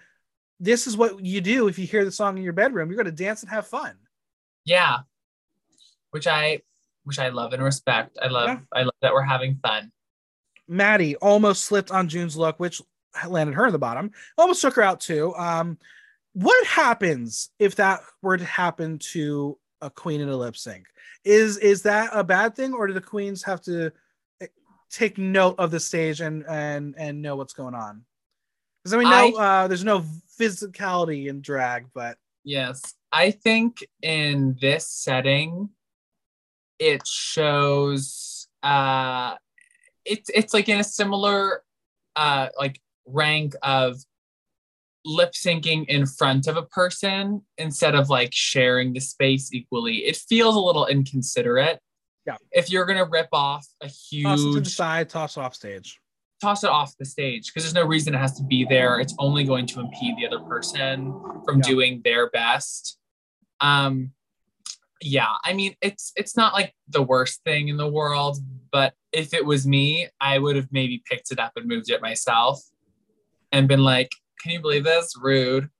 "This is what you do if you hear the song in your bedroom. You're going to dance and have fun." Yeah. Which I which I love and respect. I love Yeah. I love that we're having fun. Maddy almost slipped on June's look, which landed her in the bottom. Almost took her out too. Um, what happens if that were to happen to a queen in a lip sync? Is is that a bad thing, or do the queens have to eh, take note of the stage and and and know what's going on? Because I mean, no, uh, there's no physicality in drag, but Yes. I think in this setting it shows uh it's it's like in a similar uh like rank of lip syncing in front of a person instead of like sharing the space equally. It feels a little inconsiderate. Yeah. If you're gonna rip off a huge toss it to the side, toss it off stage. toss it off the stage because there's no reason it has to be there. It's only going to impede the other person from Yeah. doing their best. Um yeah, I mean it's it's not like the worst thing in the world, but if it was me, I would have maybe picked it up and moved it myself and been like, "Can you believe this? Rude."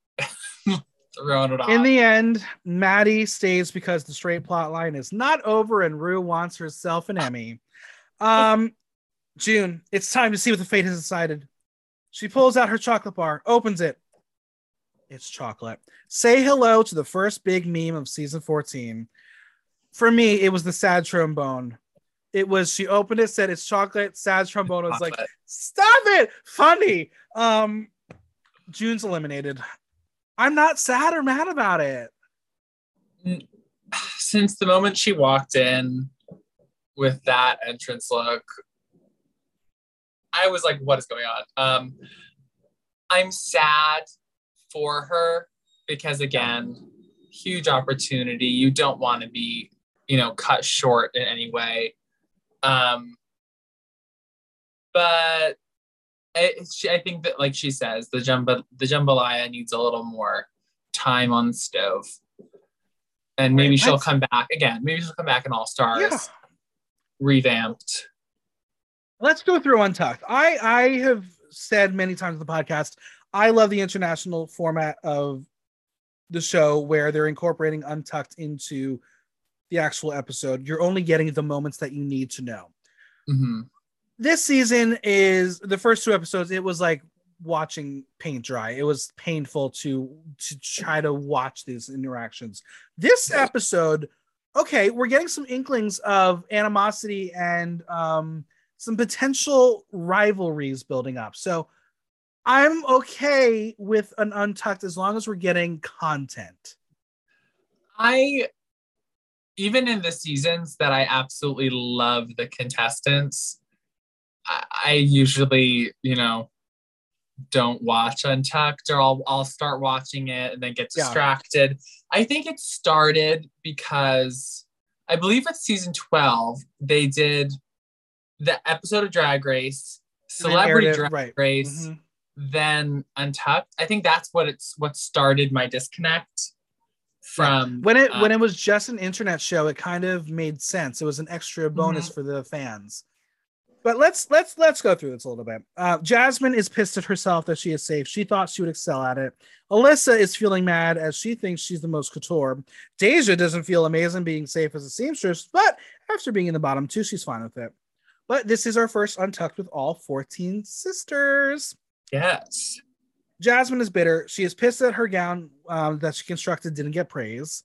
Throwing it off. In the end, Maddy stays because the straight plot line is not over and Ru wants herself an Emmy. Um, June, it's time to see what the fate has decided. She pulls out her chocolate bar, opens it. It's chocolate. Say hello to the first big meme of season 14. For me, it was the sad trombone. It was she opened it, said it's chocolate, sad trombone. Was like, stop it funny um june's eliminated i'm not sad or mad about it since the moment she walked in with that entrance look, I was like, what is going on? Um, I'm sad for her because, again, huge opportunity. You don't want to be, you know, cut short in any way. Um, but I, she, I think that, like she says, the jumbo, the jambalaya needs a little more time on the stove and maybe Right, she'll come back again. Maybe she'll come back in All Stars, Yeah. revamped. let's go through untucked i i have said many times in the podcast i love the international format of the show where they're incorporating untucked into the actual episode you're only getting the moments that you need to know hmm this season is the first two episodes it was like watching paint dry. It was painful to to try to watch these interactions. This episode okay we're getting some inklings of animosity and um some potential rivalries building up. So i'm okay with an untucked as long as we're getting content. I even in the seasons that I absolutely love the contestants, I, I usually, you know, don't watch Untucked or I'll I'll start watching it and then get Yeah. distracted. I think it started because I believe it's season 12, they did the episode of Drag Race, Celebrity it- Drag right Race, Mhm. then Untucked. I think that's what it's what started my disconnect from when it uh, when it was just an internet show it kind of made sense it was an extra bonus Mm-hmm. for the fans but let's let's let's go through this a little bit uh jasmine is pissed at herself that she is safe she thought she would excel at it alyssa is feeling mad as she thinks she's the most couture deja doesn't feel amazing being safe as a seamstress but after being in the bottom two she's fine with it but this is our first untucked with all 14 sisters yes. Jasmine is bitter. She is pissed that her gown um, that she constructed didn't get praise.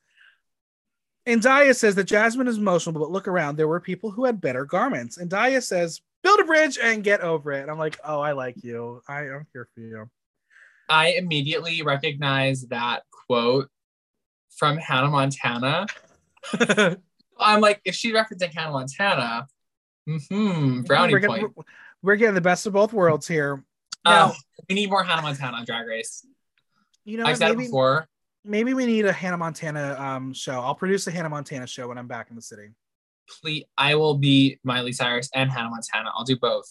And Daya says that Jasmine is emotional, but look around. There were people who had better garments. And Daya says, build a bridge and get over it. And I'm like, oh, I like you. I am here for you. I immediately recognize that quote from Hannah Montana. I'm like, if she's referencing Hannah Montana, hmm brownie we're, getting, point. we're- we're getting the best of both worlds here. Oh, Now, we need more Hannah Montana on Drag Race. you know, I've said it before. Maybe we need a Hannah Montana um, show. I'll produce a Hannah Montana show when I'm back in the city. Please, I will be Miley Cyrus and Hannah Montana. I'll do both.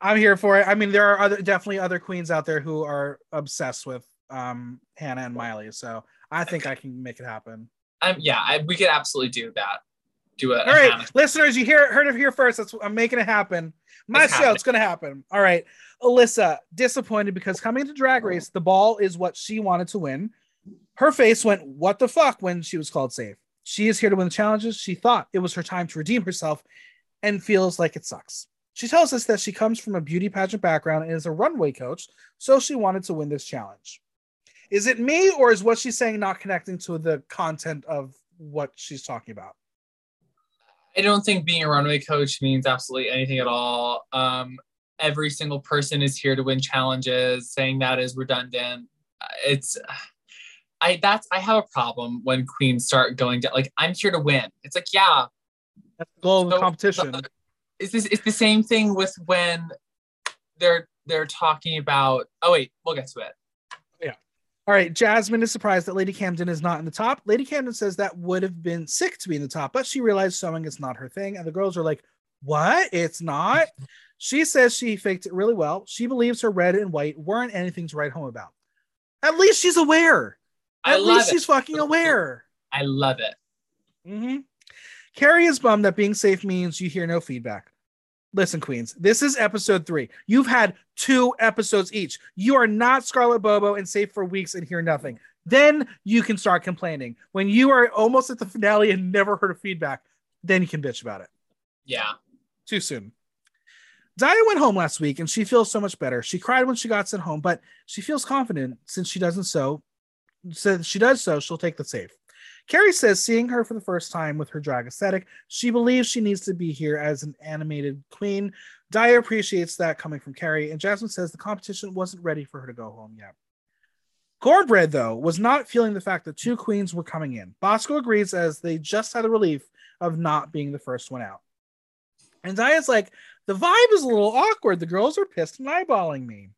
I'm here for it. I mean, there are other definitely other queens out there who are obsessed with um Hannah and Miley, so I think I can make it happen. Um, yeah, I, we could absolutely do that. Do it. All right, listeners, you hear heard it here first. That's I'm making it happen. My It's show, happening. it's gonna happen. All right, Alyssa, disappointed because coming to Drag Race, the ball is what she wanted to win. Her face went, "What the fuck?" when she was called safe. She is here to win the challenges. She thought it was her time to redeem herself, and feels like it sucks. She tells us that she comes from a beauty pageant background and is a runway coach, so she wanted to win this challenge. Is it me, or is what she's saying not connecting to the content of what she's talking about? I don't think being a runway coach means absolutely anything at all. Um, every single person is here to win challenges. Saying that is redundant. It's I that's I have a problem when queens start going down. Like I'm here to win. It's like yeah, That's the goal of the So, competition. Uh, it's this it's the same thing with when they're they're talking about. Oh wait, we'll get to it. Yeah. All right, Jasmine is surprised that Lady Camden is not in the top. Lady Camden says that would have been sick to be in the top, but she realized sewing is not her thing. And the girls are like, What? It's not? She says she faked it really well. She believes her red and white weren't anything to write home about. At least she's aware. I At love least it. she's fucking aware. I love it. hmm Kerri is bummed that being safe means you hear no feedback. Listen, Queens, this is episode three. You've had two episodes each. You are not Scarlet Bobo and safe for weeks and hear nothing. Then you can start complaining. When you are almost at the finale and never heard of feedback, then you can bitch about it. Yeah. Too soon. Daya went home last week and she feels so much better. She cried when she got sent home, but she feels confident since she doesn't so. Since she does so, she'll take the safe. Kerri says, seeing her for the first time with her drag aesthetic, she believes she needs to be here as an animated queen. Daya appreciates that coming from Kerri, and Jasmine says the competition wasn't ready for her to go home yet. Kornbread, though, was not feeling the fact that two queens were coming in. Bosco agrees as they just had the relief of not being the first one out. And Daya's like, the vibe is a little awkward. The girls are pissed and eyeballing me.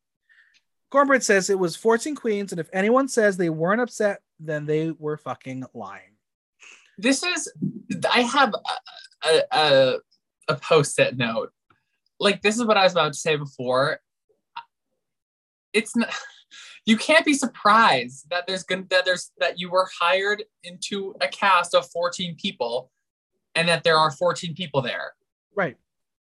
Kornbread says it was 14 queens, and if anyone says they weren't upset, then they were fucking lying. This is I have a a, a, a post-it note. Like this is what I was about to say before. It's not you can't be surprised that there's gonna that there's that you were hired into a cast of 14 people and that there are 14 people there. Right.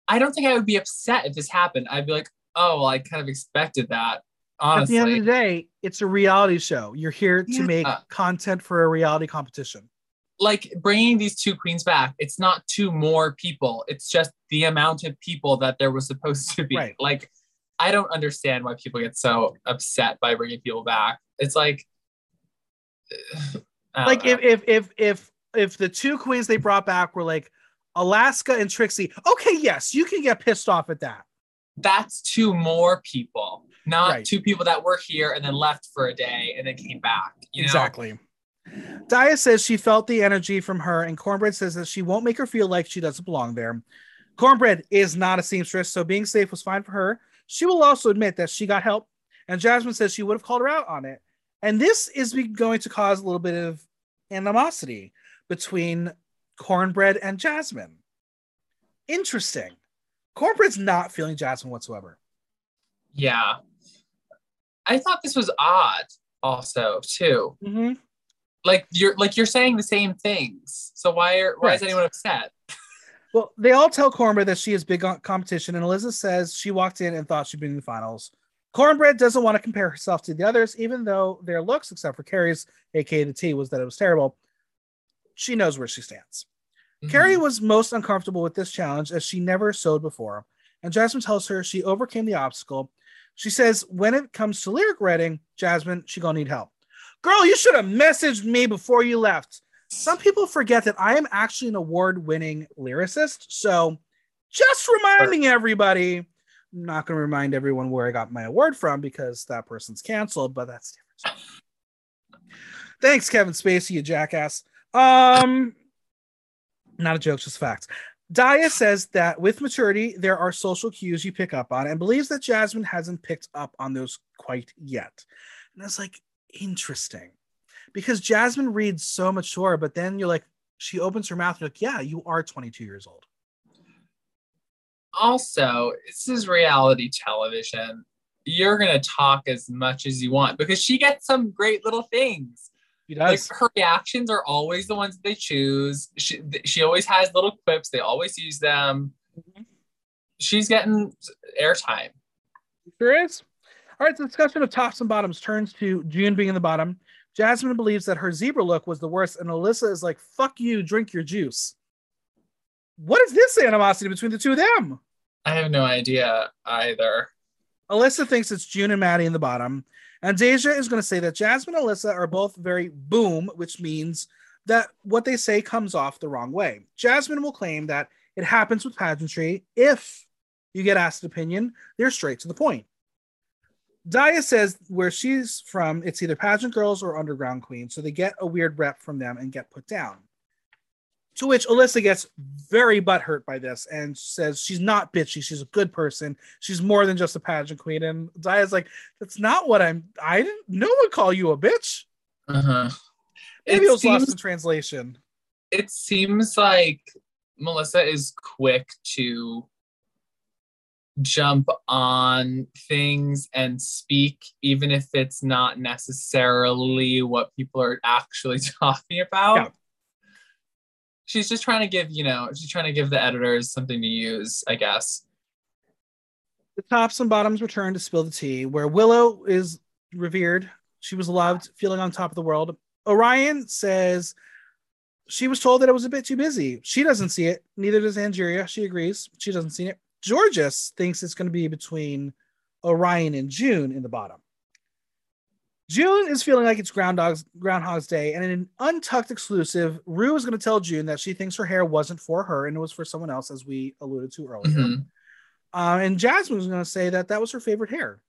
I don't think I would be upset if this happened. I'd be like, oh, well, I kind of expected that. At the end of the day, it's a reality show. You're here to make content for a reality competition. like bringing these two queens back, it's not two more people. It's just the amount of people that there was supposed to be. Right. Like, I don't understand why people get so upset by bringing people back. It's like, Like know. if if if if if the two queens they brought back were like Alaska and Trixie, okay, yes, you can get pissed off at that. That's two more people, not Right. two people that were here and then left for a day and then came back. You know? Exactly. Daya says she felt the energy from her, and Kornbread says that she won't make her feel like she doesn't belong there. Kornbread is not a seamstress, so being safe was fine for her. She will also admit that she got help, and Jasmine says she would have called her out on it. And this is going to cause a little bit of animosity between Kornbread and Jasmine. Interesting. Kornbread's not feeling Jasmine whatsoever. Yeah. I thought this was odd also too. Mm-hmm. Like you're like you're saying the same things. So why are why is anyone upset? Well, they all tell Kornbread that she is big on competition, and Eliza says she walked in and thought she'd been in the finals. Kornbread doesn't want to compare herself to the others, even though their looks, except for Kerri's, aka the T, was that it was terrible. She knows where she stands. Kerri Mhm. was most uncomfortable with this challenge as she never sewed before, and Jasmine tells her she overcame the obstacle. She says when it comes to lyric writing, Jasmine, she gonna need help. Girl, you should have messaged me before you left. Some people forget that I am actually an award-winning lyricist, so just reminding everybody. I'm not gonna remind everyone where I got my award from because that person's canceled, but that's different. Thanks, Kevin Spacey, you jackass. Um, not a joke, just facts. Daya says that with maturity, there are social cues you pick up on and believes that Jasmine hasn't picked up on those quite yet. And it's like, interesting. Because Jasmine reads so mature, but then you're like, she opens her mouth and you're like, yeah, you are 22 years old. also, this is reality television. You're gonna talk as much as you want because she gets some great little things. He Like her reactions are always the ones that they choose. She she always has little quips. They always use them. Mhm. She's getting airtime. Sure is. All right, the discussion of tops and bottoms turns to June being in the bottom. Jasmine believes that her zebra look was the worst, and Alyssa is like, fuck you, drink your juice. What is this animosity between the two of them? I have no idea either. Alyssa thinks it's June and Maddy in the bottom. And Deja is going to say that Jasmine and Alyssa are both very boom, which means that what they say comes off the wrong way. Jasmine will claim that it happens with pageantry. If you get asked an opinion, they're straight to the point. Daya says where she's from, it's either pageant girls or underground queens. So they get a weird rep from them and get put down. To which Alyssa gets very butthurt by this and says she's not bitchy. She's a good person. She's more than just a pageant queen. And Daya's like, that's not what I'm. I didn't. No one call you a bitch. Uh-huh. Maybe it, It was lost seems- in translation. it seems like Melissa is quick to jump on things and speak, even if it's not necessarily what people are actually talking about. Yeah. She's just trying to give, you know, she's trying to give the editors something to use, I guess. The tops and bottoms return to spill the tea, where Willow is revered. She was loved, feeling on top of the world. Orion says she was told that it was a bit too busy. She doesn't see it. Neither does Angeria. She agrees. She doesn't see it. Jorgeous thinks it's going to be between Orion and June in the bottom. June is feeling like it's Groundhog's Groundhog's Day, and in an untucked exclusive, Ru is going to tell June that she thinks her hair wasn't for her and it was for someone else, as we alluded to earlier. Mhm. Uh, and Jasmine was going to say that that was her favorite hair.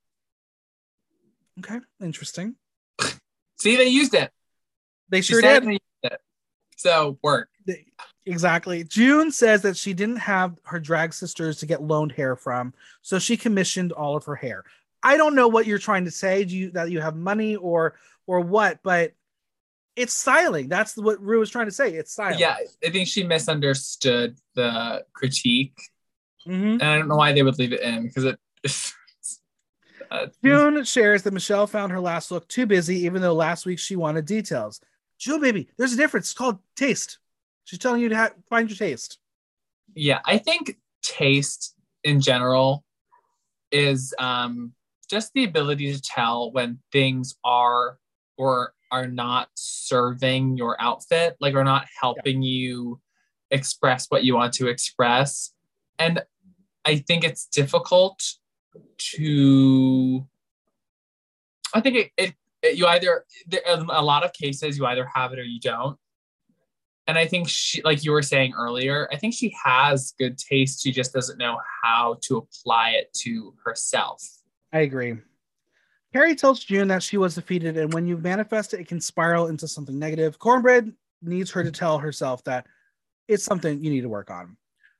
Okay, interesting. See, they used it. They sure said did. they used it. So work. They- exactly. June says that she didn't have her drag sisters to get loaned hair from, so she commissioned all of her hair. I don't know what you're trying to say. Do you that you have money or or what? But it's styling. That's what Ru was trying to say. It's styling. Yeah, I think she misunderstood the critique, Mhm. and I don't know why they would leave it in because it. uh, June shares that Michelle found her last look too busy, even though last week she wanted details. June, baby, there's a difference. It's called taste. She's telling you to ha- find your taste. yeah, I think taste in general is um, just the ability to tell when things are or are not serving your outfit, like are not helping you express what you want to express. And I think it's difficult to. I think it, it, it you either there, in a lot of cases you either have it or you don't and I think she, like you were saying earlier, I think she has good taste. She just doesn't know how to apply it to herself. I agree. Kerri tells June that she was defeated, and when you manifest it, it can spiral into something negative. Kornbread needs her to tell herself that it's something you need to work on.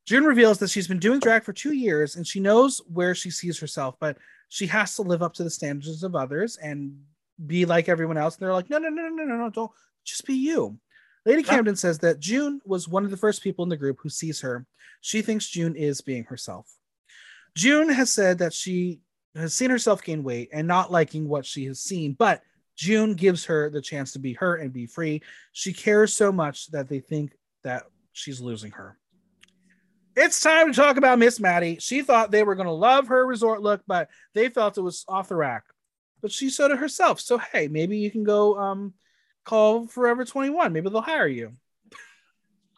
June reveals that she's been doing drag for two years and she knows where she sees herself, but she has to live up to the standards of others and be like everyone else. And they're like, no, no, no, no, no, no, don't just be you. Lady Yeah. Camden says that June was one of the first people in the group who sees her. She thinks June is being herself. June has said that she has seen herself gain weight and not liking what she has seen, but June gives her the chance to be her and be free. She cares so much that they think that she's losing her. It's time to talk about Miss Maddy. She thought they were going to love her resort look, but they felt it was off the rack. But she said it herself. So hey, maybe you can go um call Forever 21. Maybe they'll hire you.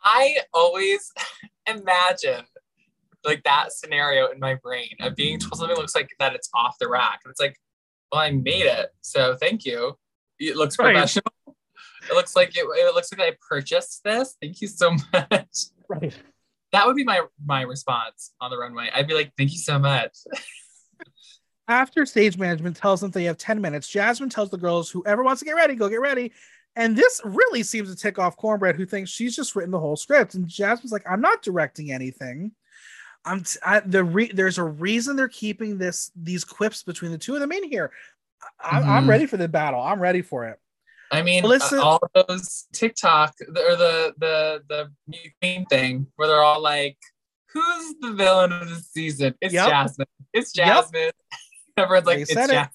I always imagine like that scenario in my brain of being told something looks like that it's off the rack. And it's like, well, I made it. So thank you. It looks Right. professional. It looks like it, it looks like I purchased this. Thank you so much. Right. That would be my my response on the runway. I'd be like, thank you so much. After stage management tells them they have 10 minutes, Jasmine tells the girls, whoever wants to get ready, go get ready. And this really seems to tick off Kornbread, who thinks she's just written the whole script. And Jasmine's like, I'm not directing anything. I'm t- I, the re- there's a reason they're keeping this these quips between the two of them in here. I, I'm Mhm. ready for the battle. I'm ready for it. I mean, Melissa- uh, all those TikTok or the the the new thing where they're all like who's the villain of the season? It's Yep. Jasmine. It's Yep. Jasmine. Everyone's like, They it's said it. Jasmine.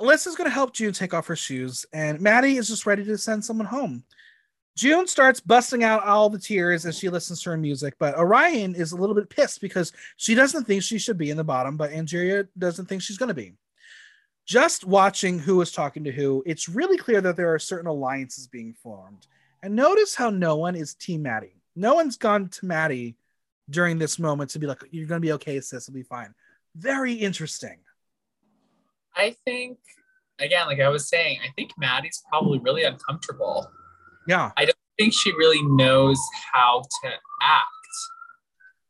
Alyssa's going to help June take off her shoes, and Maddy is just ready to send someone home. June starts busting out all the tears as she listens to her music, but Orion is a little bit pissed because she doesn't think she should be in the bottom, but Angeria doesn't think she's going to be. Just watching who is talking to who, it's really clear that there are certain alliances being formed. And notice how no one is Team Maddy. No one's gone to Maddy during this moment to be like, "You're going to be okay, sis. It'll be fine." Very interesting. I think, again, like I was saying, I think Maddy's probably really uncomfortable. Yeah, I don't think she really knows how to act,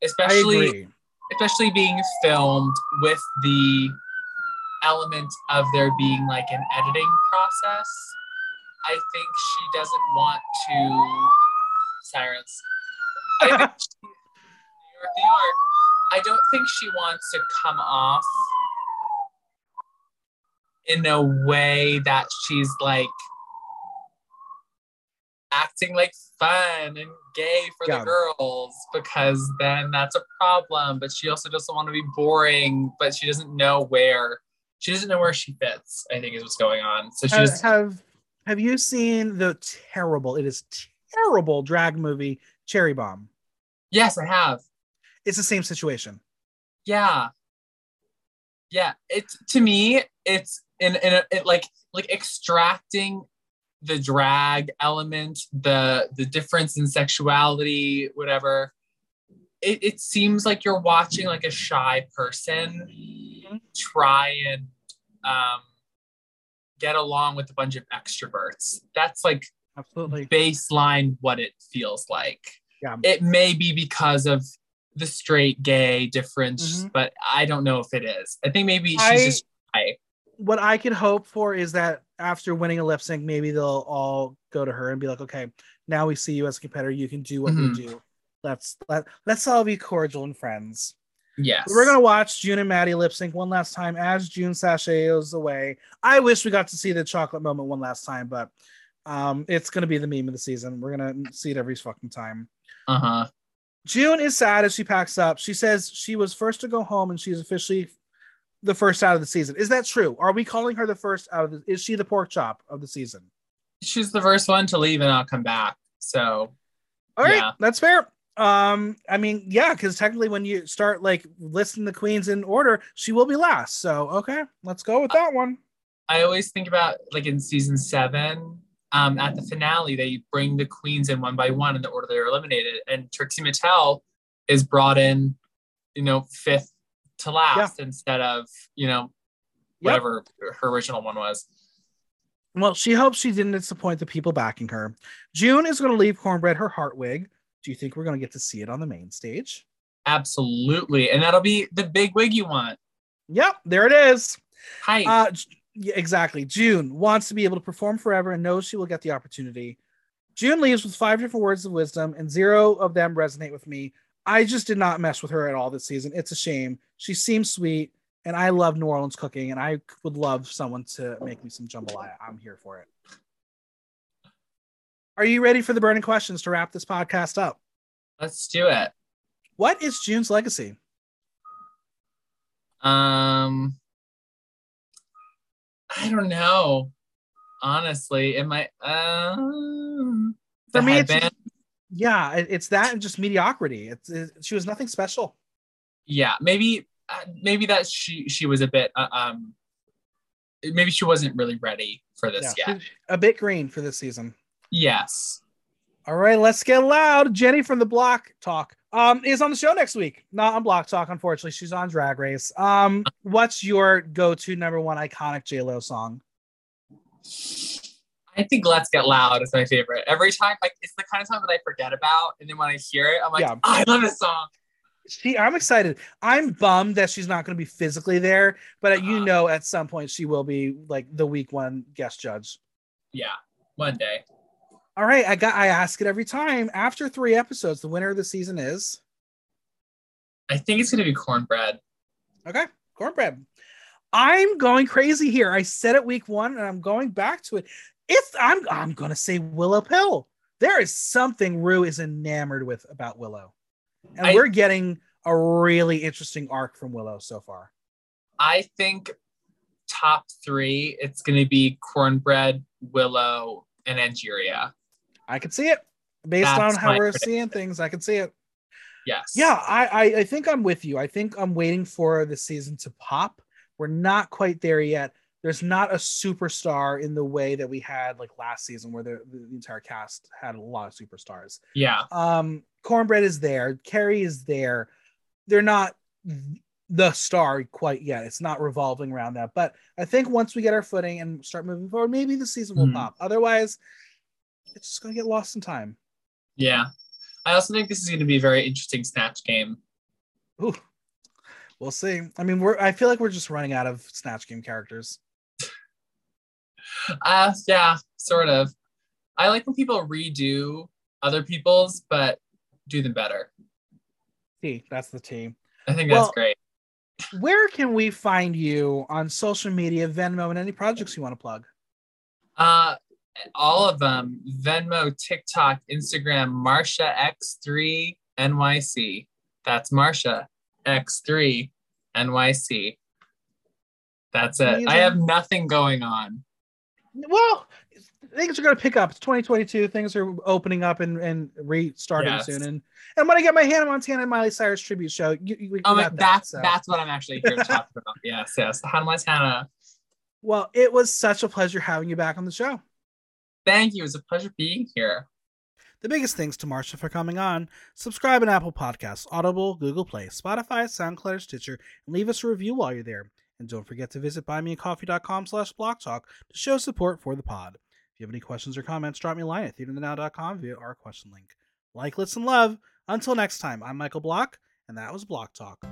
especially especially being filmed with the element of there being like an editing process. I think she doesn't want to sirens. I think she, New York, New York. I don't think she wants to come off in a way that she's like acting like fun and gay for the girls because then that's a problem. But she also doesn't want to be boring, but she doesn't know where she doesn't know where she fits, I think is what's going on. So have, she's have have you seen the terrible it is terrible drag movie cherry bomb yes, I have. it's the same situation Yeah. Yeah. It's to me, it's in in a, it like like extracting the drag element, the the difference in sexuality, whatever. It, it seems like you're watching like a shy person try and um, get along with a bunch of extroverts. That's like absolutely baseline what it feels like. Yeah. It may be because of the straight gay difference, Mhm. but I don't know if it is. I think maybe she's I- just shy. What i could hope for is that after winning a lip sync maybe they'll all go to her and be like okay now we see you as a competitor you can do what Mhm. you do let's let, let's all be cordial and friends Yes. We're gonna watch June and Maddy lip sync one last time as June sashays away. I wish we got to see the chocolate moment one last time, but um, it's gonna be the meme of the season. We're gonna see it every fucking time. Uh-huh. June is sad as she packs up. She says she was first to go home and she's officially the first out of the season. Is that true? Are we calling her the first out of the? Is she the pork chop of the season? She's the first one to leave and not come back. So All right, Yeah. that's fair. Um, I mean, yeah, because technically, when you start like listing the queens in order, she will be last. So, okay, let's go with that one. I always think about like in season seven, um, at the finale, they bring the queens in one by one in the order they're eliminated, and Trixie Mattel is brought in, you know, fifth to last instead of you know Yep. whatever her original one was. Well, she hopes she didn't disappoint the people backing her. June is going to leave Kornbread her heart wig. Do you think we're going to get to see it on the main stage? Absolutely, and that'll be the big wig you want. Yep, there it is. Hi. Uh, yeah, exactly. June wants to be able to perform forever and knows she will get the opportunity. June leaves with five different words of wisdom, and zero of them resonate with me. I just did not mess with her at all this season. It's a shame. She seems sweet, and I love New Orleans cooking, and I would love someone to make me some jambalaya. I'm here for it. Are you ready for the burning questions to wrap this podcast up? Let's do it. What is June's legacy? Um, I don't know. Honestly, it might. Um, For the me, it's. Yeah, it's that and just mediocrity. It's it, she was nothing special. yeah, maybe uh, maybe that she she was a bit uh, um, maybe she wasn't really ready for this Yeah, yet. a bit green for this season. Yes. All right, let's get loud. Jenny from the Block Talk um is on the show next week. Not on Block Talk, unfortunately. She's on Drag Race. Um, what's your go-to number one iconic J Lo song? I think "Let's Get Loud" is my favorite. Every time, like it's the kind of song that I forget about, and then when I hear it, I'm like, Yeah. "Oh, I love this song. She, I'm excited. I'm bummed that she's not going to be physically there, but you Uh-huh. know, at some point she will be like the week one guest judge. Yeah, one day. All right, I got. I ask it every time. After three episodes, the winner of the season is I think it's gonna be kornbread. Okay, kornbread. I'm going crazy here. I said it week one, and I'm going back to it. It's I'm I'm gonna say Willow Pill. There is something Ru is enamored with about Willow. And I- we're getting a really interesting arc from Willow so far. I think top three, it's going to be Kornbread, Willow, and Angeria. I can see it based That's on how we're prediction. seeing things. I can see it. Yes. Yeah, I, I I think I'm with you. I think I'm waiting for the season to pop. We're not quite there yet. There's not a superstar in the way that we had like last season, where the, the entire cast had a lot of superstars. Yeah. Um, Kornbread is there. Kerri is there. They're not the star quite yet. It's not revolving around that. But I think once we get our footing and start moving forward, maybe the season will Mhm. pop. Otherwise, it's just gonna get lost in time. Yeah. I also think this is going to be a very interesting snatch game. Ooh, we'll see. I mean, we're. I feel like we're just running out of Snatch Game characters. Uh, yeah, sort of. I like when people redo other people's, but do them better. See, That's the T. I think that's great. Where can we find you on social media, Venmo, and any projects you want to plug? Uh, all of them Venmo, TikTok, Instagram, Marsha X3 NYC. That's Marsha X3 NYC. That's it. Amazing. I have nothing going on. Well, things are going to pick up. It's 2022. Things are opening up and, and restarting Yes. soon. And and when I get my Hannah Montana and Miley Cyrus tribute show, you, you, we Oh, my, that, that's so. that's what I'm actually here to talk about. Yes, yes. Hannah Montana. well, it was such a pleasure having you back on the show. Thank you. It was a pleasure being here. The biggest thanks to Marsha for coming on. Subscribe on Apple Podcasts, Audible, Google Play, Spotify, SoundCloud, Stitcher, and leave us a review while you're there. And don't forget to visit buymeacoffee.com slash blocktalk to show support for the pod. If you have any questions or comments, drop me a line at theaterthenow.com via our question link. Like, listen, love. Until next time, I'm Michael Block, and that was Block Talk.